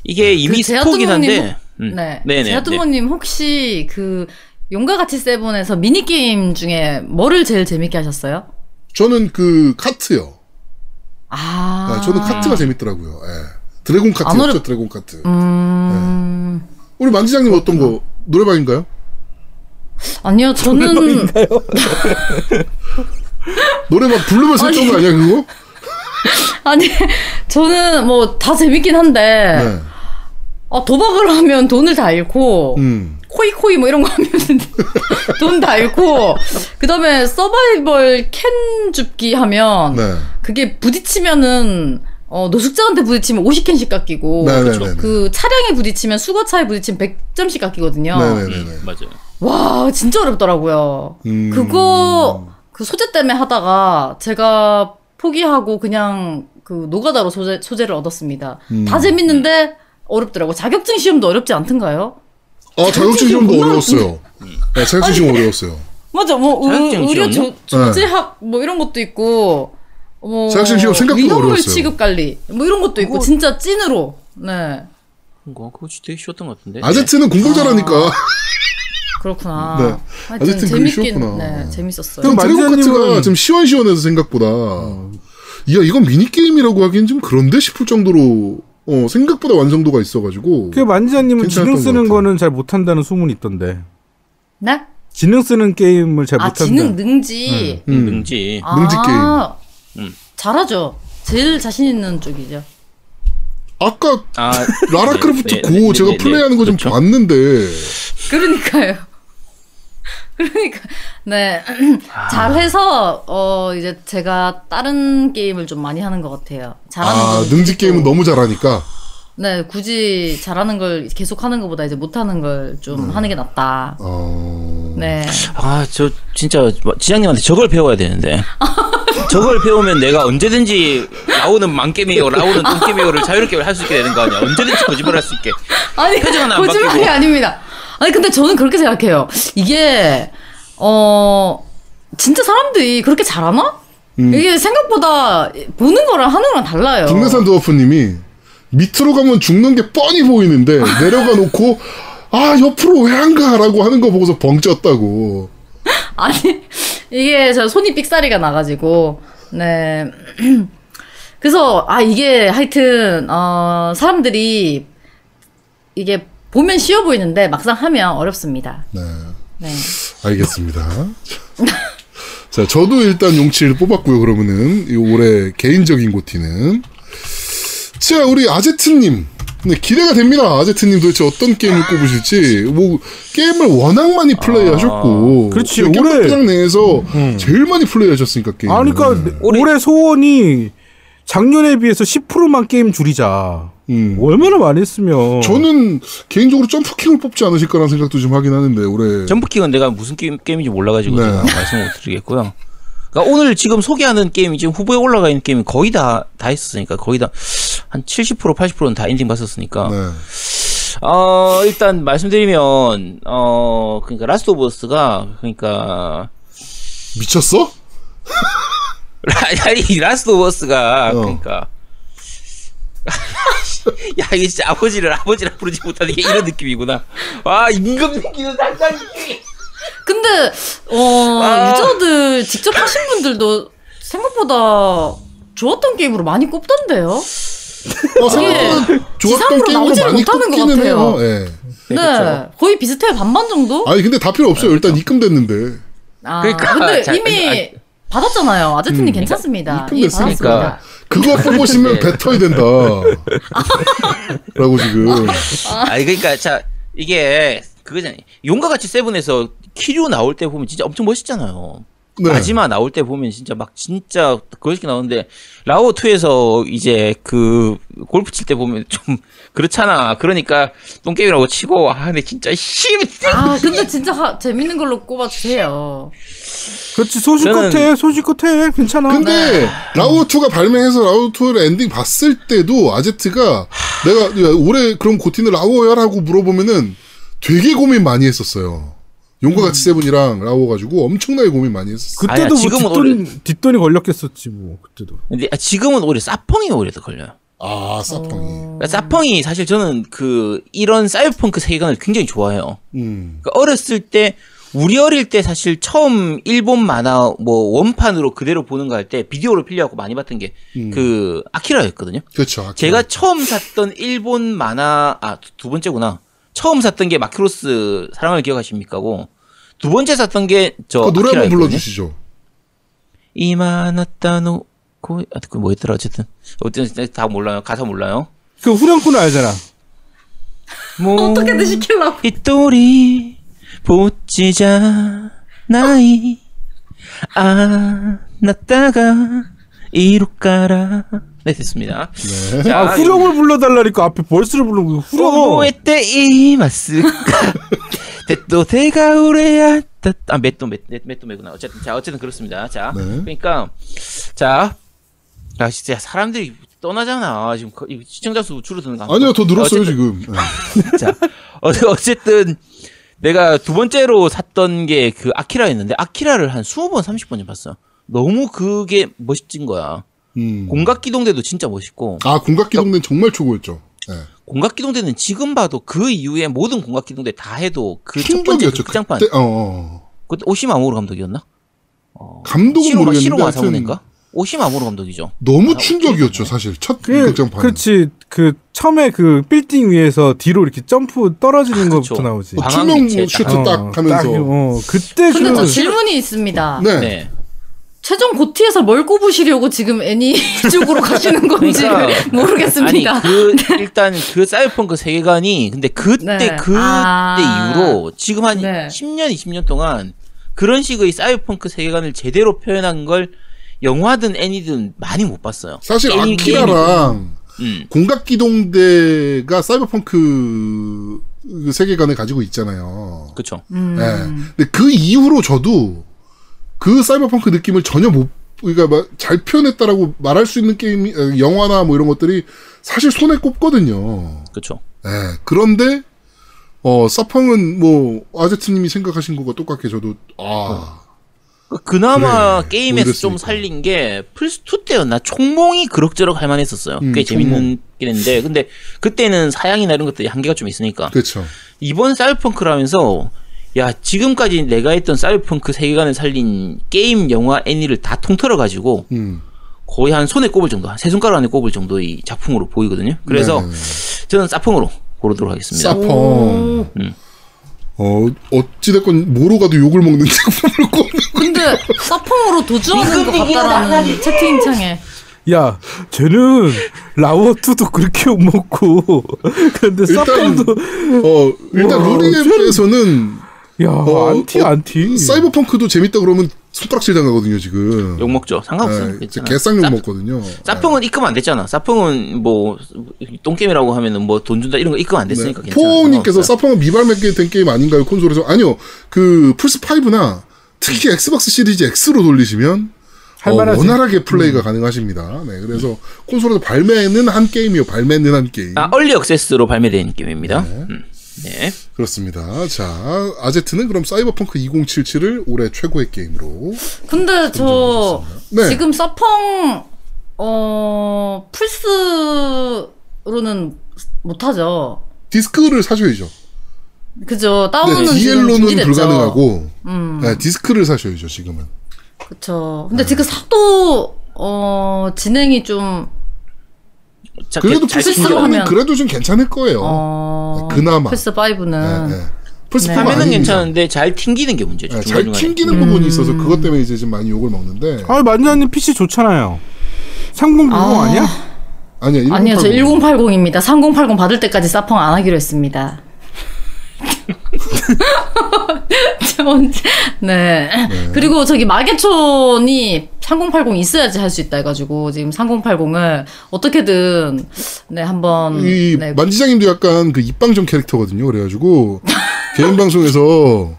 이게 이미 그 스포긴 한데. 음. 네. 네네. 제아두모님 혹시 그 용과 같이 세븐에서 미니 게임 중에 뭐를 제일 재밌게 하셨어요? 저는 그 카트요. 아, 아, 저는 카트가 재밌더라고요. 예. 드래곤 카트였죠, 안 어렵- 드래곤 카트. 음, 우리 만지장님 어떤 거 노래방인가요? 아니요, 저는 노래방 부르면서 했던 거 아니야 그거? 아니 저는 뭐 다 재밌긴 한데 네. 어, 도박을 하면 돈을 다 잃고 음. 코이 코이 뭐 이런 거 하면 돈다 잃고 그다음에 서바이벌 캔 줍기 하면 네. 그게 부딪히면은 어, 노숙자한테 부딪히면 50캔씩 깎이고 네네네. 그 차량에 부딪히면 수거차에 부딪히면 100점씩 깎이거든요. 네네네. 음, 맞아요. 와 진짜 어렵더라고요. 음. 그거 그 소재 때문에 하다가 제가 포기하고 그냥 그 노가다로 소재, 소재를 얻었습니다. 음. 다 재밌는데 어렵더라고. 자격증 시험도 어렵지 않던가요? 아 자격증 시험도 얼마나- 어려웠어요. 네, 자격증 시험 어려웠어요. 맞아, 뭐 자격증 의, 의료? 조, 조제학 뭐 이런 것도 있고, 뭐 자격증 시험 생각보다 어려웠어요. 취급 관리 뭐 이런 것도 있고 진짜 찐으로. 네, 그거 그거 진짜 되게 쉬웠던 것 같은데. 아제트는 공부 잘하니까. 그렇구나. 네. 그게 재밌긴, 쉬웠구나. 네, 재밌었어요. 그럼 드래곤 만지장님은- 카트가 좀 시원시원해서 생각보다. 이야 이건 미니 게임이라고 하기엔 좀 그런데 싶을 정도로 어, 생각보다 완성도가 있어가지고. 그 괜찮았던 지능 것 쓰는. 거는 잘 못한다는 소문이 있던데. 네? 지능 쓰는 게임을 잘 아 못한다. 지능 능지. 음. 음, 능지. 능지 아, 음. 잘하죠. 제일 자신 있는 쪽이죠. 아까 아, 라라 네, 크래프트 네, 고 네, 제가 네, 플레이하는 거좀 그렇죠. 봤는데 그러니까요. 그러니까 네 잘해서 어 이제 제가 다른 게임을 좀 많이 하는 것 같아요. 잘하는 아거 능지 게임은 너무 잘하니까 네 굳이 잘하는 걸 계속 하는 것보다 이제 못하는 걸좀 음. 하는 게 낫다. 어... 네. 아, 저 진짜 지장님한테 저걸 배워야 되는데. 저걸 배우면 내가 언제든지 나오는 망게미오, 나오는 똥게미오를 자유롭게 할 수 있게 되는 거 아니야? 언제든지 거짓말 할 수 있게. 아니 표정은 안 거짓말이 바뀌고. 아닙니다. 아니 근데 저는 그렇게 생각해요. 이게 어 진짜 사람들이 그렇게 잘하나? 음. 이게 생각보다 보는 거랑 하는 거랑 달라요. 국내산 드워프님이 밑으로 가면 죽는 게 뻔히 보이는데 내려가 놓고 아 옆으로 왜 안 가라고 하는 거 보고서 벙 쪘다고. 아니 이게 저 손이 삑사리가 나가지고 네 그래서 아 이게 하여튼 어 사람들이 이게 보면 쉬워 보이는데 막상 하면 어렵습니다. 네. 네. 알겠습니다. 자, 저도 일단 용치를 뽑았고요. 그러면은 이 올해 개인적인 고티는 자, 우리 아제트님. 네, 기대가 됩니다. 아제트님 도대체 어떤 게임을 꼽으실지. 뭐 게임을 워낙 많이 플레이하셨고, 그렇지, 그 올해- 게임 내에서 제일 많이 플레이 하셨으니까 게임. 아, 그러니까 올해 소원이 작년에 비해서 10%만 게임 줄이자. 음. 얼마나 많이 했으면. 저는 개인적으로 점프킹을 뽑지 않으실 거라는 생각도 좀 하긴 하는데 올해 점프킹은 내가 무슨 게임, 게임인지 몰라가지고 네. 제가 말씀 못 드리겠고요. 그러니까 오늘 지금 소개하는 게임이 지금 후보에 올라가 있는 게임이 거의 다, 다 했었으니까 거의 다 한 70% 80%는 다 엔딩 봤었으니까 네. 어 일단 말씀드리면 어 그러니까 라스트 오브 어스가 그러니까 미쳤어? 아니 라스트 오브 어스가 어. 그러니까 야 이게 진짜 아버지를 아버지라 부르지 못하는 게 이런 느낌이구나 와 임금 새끼는 당장 근데 어 아. 유저들 직접 하신 분들도 생각보다 좋았던 게임으로 많이 꼽던데요. 어, 생각보다 좋았던 게임으로 나오지를 많이 꼽기는 같아요. 해요. 예. 네, 그렇죠. 거의 비슷해요 반반 정도. 아니 근데 다 필요 없어요. 일단 입금됐는데. 아, 그러니까, 근데 자, 이미 아니, 받았잖아요. 아제트님 괜찮습니다. 이미 입금됐으니까. 받았습니다. 그거 뽑으시면 네. 뱉어야 된다. 라고 지금. 아니 그러니까 자 이게 그거잖아요. 용과 같이 세븐에서 키류 나올 때 보면 진짜 엄청 멋있잖아요. 네. 마지막 나올 때 보면 진짜 막 진짜 그렇게 나오는데 라오 2에서 이제 그 골프 칠 때 보면 좀 그렇잖아. 그러니까 똥게임이라고 치고 아 근데 진짜 씨아 근데 진짜 하- 재밌는 걸로 꼽아 주세요. 그렇지, 소신껏 저는- 해, 소신껏 해. 괜찮아. 근데 라우2가 발매해서 라우2를 엔딩 봤을 때도 아제트가 내가 야, 올해 그럼 고티는 라우어야라고 물어보면은 되게 고민 많이 했었어요. 용과 같이 세븐이랑 라우어 가지고 엄청나게 고민 많이 했었어. 그때도 아니야, 뭐 지금은 뒷돈이, 뒷돈이 걸렸겠었지, 뭐, 그때도. 근데 아, 지금은 오히려 사펑이 오히려 더 걸려요. 아, 사펑이. 그러니까 사펑이 사실 저는 그 이런 사이버펑크 세계관을 굉장히 좋아해요. 음. 그러니까 어렸을 때 우리 어릴 때 사실 처음 일본 만화 뭐 원판으로 그대로 보는 거 할 때 비디오로 빌려갖고 많이 봤던 게그 아키라였거든요. 그렇죠. 아키라. 제가 처음 샀던 일본 만화 아 두 번째구나. 처음 샀던 게 마키로스 사랑을 기억하십니까고 두 번째 샀던 게저 그 노래 한번. 불러주시죠. 이마나타노 고 아, 그 뭐였더라 어쨌든 어쨌든 다 몰라요 가사 몰라요. 그 후렴구는 알잖아. 뭐 어떻게든 시키려고. 빗돌이 보찌자 나이 아 났다가 이루까라 네 됐습니다 네. 자, 아, 후렴을 불러달라니까 앞에 벌스를 부르고 후렴. 후에 이 마스카 대또 대가 우레야 아 맷도 맷도 매구나 어쨌든 자 어쨌든 그렇습니다 자 네. 그러니까 자 야, 진짜 사람들이 떠나잖아. 지금 시청자 수 줄어드는 거 아니요, 더 늘었어요, 어쨌든- 지금. 네. 자, 어, 어쨌든 내가 두 번째로 샀던 게 그 아키라였는데 아키라를 한 20번, 30번 봤어. 너무 그게 멋진 거야. 음. 공각기동대도 진짜 멋있고 아, 공각기동대는 정말 최고였죠. 네. 공각기동대는 지금 봐도 그 이후에 모든 공각기동대 다 해도 그 첫 번째 그 충격이었죠. 극장판 그때, 어, 어. 그때 오시마모로 감독이었나? 감독은 시로마 모르겠는데 시로마 사모인가? 오시이 마모루 감독이죠. 너무 아, 충격이었죠, 사실. 첫 그, 극장판. 그렇지. 그, 처음에 그 빌딩 위에서 뒤로 이렇게 점프 떨어지는 아, 것부터. 나오지. 방- 투명 슈트 빛에 딱 하면서. 딱, 어, 그때 근데 저 그, 질문이 있습니다. 네. 네. 최종 고티에서 뭘 꼽으시려고 지금 애니 쪽으로 가시는 건지 그러니까, 모르겠습니다. 아니 그 일단 그 사이버펑크 세계관이 근데 그때 네. 그때 아. 이후로 지금 한 네. 10년 20년 동안 그런 식의 사이버펑크 세계관을 제대로 표현한 걸 영화든 애니든 많이 못 봤어요. 사실 게임이- 아키라랑 음. 공각기동대가 사이버펑크 그 세계관을 가지고 있잖아요. 그렇죠. 음. 예. 근데 그 이후로 저도 그 사이버펑크 느낌을 전혀 못, 그러니까 막잘 표현했다라고 말할 수 있는 게임이, 어, 영화나 뭐 이런 것들이 사실 손에 꼽거든요. 그렇죠. 예. 그런데, 어, 사펑은 뭐, 아제트님이 생각하신 것과 똑같게 저도, 아, 그- 그나마 그래. 게임에서 뭐좀 이랬으니까. 살린 게 플스 2 때였나 총몽이 그럭저럭 할 만했었어요. 음, 꽤 총몽. 재밌는 게 했는데 근데 그때는 사양이나 이런 것들이 한계가 좀 있으니까 그렇죠. 이번 사이버펑크라면서 야 지금까지 내가 했던 사이버펑크 세계관을 살린 게임, 영화, 애니를 다 통틀어 가지고 음. 거의 한 손에 꼽을 정도, 한 세 손가락 안에 꼽을 정도의 작품으로 보이거든요. 그래서 네네네. 저는 사펑으로 고르도록 하겠습니다. 사펑. 음. 어, 어찌됐건, 뭐로 가도 욕을 먹는 작품을 꼽는 근데 사펑으로 도주하는 것 같다라는 채팅창에 야, 쟤는 라워2도 그렇게 못 먹고. 근데 일단, 사펑도, 어, 일단 와, 루리앱에서는 야, 어, 안티, 어, 안티. 사이버펑크도 재밌다 그러면 손가락질 당하거든요 지금. 욕 먹죠. 상관없어. 네. 개쌍욕 쌉- 먹거든요. 사펑은 입금 안 됐잖아. 사펑은 뭐 똥게임이라고 하면은 뭐 돈 준다 이런 거 입금 안 됐으니까 괜찮아. 포옹님께서 상관없어요. 사펑은 미발매게 된 게임 아닌가요 콘솔에서 아니요 그 플스 5나 특히 엑스박스 시리즈 X로 돌리시면 어. 원활하게 플레이가 가능하십니다. 네, 그래서 콘솔에서 발매는 한 게임이요, 발매는 한 게임. 아, early access로 발매된 게임입니다. 음, 네. 그렇습니다. 자, 아제트는 그럼 사이버펑크 2077을 올해 최고의 게임으로. 근데 저 네. 지금 사펑 어 플스로는 못하죠. 디스크를 사셔야죠. 그죠. 네, 다운은 지금 DL로는. 불가능하고, 음. 네, 디스크를 사셔야죠, 지금은. 네. 근데 지금 사도 어 진행이 좀 자, 그래도 잘 플스 튕겨요. 4는 하면- 그래도 좀 괜찮을 거예요. 어, 그나마. 플스 5는 네, 네. 플스 4 네. 화면은 아닙니다. 괜찮은데 잘 튕기는 게 문제죠. 네, 잘. 튕기는 부분이 있어서 그것 때문에 이제 좀 많이 욕을 먹는데. 아 만지장님 PC 좋잖아요. 3060 아. 아니야? 아니야, 1080. 아니요, 저 1080입니다. 3080 받을 때까지 사펑 안 하기로 했습니다. 저 언제- 네. 그리고 저기 마계촌이 3080 있어야지 할 수 있다 해가지고 지금 3080을 어떻게든 네 한번 이 네, 만지장님도 약간 그 입방정 캐릭터거든요. 그래가지고 개인 방송에서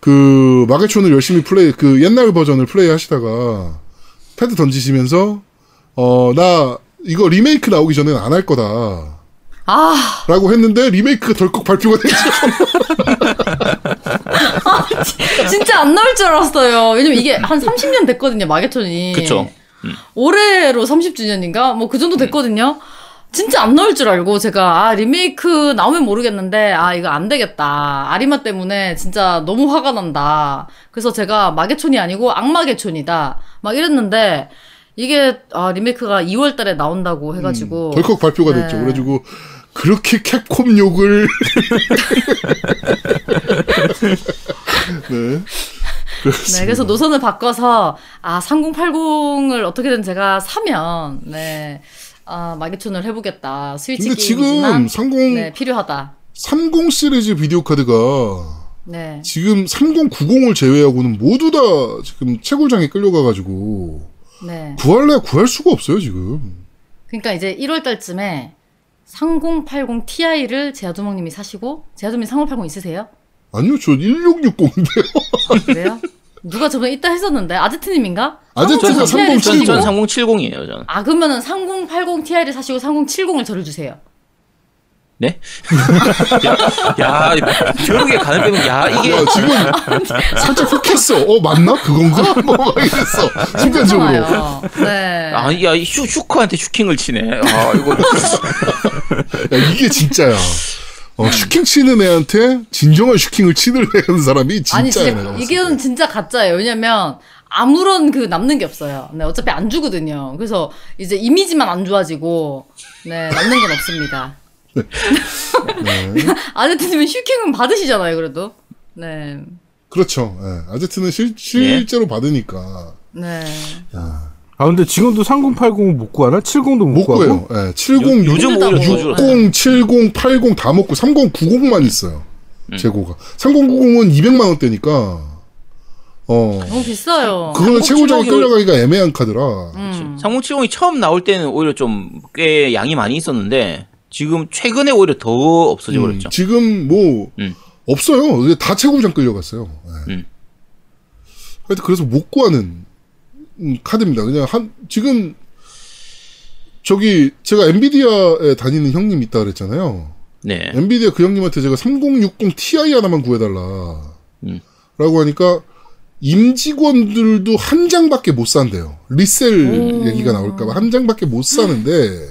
그 마계촌을 열심히 플레이 그 옛날 버전을 플레이 하시다가 패드 던지시면서 어 나 이거 리메이크 나오기 전에는 안 할 거다 라고 아 했는데 리메이크가 덜컥 발표가 됐죠. 진짜 안 나올 줄 알았어요. 왜냐면 이게 한 30년 됐거든요 마계촌이. 그쵸. 올해로 30주년인가? 뭐 그 정도 됐거든요. 진짜 안 나올 줄 알고 제가 아 리메이크 나오면 모르겠는데 아 이거 안 되겠다 아리마 때문에 진짜 너무 화가 난다 그래서 제가 마계촌이 아니고 악마계촌이다 막 이랬는데 이게 아 리메이크가 2월달에 나온다고 해가지고 덜컥 발표가 네. 됐죠. 그래가지고 그렇게 캡콤 욕을 네. 네, 그래서 노선을 바꿔서 아 3080을 어떻게든 제가 사면 네 아, 마계촌을 해보겠다 스위치 근데 지금 30 네 필요하다 30 시리즈 비디오 카드가 네 지금 3090을 제외하고는 모두 다 지금 채굴장에 끌려가가지고 네. 구할래 구할 수가 없어요 지금. 그러니까 이제 1월 달쯤에 3080 Ti를 제아두목님이 사시고 제아두님 3080 있으세요? 아니요 저 1660인데요. 그래요? 누가 저번에 있다 했었는데 아제트님인가? 아제트가 3080 Ti를 3070. 전, 사시고 전 3070이에요, 저는. 아 그러면은 3080 Ti를 사시고 3070을 저를 주세요. 네? 야, 야, 벼룩에 간을 빼면, 야, 이게. 와, 지금 살짝 흑했어. 어 맞나 그건가? 뭐막 이랬어. 순간적으로. 네. 아, 야, 이 슈, 슈커한테 슈킹을 치네. 아, 이거. 야, 이게 진짜야. 어, 슈킹 치는 애한테 진정한 슈킹을 치는 애는 사람이 아니 진짜야. 진짜 내가 봤을 이게 때. 진짜 가짜예요. 왜냐면 아무런 그 남는 게 없어요. 네, 어차피 안 주거든요. 그래서 이제 이미지만 안 좋아지고 네 남는 건 없습니다. 네. 아제트님은 슈킹은 받으시잖아요. 그래도 네. 그렇죠. 예. 아제트는 실, 실제로 받으니까 네. 아 근데 지금도 3080은 못 구하나? 70도 못, 못? 구해요. 예. 70, 요- 요즘 오히려 더 줄었어. 60, 70, 80 다 먹고 3090만 있어요. 음. 재고가. 3090은 200만 원대니까 어. 너무 비싸요. 그거는 3070이 끌려가기가 애매한 카드라. 음. 3070이 처음 나올 때는 오히려 좀 꽤 양이 많이 있었는데, 지금 최근에 오히려 더 없어져 버렸죠. 음, 지금 뭐 음. 없어요. 다 최고장 끌려갔어요. 예. 음. 하여튼 그래서 못 구하는 음, 카드입니다. 그냥 한 지금 저기 제가 엔비디아에 다니는 형님 있다 그랬잖아요. 네. 엔비디아 그 형님한테 제가 3060 Ti 하나만 구해달라. 음. 라고 하니까 임직원들도 한 장밖에 못 산대요. 리셀 얘기가 나올까봐 한 장밖에 못 사는데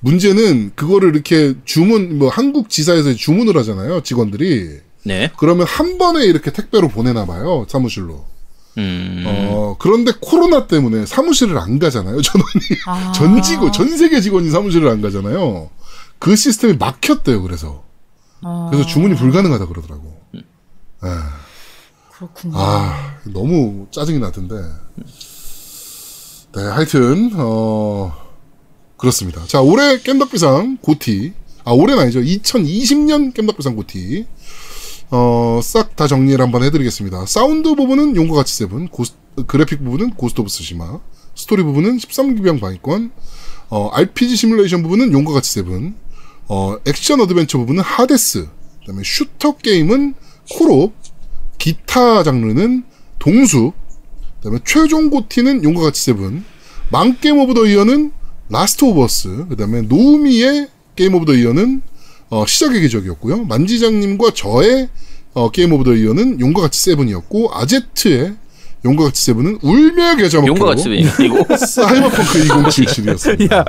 문제는 그거를 이렇게 주문 뭐 한국 지사에서 주문을 하잖아요 직원들이 네. 그러면 한 번에 이렇게 택배로 보내나 봐요 사무실로. 음. 어 그런데 코로나 때문에 사무실을 안 가잖아요 전원이 아. 전 직원 전 세계 직원이 사무실을 안 가잖아요. 그 시스템이 막혔대요 그래서 아, 그래서 주문이 불가능하다 그러더라고. 예. 그렇군요. 아, 너무 짜증이 나던데. 네, 하여튼, 어, 그렇습니다. 자, 올해 겜덕비상 고티. 아, 올해는 아니죠. 2020년 겜덕비상 고티. 어, 싹 다 정리를 한번 해드리겠습니다. 사운드 부분은 용과 같이 seven, 고스- 그래픽 부분은 고스트 오브 쓰시마, 스토리 부분은 13기병 방위권, 어, RPG 시뮬레이션 부분은 용과 같이 seven, 어, 액션 어드벤처 부분은 하데스, 그 다음에 슈터 게임은 콜옵, 기타 장르는 동숲, 그 다음에 최종 GOTY는 용과 같이 seven, 망game of the year는 라스트 오브 어스, 그 다음에 노우미의 game of the year는 어, 시작의 기적이었고요. 만지장님과 저의 어, game of the year는 용과 같이 seven이었고 아제트의 용과 같이 seven은 울며 겨자 먹기로 용과 같이 seven이 아니고. 사이버펑크 2077이었습니다. 야,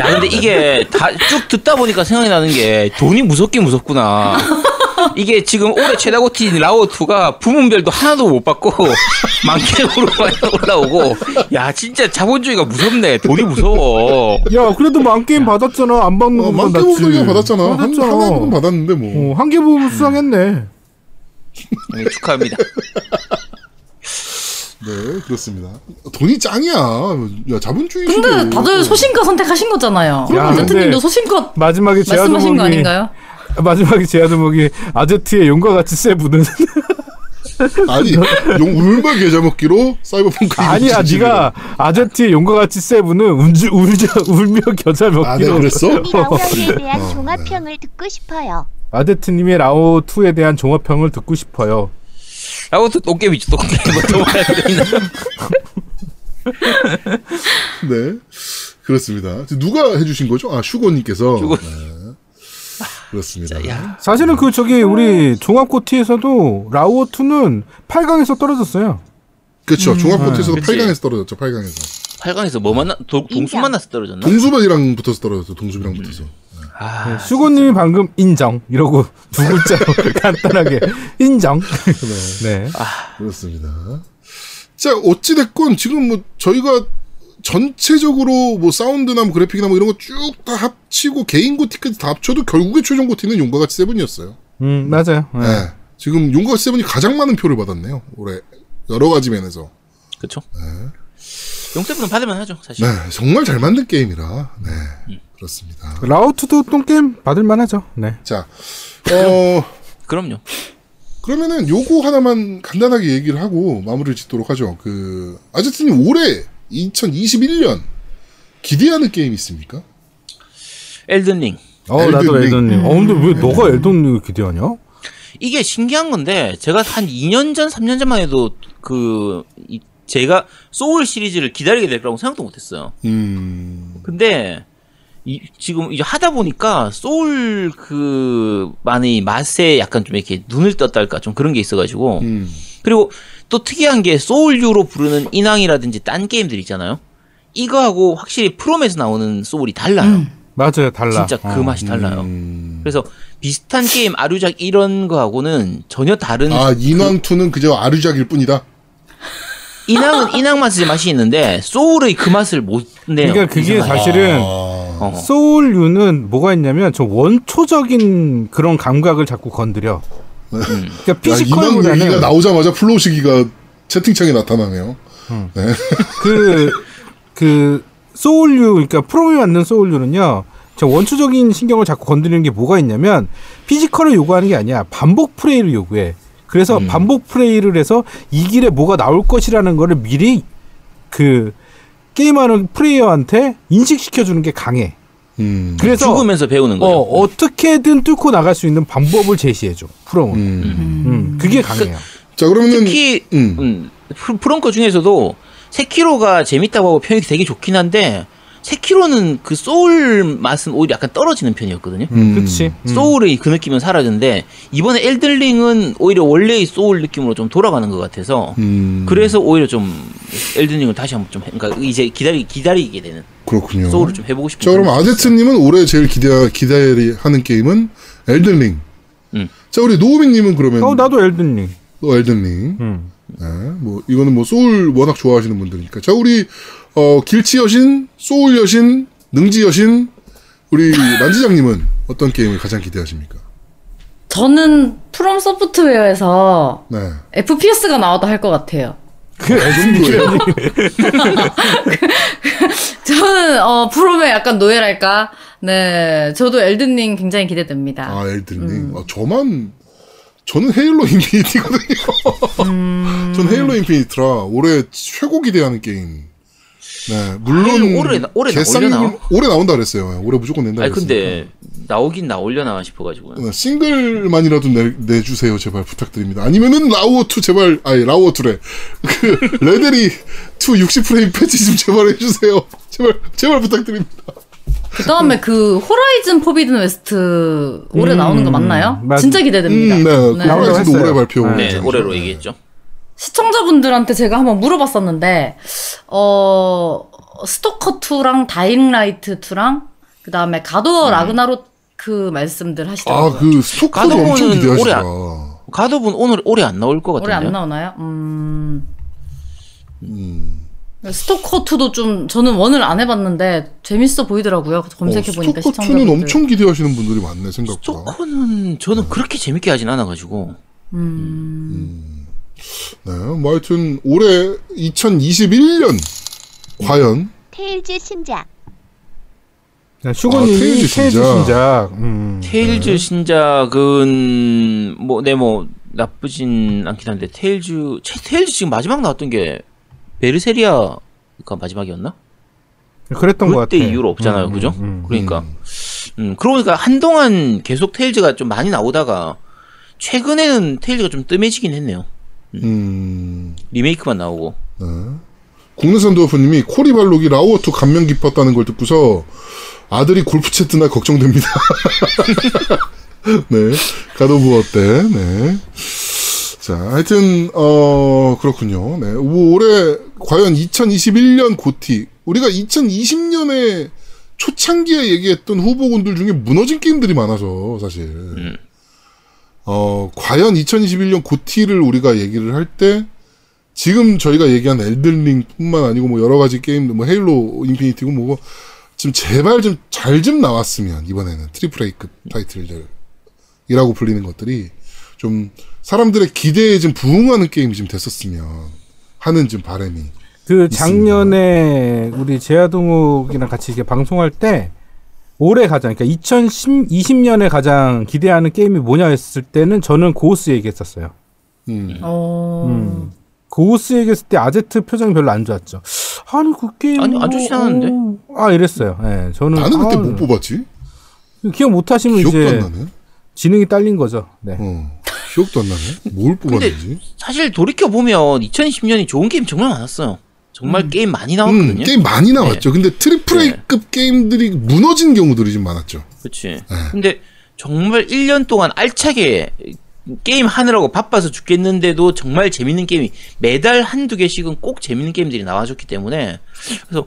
야, 근데 이게 다 쭉 듣다 보니까 생각이 나는 게 돈이 무섭긴 무섭구나. 이게 지금 올해 최다 GOTY인 라오2가 부문별로 하나도 못 받고 망겜으로만 올라오고 야 진짜 자본주의가 무섭네 돈이 무서워 야, 그래도 만게임 받았잖아. 안 받는 어, 것보다 만개 낫지. 오브 더 받았잖아. 한, 받았잖아. 하나는 받았는데 뭐. 어, 한개 부분 수상했네. 네, 축하합니다 네, 그렇습니다. 돈이 짱이야. 야, 자본주의 근데. 다들 소신과 선택하신 거잖아요. 야, 아제트님도 근데 소신껏 마지막에 말씀하신 거 아닌가요? 마지막에 제아도목이 아제트의 용과 같이 세부는 아니, 용 울며 겨자 먹기로 사이버펑크 아니야 2077 이라고. 네가 아제트의 용과 같이 세부는 운주 울자 울며 겨자 아, 먹기로 그랬어? 라오에 대한 종합평을 듣고 싶어요. 아제트님의 라오 2에 대한 종합평을 듣고 싶어요. 라오 2 똥게임이죠 똥게임 뭐더 말할 거 있나 네. 그렇습니다. 누가 해주신 거죠? 아, 슈고님께서. 슈고. 네. 그렇습니다. 야 사실은 그 저기 우리 종합고티에서도 라오 2는 8강에서 떨어졌어요. 그렇죠. 종합코트에서도 그치. 8강에서 떨어졌죠. 8강에서. 8강에서 뭐 만나 도, 동수 인정. 만나서 떨어졌나 동수변이랑 붙어서 떨어졌죠. 동수변이랑 붙어서. 아 수고님이 방금 인정 이러고 두 글자로 간단하게 인정. 네. 그렇습니다. 자, 어찌 됐건 지금 뭐 저희가 전체적으로 뭐 사운드나 뭐 그래픽이나 뭐 이런 거 쭉 다 합치고 개인 고티까지 다 합쳐도 결국에 최종 고티는 용과 같이 세븐이었어요. 음 맞아요. 네. 네. 지금 용과 같이 세븐이 가장 많은 표를 받았네요. 올해. 여러 가지 면에서. 그쵸 용seven은 받으면 하죠 사실 네. 정말 잘 만든 게임이라. 네. 그렇습니다. 라오 2도 똥 게임 받을 만 하죠. 네. 자, 어, 그럼요 그러면은 요거 하나만 간단하게 얘기를 하고 마무리를 짓도록 하죠. 그, 아제트님 올해 2021년 기대하는 게임 있습니까? 엘든링 어 엘든 나도 링. 엘든링. 어 근데 왜 너가 엘든링을 기대하냐? 이게 신기한 건데 제가 한 2년 전, 3년 전만 해도 그 이- 제가 소울 시리즈를 기다리게 될 거라고 생각도 못했어요. 음, 근데 이, 지금 이제 하다 보니까 소울 그 많이 맛에 약간 좀 이렇게 눈을 떴다 할까 좀 그런 게 있어가지고 음, 그리고 또 특이한 게 소울유로 부르는 인왕이라든지 딴 게임들 있잖아요. 이거하고 확실히 프롬에서 나오는 소울이 달라요. 맞아요 달라. 진짜 그 어. 맛이 달라요. 음. 그래서 비슷한 게임 아류작 이런 거하고는 전혀 다른 아, 인왕 2는 그저 아류작일 뿐이다? 인왕은 인왕 맛의 맛이 있는데 소울의 그 맛을 못 내요. 그러니까 그게. 사실은 아, 어. 소울류는 뭐가 있냐면 저 원초적인 그런 감각을 자꾸 건드려. 그러니까 야, 인왕 얘기가 나오자마자 플로우시기가 채팅창에 나타나네요. 그, 그, 소울류, 그러니까 프롬이 만든 소울류는요, 저 원초적인 신경을 자꾸 건드리는 게 뭐가 있냐면, physical을 요구하는 게 아니야. 반복 플레이를 요구해. 그래서 반복 플레이를 해서 이 길에 뭐가 나올 것이라는 거를 미리 그, 게임하는 플레이어한테 인식시켜주는 게 강해. 음, 그래서, 죽으면서 배우는 어, 거죠. 어떻게든 뚫고 나갈 수 있는 방법을 제시해줘. 프롬은. 음. 음, 그게 강해요. 자, 그러면은, 특히 음. 음, 프롬커 중에서도 세키로가 재밌다고 하고 평이 되게 좋긴 한데 세키로는 그 소울 맛은 오히려 약간 떨어지는 편이었거든요. 음. 그치. 음. 소울의 그 느낌은 사라졌는데 이번에 엘든링은 오히려 원래의 소울 느낌으로 좀 돌아가는 것 같아서 음, 그래서 오히려 좀 엘든링을 다시 한번 좀 해- 그러니까 이제 기다리 기다리게 되는 그렇군요. 소울을 좀 해보고 싶은 자, 그럼 아제트님은 올해 제일 기대, 기대하는 게임은 엘든링. 음. 자, 우리 노우미님은 그러면. 어, 나도 엘든링. 또 엘든링. 음. 네, 뭐 이거는 뭐 소울 워낙 좋아하시는 분들이니까. 자 우리 어 길치 여신, 소울 여신, 능지 여신, 우리 만지장님은 어떤 게임을 가장 기대하십니까? 저는 프롬 소프트웨어에서 네. FPS가 나와도 할 것 같아요. 그 정도예요. 저는 어 프롬의 약간 노예랄까. 네, 저도 엘든링 굉장히 기대됩니다. 아 엘든링. 아, 저만 저는 헤일로 인피니티거든요. 음. 전 헤일로 인피니트라 올해 최고 기대하는 게임. 네, 물론 헤일로 올해 나- 올해 나오려나? 올해 나온다 그랬어요. 네, 올해 무조건 낸다 아니 그랬으니까. 근데 나오긴 나오려나 싶어가지고요. 네, 싱글만이라도 내, 내주세요 제발 부탁드립니다. 아니면은 라우어 2 제발 아니 라우어 2래 그 레데리 2 60 프레임 패치 좀 제발 해주세요. 제발 제발 부탁드립니다. 그 다음에 그 호라이즌 포비든 웨스트 올해 음, 나오는 거 맞나요? 맞- 진짜 기대됩니다. 음, 네, 그 네. 나오라고 호라이즌도. 올해 발표. 네, 네. 올해로 얘기했죠. 시청자분들한테 제가 한번 물어봤었는데, 어, 스토커 2랑 다잉 라이트 2랑, 그 다음에 가도어 라그나로크 그 말씀들 하시더라고요. 아 그 스토커도 가도어는 엄청 기대하시더라. 올해 가도분 오늘 올해 안 나올 것 올해 같은데요. 안 나오나요? 음. 음. 스토커 2도 좀, 저는 one을 안 해봤는데, 재밌어 보이더라고요. 검색해 보니까 어, 스토커 2는 시청자분들. 엄청 기대하시는 분들이 많네 생각보다. 스토커는 저는 그렇게 재밌게 하진 않아가지고 음. 네, 뭐 하여튼 올해 2021년 과연 테일즈 신작. 네, 슈고님이 아, 테일즈 테일즈 신작. 신작. 음. 테일즈 신작은 뭐네뭐 나쁘진 않긴 한데 테일즈 체- 테일즈 지금 마지막 나왔던 게 베르세리아가 마지막이었나? 그랬던 것 같아. 그때 이후로 없잖아요, 음, 그죠? 음, 음. 그러니까 음 그러니까 한동안 계속 테일즈가 좀 많이 나오다가 최근에는 테일즈가 좀 뜸해지긴 했네요. 음, 리메이크만 나오고 네. 국내산 도어프님이 코리 발록이 라오어2 감명 깊었다는 걸 듣고서 아들이 골프 채트나 걱정됩니다. 네. 가도부 어 때? 네. 자, 하여튼, 어, 그렇군요. 네. 뭐 올해, 과연 2021년 고티. 우리가 2020년에 초창기에 얘기했던 후보군들 중에 무너진 게임들이 많아서, 사실. 어, 과연 2021년 고티를 우리가 얘기를 할 때, 지금 저희가 얘기한 엘든링 뿐만 아니고 뭐 여러 가지 게임들, 뭐 헤일로 인피니티고 뭐고, 좀 제발 좀 잘좀 나왔으면, 이번에는 triple A급 타이틀들이라고 불리는 것들이 좀 사람들의 기대에 좀 부응하는 게임이 좀 됐었으면 하는 좀 바람이. 그 작년에 우리 제아동욱이랑 같이 이렇게 방송할 때 올해 가장 그러니까 2020년에 가장 기대하는 게임이 뭐냐 했을 때는 저는 고우스 얘기했었어요. 음. 어. 음. 고우스 얘기했을 때 아제트 표정이 별로 안 좋았죠. 아니 그 게임 아니, 안 않았는데? 어, 아 이랬어요. 예, 저는 나는 그때 아, 못 뽑았지? 기억 못 하시면 기억도 이제 안 나네. 지능이 딸린 거죠. 네. 어. 기억도 안 나네. 뭘 뽑았는지. 사실 돌이켜 보면 2020년이 좋은 게임 정말 많았어요. 정말 게임 많이 나왔거든요. 음, 게임 많이 나왔죠. 근데 트리플 네. A급 게임들이 무너진 경우들이 좀 많았죠. 그렇지. 근데 정말 1년 동안 알차게 게임 하느라고 바빠서 죽겠는데도 정말 재밌는 게임이 매달 한두 개씩은 꼭 재밌는 게임들이 나와줬기 때문에 그래서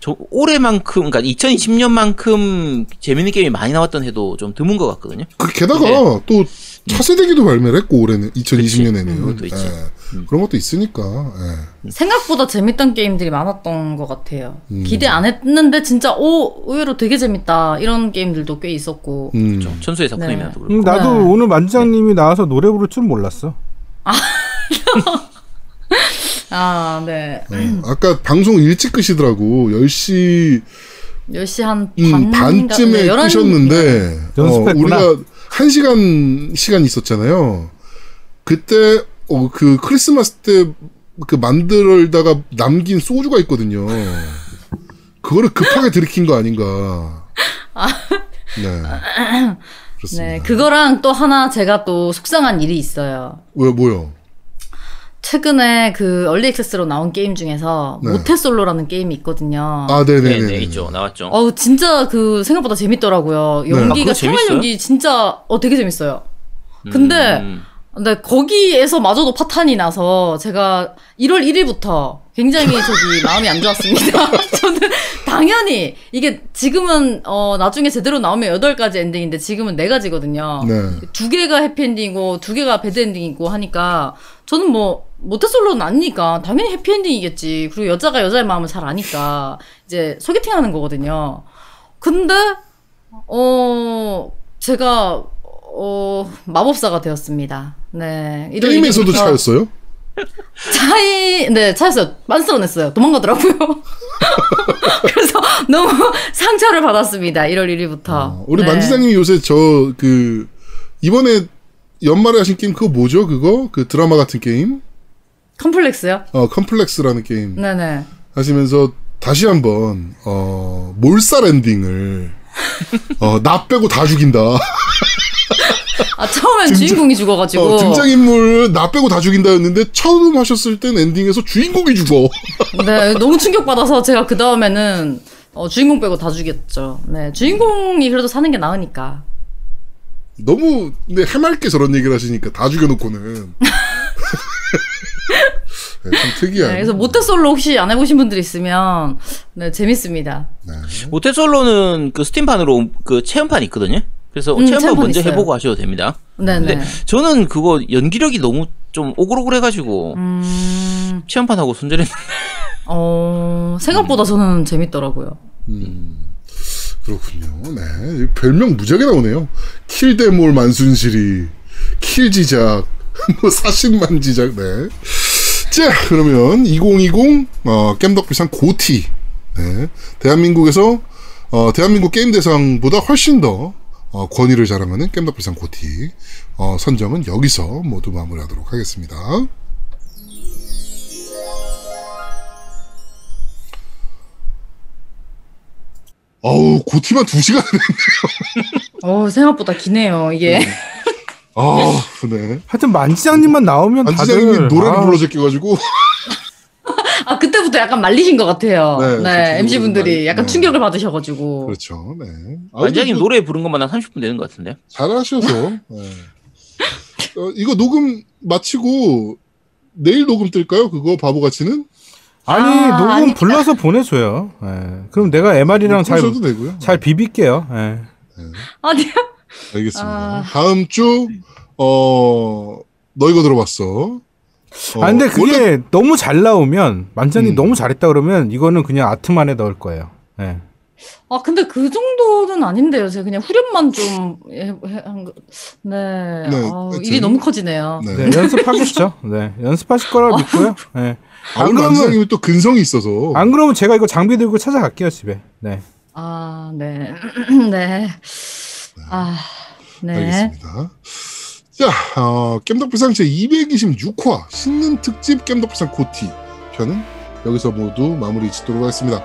저 올해만큼 그러니까 2020년만큼 재밌는 게임이 많이 나왔던 해도 좀 드문 것 같거든요. 그 게다가 네. 또 차세대기도 발매를 했고 올해는 2020년에는 음, 그것도 있지. 그런 것도 있으니까 예. 생각보다 재밌던 게임들이 많았던 것 같아요. 음. 기대 안 했는데 진짜 오 의외로 되게 재밌다 이런 게임들도 꽤 있었고. 음. 좀 천수의 작품이라도 그렇고. 음, 나도 네. 오늘 만지장님이 나와서 노래 부를 줄 몰랐어. 아 네. 어, 아까 방송 일찍 끄시더라고 10시 10시 한 음, 반, 반쯤에 네, 11 끄셨는데 어, 연습했구나. 우리가 한 시간 시간 있었잖아요. 그때 어, 그 크리스마스 때 그 만들다가 남긴 소주가 있거든요. 그거를 급하게 들이킨 거 아닌가. 네. 그렇습니다. 네, 그거랑 또 하나 제가 또 속상한 일이 있어요. 왜 뭐요? 최근에 그 얼리 액세스로 나온 게임 중에서 네. 모태솔로라는 게임이 있거든요. 아, 네, 네네 네. 네, 있죠. 나왔죠. 어우 진짜 그 생각보다 재밌더라고요. 네. 아, 연기가 생활? 연기 진짜 어 되게 재밌어요. 근데 음, 근데 거기에서 마저도 파탄이 나서 제가 1월 1일부터 굉장히 저기 마음이 안 좋았습니다. 저는 당연히 이게 지금은 어 나중에 제대로 나오면 8가지 엔딩인데 지금은 4가지거든요. 네. 두 개가 해피엔딩이고 두 개가 배드엔딩이고 하니까 저는 뭐 모태솔로는 아니니까 당연히 해피엔딩이겠지. 그리고 여자가 여자의 마음을 잘 아니까 이제 소개팅 하는 거거든요. 근데 어 제가 어 마법사가 되었습니다. 네. 게임에서도 차였어요? 차이 네 차였어요. 만들어냈어요. 도망가더라고요. 그래서 너무 상처를 받았습니다. 1월 1일부터. 어, 우리 네. 만지장님이 요새 저 그 이번에 연말에 하신 게임 그거 뭐죠? 그거 그 드라마 같은 게임? 컴플렉스요? 어 컴플렉스라는 게임 네네. 하시면서 다시 한번 어 몰살 엔딩을 어 나 빼고 다 죽인다. 아 처음엔 등장- 주인공이 죽어가지고. 어, 등장인물 나 빼고 다 죽인다였는데 처음 하셨을 땐 엔딩에서 주인공이 죽어. 네, 너무 충격받아서 제가 그 다음에는 어, 주인공 빼고 다 죽였죠. 네, 주인공이 그래도 사는 게 나으니까. 너무 근데 해맑게 저런 얘기를 하시니까 다 죽여놓고는 네, 참 특이한. 네, 그래서 모태솔로 혹시 안 해보신 분들 있으면 네 재밌습니다. 네. 모태솔로는 그 스팀판으로 그 체험판 있거든요. 그래서 음, 체험판 먼저 있어요. 해보고 하셔도 됩니다. 네네. 근데 저는 그거 연기력이 너무 좀 오글오글해가지고 음, 체험판하고 손절했는데 어 생각보다 저는 재밌더라고요. 음, 그렇군요. 네. 별명 무지하게 나오네요. 킬데몰 만순실이, 킬지작, 뭐 사신만지작, 네. 자, 그러면 2020, 어, 겜덕비상 고티. 네. 대한민국에서, 어, 대한민국 게임 대상보다 훨씬 더, 어, 권위를 자랑하는 겜덕비상 고티. 어, 선정은 여기서 모두 마무리하도록 하겠습니다. 어우, 고티만 2시간 어 생각보다 기네요 이게. 아, 네. 하여튼 만지장님만 나오면 안지장님이 다들 노래를 아, 불러 제껴가지고 아 그때부터 약간 말리신 것 같아요. 네, 네, 그쵸, MC 분들이 많이- 약간 네. 충격을 받으셔가지고. 그렇죠. 네. 아, 완장님 근데 노래 부른 것만 한 30분 되는 것 같은데. 잘하셔서 네. 어, 이거 녹음 마치고 내일 녹음 뜰까요? 그거 바보같이는 아니 아, 녹음 아닙니다. 불러서 보내줘요. 예. 그럼 내가 MR이랑 잘. 잘 비빌게요. 예. 아니요. 알겠습니다. 아. 다음 주 어, 너 이거 들어봤어. 어, 아 근데 원래 그게 너무 잘 나오면 만장님 음. 너무 잘했다 그러면 이거는 그냥 아트만에 넣을 거예요. 예. 아 근데 그 정도는 아닌데요. 제가 그냥 후렴만 좀 해, 해- 한 거. 네. 네, 아우, 하여튼. 일이 너무 커지네요. 네. 네, 연습하겠죠. 네, 연습하실 거라고 믿고요. 예. 아, 안 그러면 또 근성이 있어서 안 그러면 제가 이거 장비 들고 찾아갈게요 집에. 네. 아, 네. 네. 아, 네. 알겠습니다. 자, 어, 겜덕비상 제 226화 신년 특집 겜덕비상 고티 편은 여기서 모두 마무리 짓도록 하겠습니다.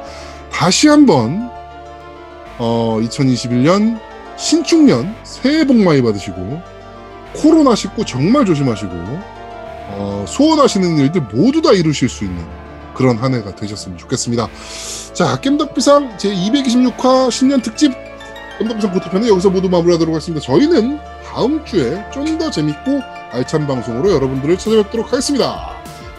다시 한번 어, 2021년 신축년 새해 복 많이 받으시고 코로나 19 정말 조심하시고 어, 소원하시는 일들 모두 다 이루실 수 있는 그런 한 해가 되셨으면 좋겠습니다. 자, 겜덕비상 제 226화 신년 특집 겜덕비상 고티편은 여기서 모두 마무리하도록 하겠습니다. 저희는 다음 주에 좀 더 재밌고 알찬 방송으로 여러분들을 찾아뵙도록 하겠습니다.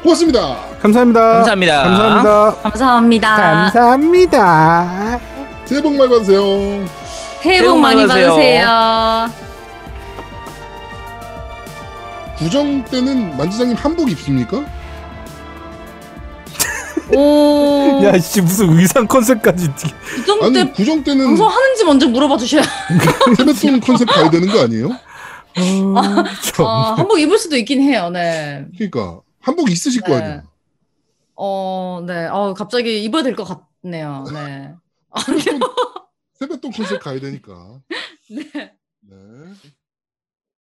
고맙습니다. 감사합니다. 감사합니다. 감사합니다. 감사합니다. 감사합니다. 새해 복 많이 받으세요. 새해 복 많이 받으세요. 받으세요. 구정 때는 만지장님 한복 입습니까? 오. 야, 씨 무슨 의상 컨셉까지. 그 정도 아니 때 구정 때는 방송하는지 먼저 물어봐 주셔야. 세뱃돈 컨셉 가야 되는 거 아니에요? 어, 참. 아, 한복 입을 수도 있긴 해요. 네. 그러니까 한복 있으실 거 네. 아니에요. 어, 네. 어, 갑자기 입어야 될 것 같네요. 네. 세뱃돈 컨셉 가야 되니까. 네. 네.